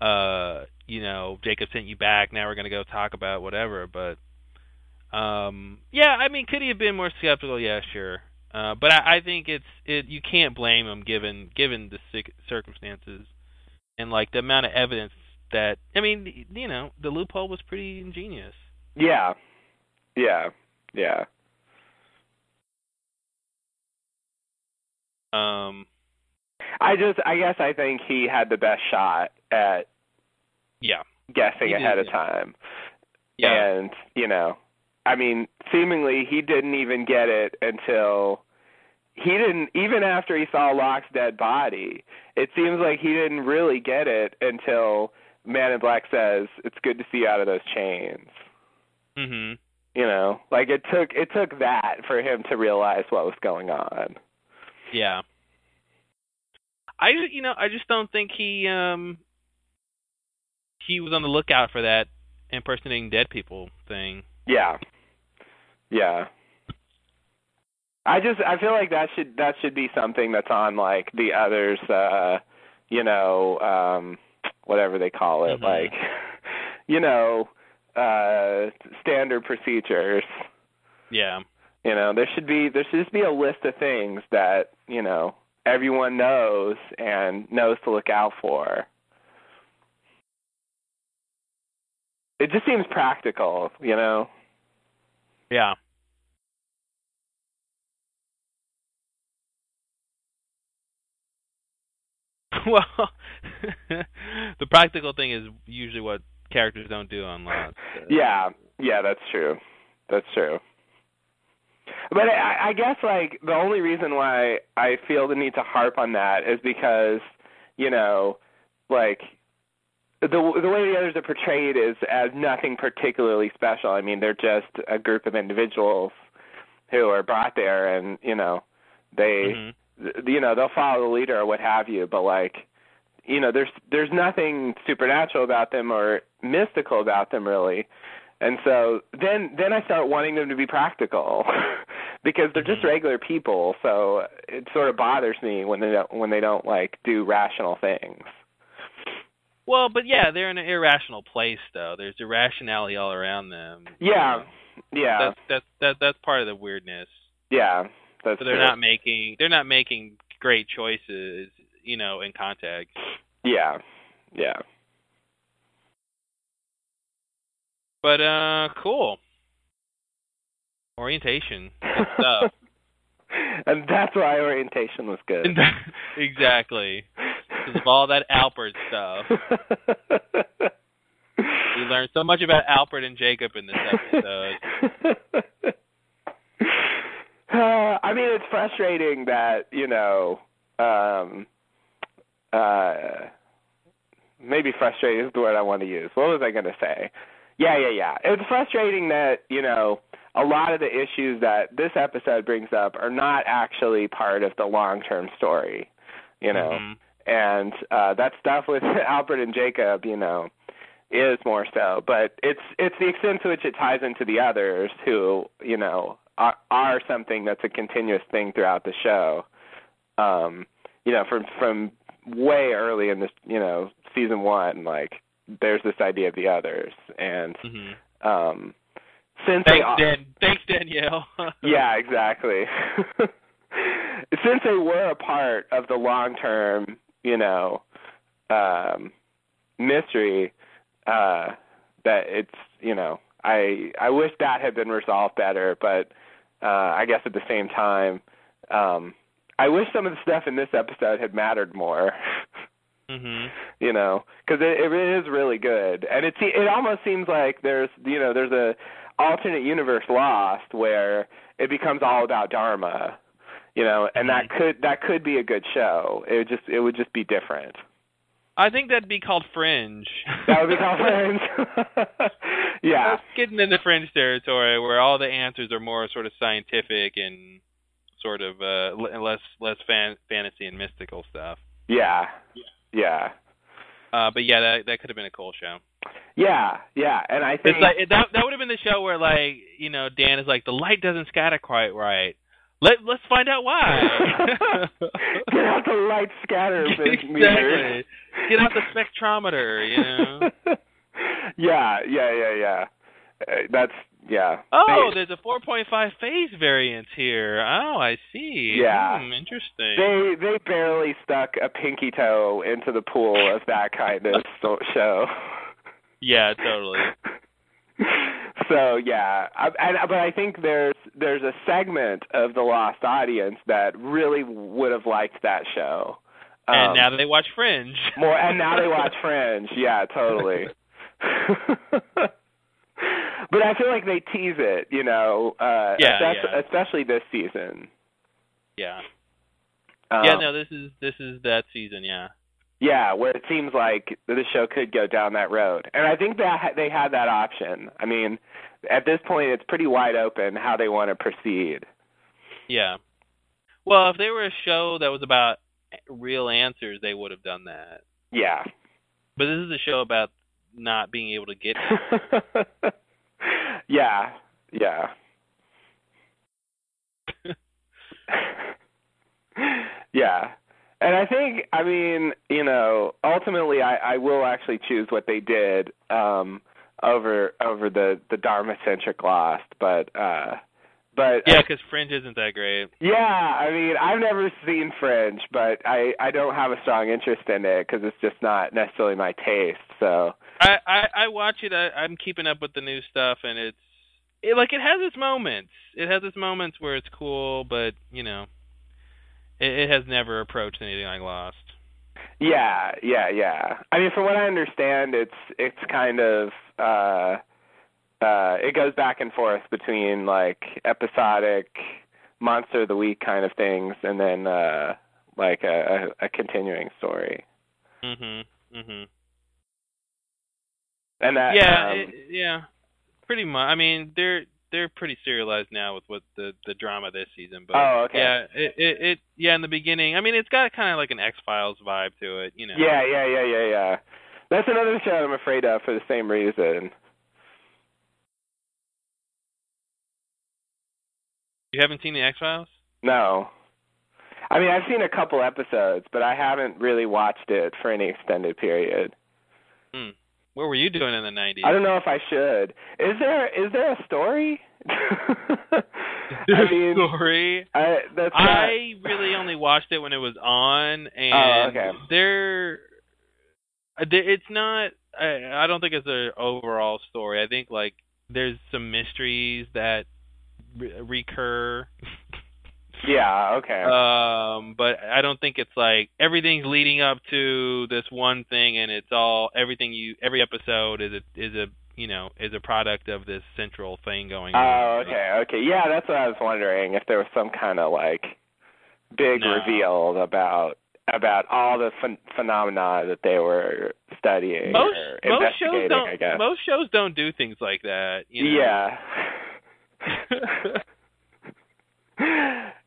uh, you know, Jacob sent you back. Now we're gonna go talk about whatever. But um, yeah, I mean, could he have been more skeptical? Yeah, sure. Uh, but I, I think it's it. You can't blame him given given the circumstances and like the amount of evidence that I mean, you know, the loophole was pretty ingenious. Yeah. Yeah. Yeah. Um. I just I guess I think he had the best shot at Yeah. guessing did, ahead of yeah. time. Yeah. And, you know, I mean, seemingly he didn't even get it until he didn't even after he saw Locke's dead body. It seems like he didn't really get it until Man in Black says, "It's good to see you out of those chains." Mhm. You know, like it took it took that for him to realize what was going on. Yeah. I you know I just don't think he um he was on the lookout for that impersonating dead people thing. Yeah. Yeah. I just I feel like that should that should be something that's on like the others uh you know um whatever they call it Mhm. like you know uh standard procedures Yeah. you know there should be there should just be a list of things that you know everyone knows and knows to look out for it just seems practical you know Yeah. well, the practical thing is usually what characters don't do on Lost. so- Yeah, yeah, that's true. That's true. But I, I guess like the only reason why I feel the need to harp on that is because, you know, like the the way the others are portrayed is as nothing particularly special. I mean, they're just a group of individuals who are brought there, and you know, they Mhm. th- you know they'll follow the leader or what have you but like you know there's there's nothing supernatural about them or mystical about them really and so then then i start wanting them to be practical because they're just Mhm. regular people so it sort of bothers me when they don't when they don't like do rational things Well, but yeah, they're in an irrational place though. There's irrationality all around them. yeah yeah That's that's that, that's part of the weirdness. yeah that's So they're true. not making they're not making great choices, you know, in context. yeah yeah But uh cool. Orientation. Stuff. and that's why orientation was good exactly. Because of all that Alpert stuff. We learned so much about Alpert and Jacob in this episode. uh, I mean, it's frustrating that you know, um, uh, maybe frustrating is the word I want to use. What was I going to say? Yeah, yeah, yeah. It's frustrating that you know a lot of the issues that this episode brings up are not actually part of the long-term story. You know, Mhm. and uh that stuff with Alpert and Jacob, you know, is more so. But it's it's the extent to which it ties into the others who, you know, are, are something that's a continuous thing throughout the show. Um, you know, from from way early in this, you know, season one, like there's this idea of the others, and Mhm. um, since Thanks, are, Dan. Thanks, Danielle. yeah, exactly. Since they were a part of the long term, you know, um mystery, uh that it's you know, I I wish that had been resolved better, but uh I guess at the same time, um I wish some of the stuff in this episode had mattered more. Mhm. you know, because it, it is really good, and it it almost seems like there's you know there's a alternate universe lost where it becomes all about Dharma, you know, and that could that could be a good show. It would just it would just be different. I think that'd be called Fringe. That would be called Fringe. yeah, That's getting into Fringe territory where all the answers are more sort of scientific and sort of uh less less fan- fantasy and mystical stuff. yeah, yeah, Uh but yeah, that that could have been a cool show. yeah, yeah. And I think It's like that that would have been the show where like, you know, Dan is like the light doesn't scatter quite right. Let let's find out why. get out the light scatter exactly. meter. Get out the spectrometer, you know. yeah, yeah, yeah, yeah. Uh, that's yeah. Oh, there's a 4.5 phase variance here. Oh, I see. Yeah. Hmm, interesting. They they barely stuck a pinky toe into the pool of that kind of show. yeah, totally. so yeah, I, I, but I think there's there's a segment of the lost audience that really would have liked that show. Um, and now they watch Fringe. more, and now they watch Fringe. Yeah, totally. But I feel like they tease it, you know. Uh, Yeah, especially, yeah. especially this season. Yeah. Um, yeah, no, this is this is that season, yeah. Yeah, where it seems like the show could go down that road, and I think that they had that option. I mean, at this point, it's pretty wide open how they want to proceed. Yeah. Well, if they were a show that was about real answers, they would have done that. Yeah. But this is a show about not being able to get yeah, yeah. yeah. And I think I mean, you know, ultimately I, I will actually choose what they did um over over the the Dharma centric Lost, but uh but Yeah, because Fringe isn't that great. yeah, I mean, I've never seen Fringe, but I I don't have a strong interest in it because it's just not necessarily my taste. So I I, I watch it. I, I'm keeping up with the new stuff, and it's it, like it has its moments. It has its moments where it's cool, but you know, it, it has never approached anything like Lost. yeah, yeah, yeah. I mean, from what I understand, it's it's kind of uh uh it goes back and forth between like episodic monster of the week kind of things, and then uh like a a, a continuing story. Mhm. Mhm. And that yeah, um, it, yeah, pretty much. I mean, they're they're pretty serialized now with what the the drama this season. But Oh, okay. yeah, it, it it yeah in the beginning. I mean, it's got kind of like an X Files vibe to it, you know. Yeah, yeah, yeah, yeah, yeah. That's another show I'm afraid of for the same reason. You haven't seen the X Files? No. I mean, I've seen a couple episodes, but I haven't really watched it for any extended period. Hmm. What were you doing in the '90s? I don't know if I should. Is there is there a story? I mean, story. I that's not, I really only watched it when it was on, and Oh, okay. there, there- it's not. I, I don't think it's an overall story. I think like there's some mysteries that re- recur. Yeah, okay. um, but I don't think it's like everything's leading up to this one thing, and it's all everything you every episode is a is a you know is a product of this central thing going on. Oh, okay, okay. Yeah, that's what I was wondering if there was some kind of like big No. reveal about about all the phen- phenomena that they were studying most most shows don't I guess. most shows don't do things like that. You know? Yeah.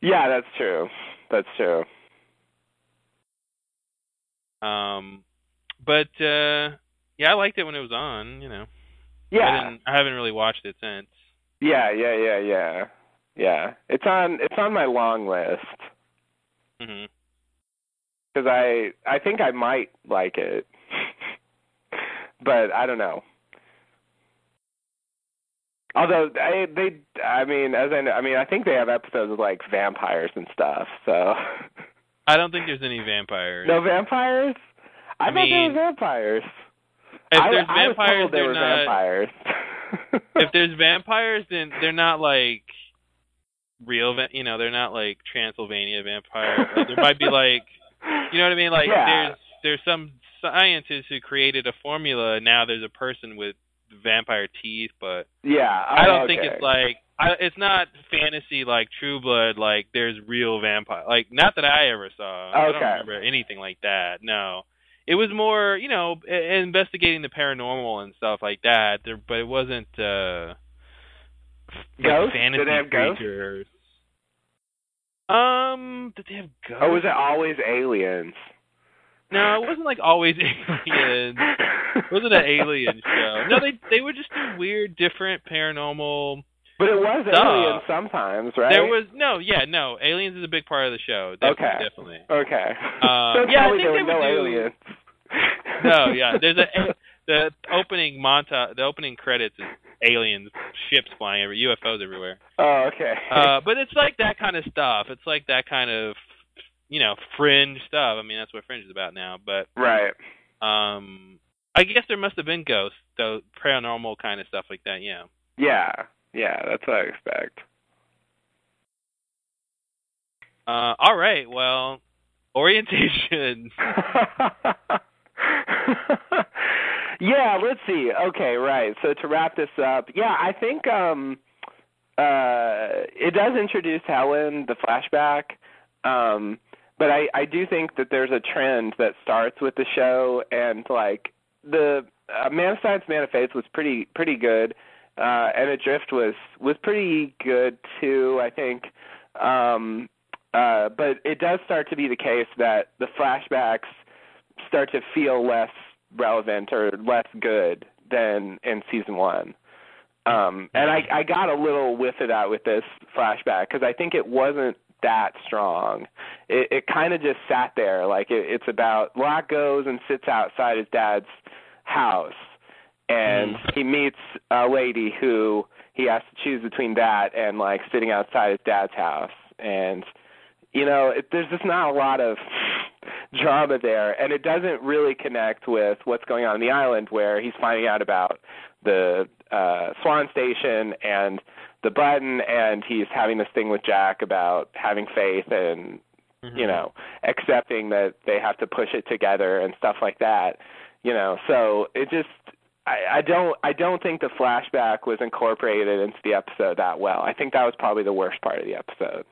yeah, that's true. That's true. um, but uh, yeah, I liked it when it was on. You know, I, Yeah. didn't, I haven't really watched it since. Yeah, yeah, yeah, yeah. Yeah. It's on it's on my long list hmm cuz I I think I might like it. but I don't know. Although I they I mean as I know, I mean I think they have episodes with like vampires and stuff. So I don't think there's any vampires. no vampires? I, I thought there mean, were vampires. if I, there's I was vampires, told they're were not. vampires. If there's vampires, then they're not like real. You know, they're not like Transylvania vampires. Like, there might be like, you know what I mean? Like Yeah. there's there's some scientists who created a formula. and Now there's a person with vampire teeth, but yeah, I don't oh, think it's like I, it's not fantasy like True Blood. Like there's real vampire. Like not that I ever saw. I don't Okay. remember anything like that. No, it was more you know investigating the paranormal and stuff like that. There, but it wasn't uh Ghosts? fantasy Did they have ghosts? Um, did they have ghosts? Or was it always aliens? No, it wasn't like always aliens. It wasn't an alien show. No, they they would just do weird, different paranormal. But it was Stuff. aliens sometimes, right? There was no, yeah, no. Aliens is a big part of the show. Definitely, Okay. definitely. Okay. Uh, Don't yeah, I think there they were no would do- aliens. No, yeah. There's a the opening montage. The opening credits is aliens, ships flying every UFOs everywhere. Oh, okay. Uh, but it's like that kind of stuff. It's like that kind of, you know, fringe stuff. I mean, that's what fringe is about now. But right. um, I guess there must have been ghosts, though paranormal kind of stuff like that. Yeah. Yeah, yeah, that's what I expect. Uh, all right. Well, orientation. yeah, let's see. Okay, right. So to wrap this up, yeah, I think um uh it does introduce Helen, the flashback. Um but I I do think that there's a trend that starts with the show and like the uh, Man of Science Man of Faith was pretty pretty good. Uh and Adrift was was pretty good too, I think. Um uh but it does start to be the case that the flashbacks start to feel less relevant or less good than in season one. Um, and I, I got a little whiff of that with this flashback because I think it wasn't that strong. It, it kind of just sat there. Like it, it's about Locke goes and sits outside his dad's house, and Mm. he meets a lady who he has to choose between that and like sitting outside his dad's house. And you know, it, there's just not a lot of drama there, and it doesn't really connect with what's going on on the island, where he's finding out about the uh, Swan Station and the button, and he's having this thing with Jack about having faith and Mm-hmm. you know accepting that they have to push it together and stuff like that. You know, so it just I, I don't I don't think the flashback was incorporated into the episode that well. I think that was probably the worst part of the episode.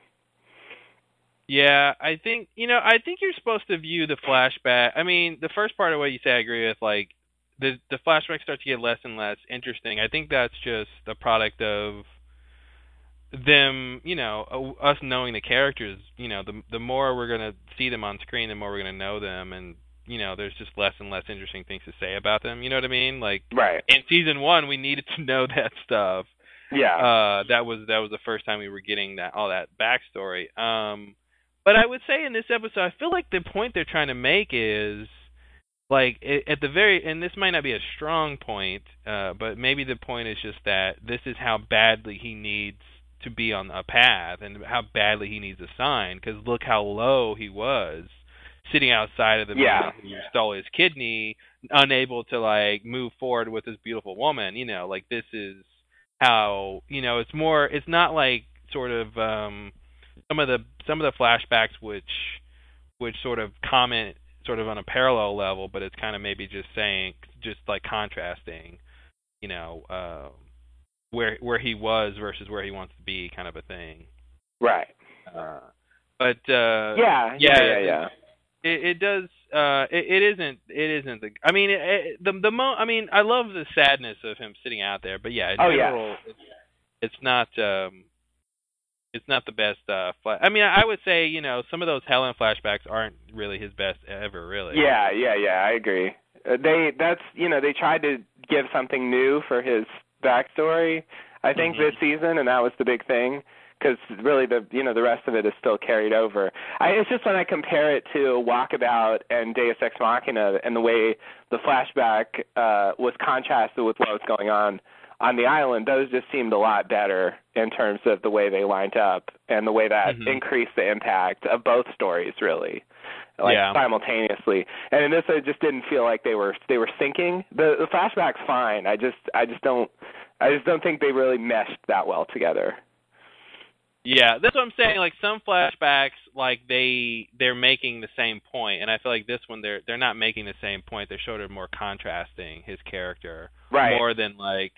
Yeah, I think you know. I think you're supposed to view the flashback. I mean, the first part of what you say, I agree with. Like the the flashbacks start to get less and less interesting. I think that's just a product of them. You know, uh, us knowing the characters. You know, the the more we're gonna see them on screen, the more we're gonna know them, and you know, there's just less and less interesting things to say about them. You know what I mean? Like Right. in season one, we needed to know that stuff Yeah. uh that was that was the first time we were getting that all that backstory um but i would say in this episode i feel like the point they're trying to make is like at the very and this might not be a strong point uh but maybe the point is just that this is how badly he needs to be on a path and how badly he needs a sign because look how low he was sitting outside of the Yeah. man who stole his kidney unable to like move forward with this beautiful woman you know like this is how you know it's more it's not like sort of um some of the some of the flashbacks which which sort of comment sort of on a parallel level but it's kind of maybe just saying just like contrasting you know uh where where he was versus where he wants to be kind of a thing right. uh but uh Yeah. yeah, Yeah. Yeah. It, it does uh it, it isn't it isn't the i mean it, it, the the mo i mean i love the sadness of him sitting out there but yeah in Oh, yeah. it's, it's not um it's not the best uh fla- i mean i would say you know some of those helen flashbacks aren't really his best ever really Yeah, yeah, yeah. I agree. Uh, they that's you know they tried to give something new for his backstory. I think Mhm. this season, and that was the big thing because really the you know the rest of it is still carried over. I, it's just when I compare it to Walkabout and Deus Ex Machina and the way the flashback uh, was contrasted with what was going on on the island, those just seemed a lot better in terms of the way they lined up and the way that Mhm. increased the impact of both stories really like Yeah. simultaneously. And in this it just didn't feel like they were they were syncing. The the flashback's fine. I just I just don't I just don't think they really meshed that well together. Yeah, that's what I'm saying. Like some flashbacks, like they they're making the same point, and I feel like this one they're they're not making the same point. They're sort of more contrasting his character Right. more than like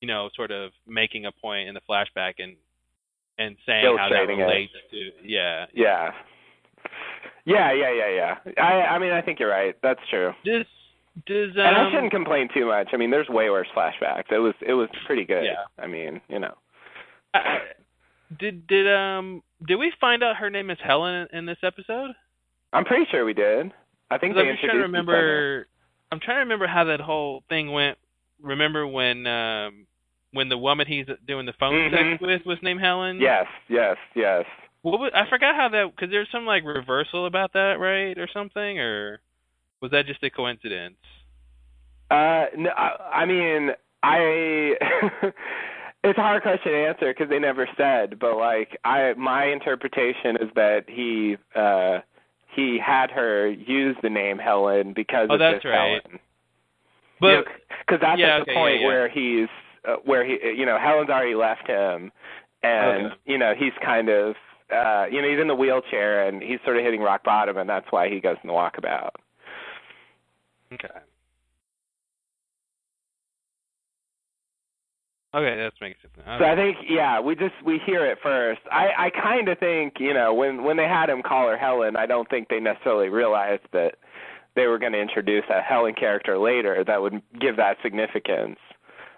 you know sort of making a point in the flashback and and saying how that Illustrating it. relates to yeah. Yeah. Yeah, yeah, yeah, yeah. I I mean I think you're right. That's true. Does does um, and I shouldn't complain too much. I mean, there's way worse flashbacks. It was it was pretty good. Yeah. I mean, you know. I- I- did did um did we find out her name is Helen in, in this episode? I'm pretty sure we did. I think they I'm just trying to introduced each other. remember. I'm trying to remember how that whole thing went. Remember when um when the woman he's doing the phone Mhm. sex with was named Helen? Yes, yes, yes. What was, I forgot how that because there's some like reversal about that, right, or something, or was that just a coincidence? Uh, no, I, I mean, I. it's a hard question to answer because they never said. But like, I my interpretation is that he uh he had her use the name Helen because Oh, of that's this right. Helen. But because that's yeah, at the okay, point yeah, yeah. where he's uh, where he, you know, Helen's already left him, and Okay. you know he's kind of, uh, you know, he's in the wheelchair and he's sort of hitting rock bottom, and that's why he goes in the walkabout. Okay. Okay, that's makes sense. now. So I think, yeah, we just we hear it first. I I kind of think, you know, when when they had him call her Helen, I don't think they necessarily realized that they were going to introduce a Helen character later that would give that significance.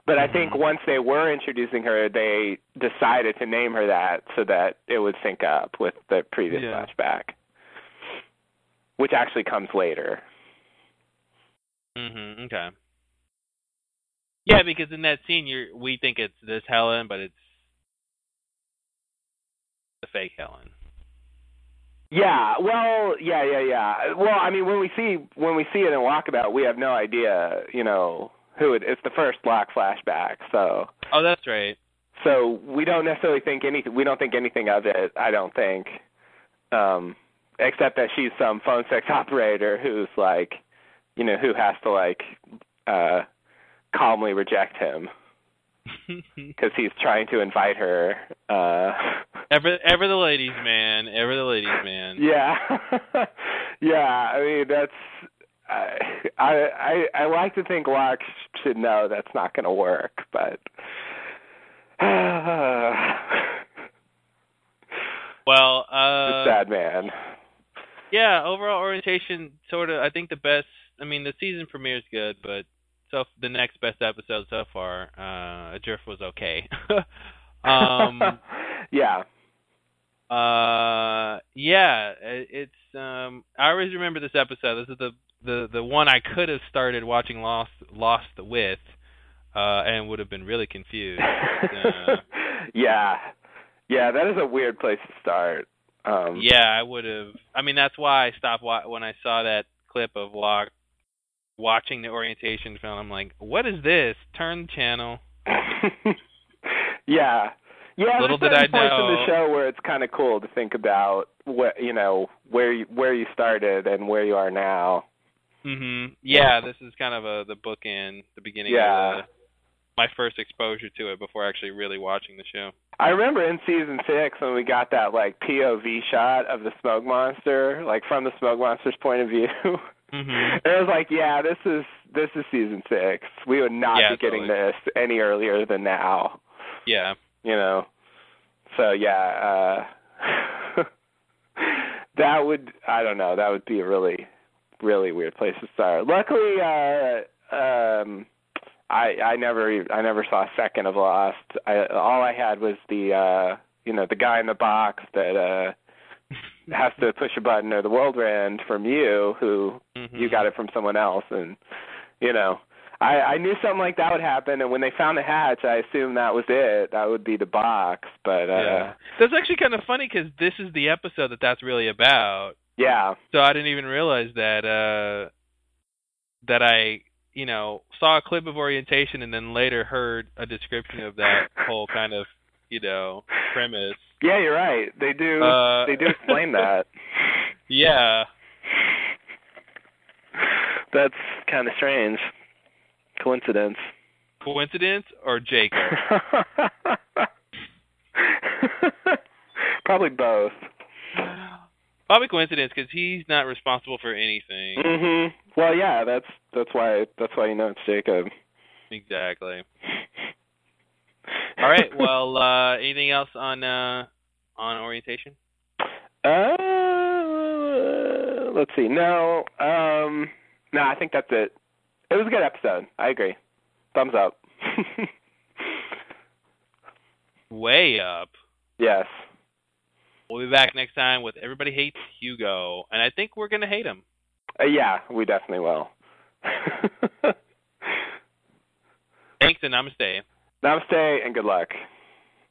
But I think Mhm. once they were introducing her, they decided to name her that so that it would sync up with the previous Yeah. flashback, which actually comes later. Mhm. Okay. Yeah, because in that scene, you're we think it's this Helen, but it's the fake Helen. Yeah, well, yeah, yeah, yeah. Well, I mean, when we see when we see it in Walkabout, we have no idea, you know, who it. It's the first Locke flashback, so Oh, that's right. so we don't necessarily think anything. We don't think anything of it. I don't think, um, except that she's some phone sex operator who's like, you know, who has to like uh calmly reject him because he's trying to invite her. uh ever, ever the ladies' man. Ever the ladies' man. Yeah, yeah. I mean, that's. I I I, like to think Locke should know that's not going to work, but. Well, uh, sad man. yeah. Overall orientation, sort of. I think the best. I mean, the season premiere is good, but so the next best episode so far, uh, Adrift was okay. um, yeah. Uh, yeah, it's um. I always remember this episode. This is the the the one I could have started watching Lost Lost with, uh, and would have been really confused. Uh, yeah. Yeah, that is a weird place to start. Um yeah, I would have. I mean, that's why I stopped wa- when I saw that clip of Locke watching the orientation film. I'm like, what is this? Turn the channel. yeah. Yeah, Little did I points in the know. show where it's kind of cool to think about what you know where you, where you started and where you are now. Mhm. Yeah, this is kind of a the bookend, the beginning Yeah. of the, my first exposure to it before actually really watching the show. I remember in season six when we got that like POV shot of the smoke monster, like from the smoke monster's point of view. Mhm. it was like, yeah, this is this is season six. We would not Yeah, be getting totally. this any earlier than now. Yeah. You know. So yeah, uh that would I don't know, that would be a really really weird place to start. Luckily, uh um I I never I never saw a second of Lost. I all I had was the uh you know, the guy in the box that uh has to push a button or the world end from you who Mhm. you got it from someone else and you know I I knew something like that would happen and when they found the hatch I assumed that was it that would be the box but uh yeah. That's actually kind of funny because this is the episode that that's really about. Yeah So I didn't even realize that uh that I, you know, saw a clip of orientation and then later heard a description of that whole kind of, you know, premise. yeah you're right they do Uh, they do explain that Yeah. that's kind of strange coincidence Coincidence or Jacob? Probably both. Probably coincidence because he's not responsible for anything. Mhm. Well, yeah, that's that's why that's why you know it's Jacob. Exactly. All right. Well, uh, anything else on uh, on orientation? Uh, let's see. No, um, no, I think that's it. It was a good episode. I agree. Thumbs up. Way up. yes. We'll be back next time with Everybody Hates Hugo, and I think we're gonna hate him. Uh, yeah, we definitely will. Thanks and namaste. Namaste and good luck.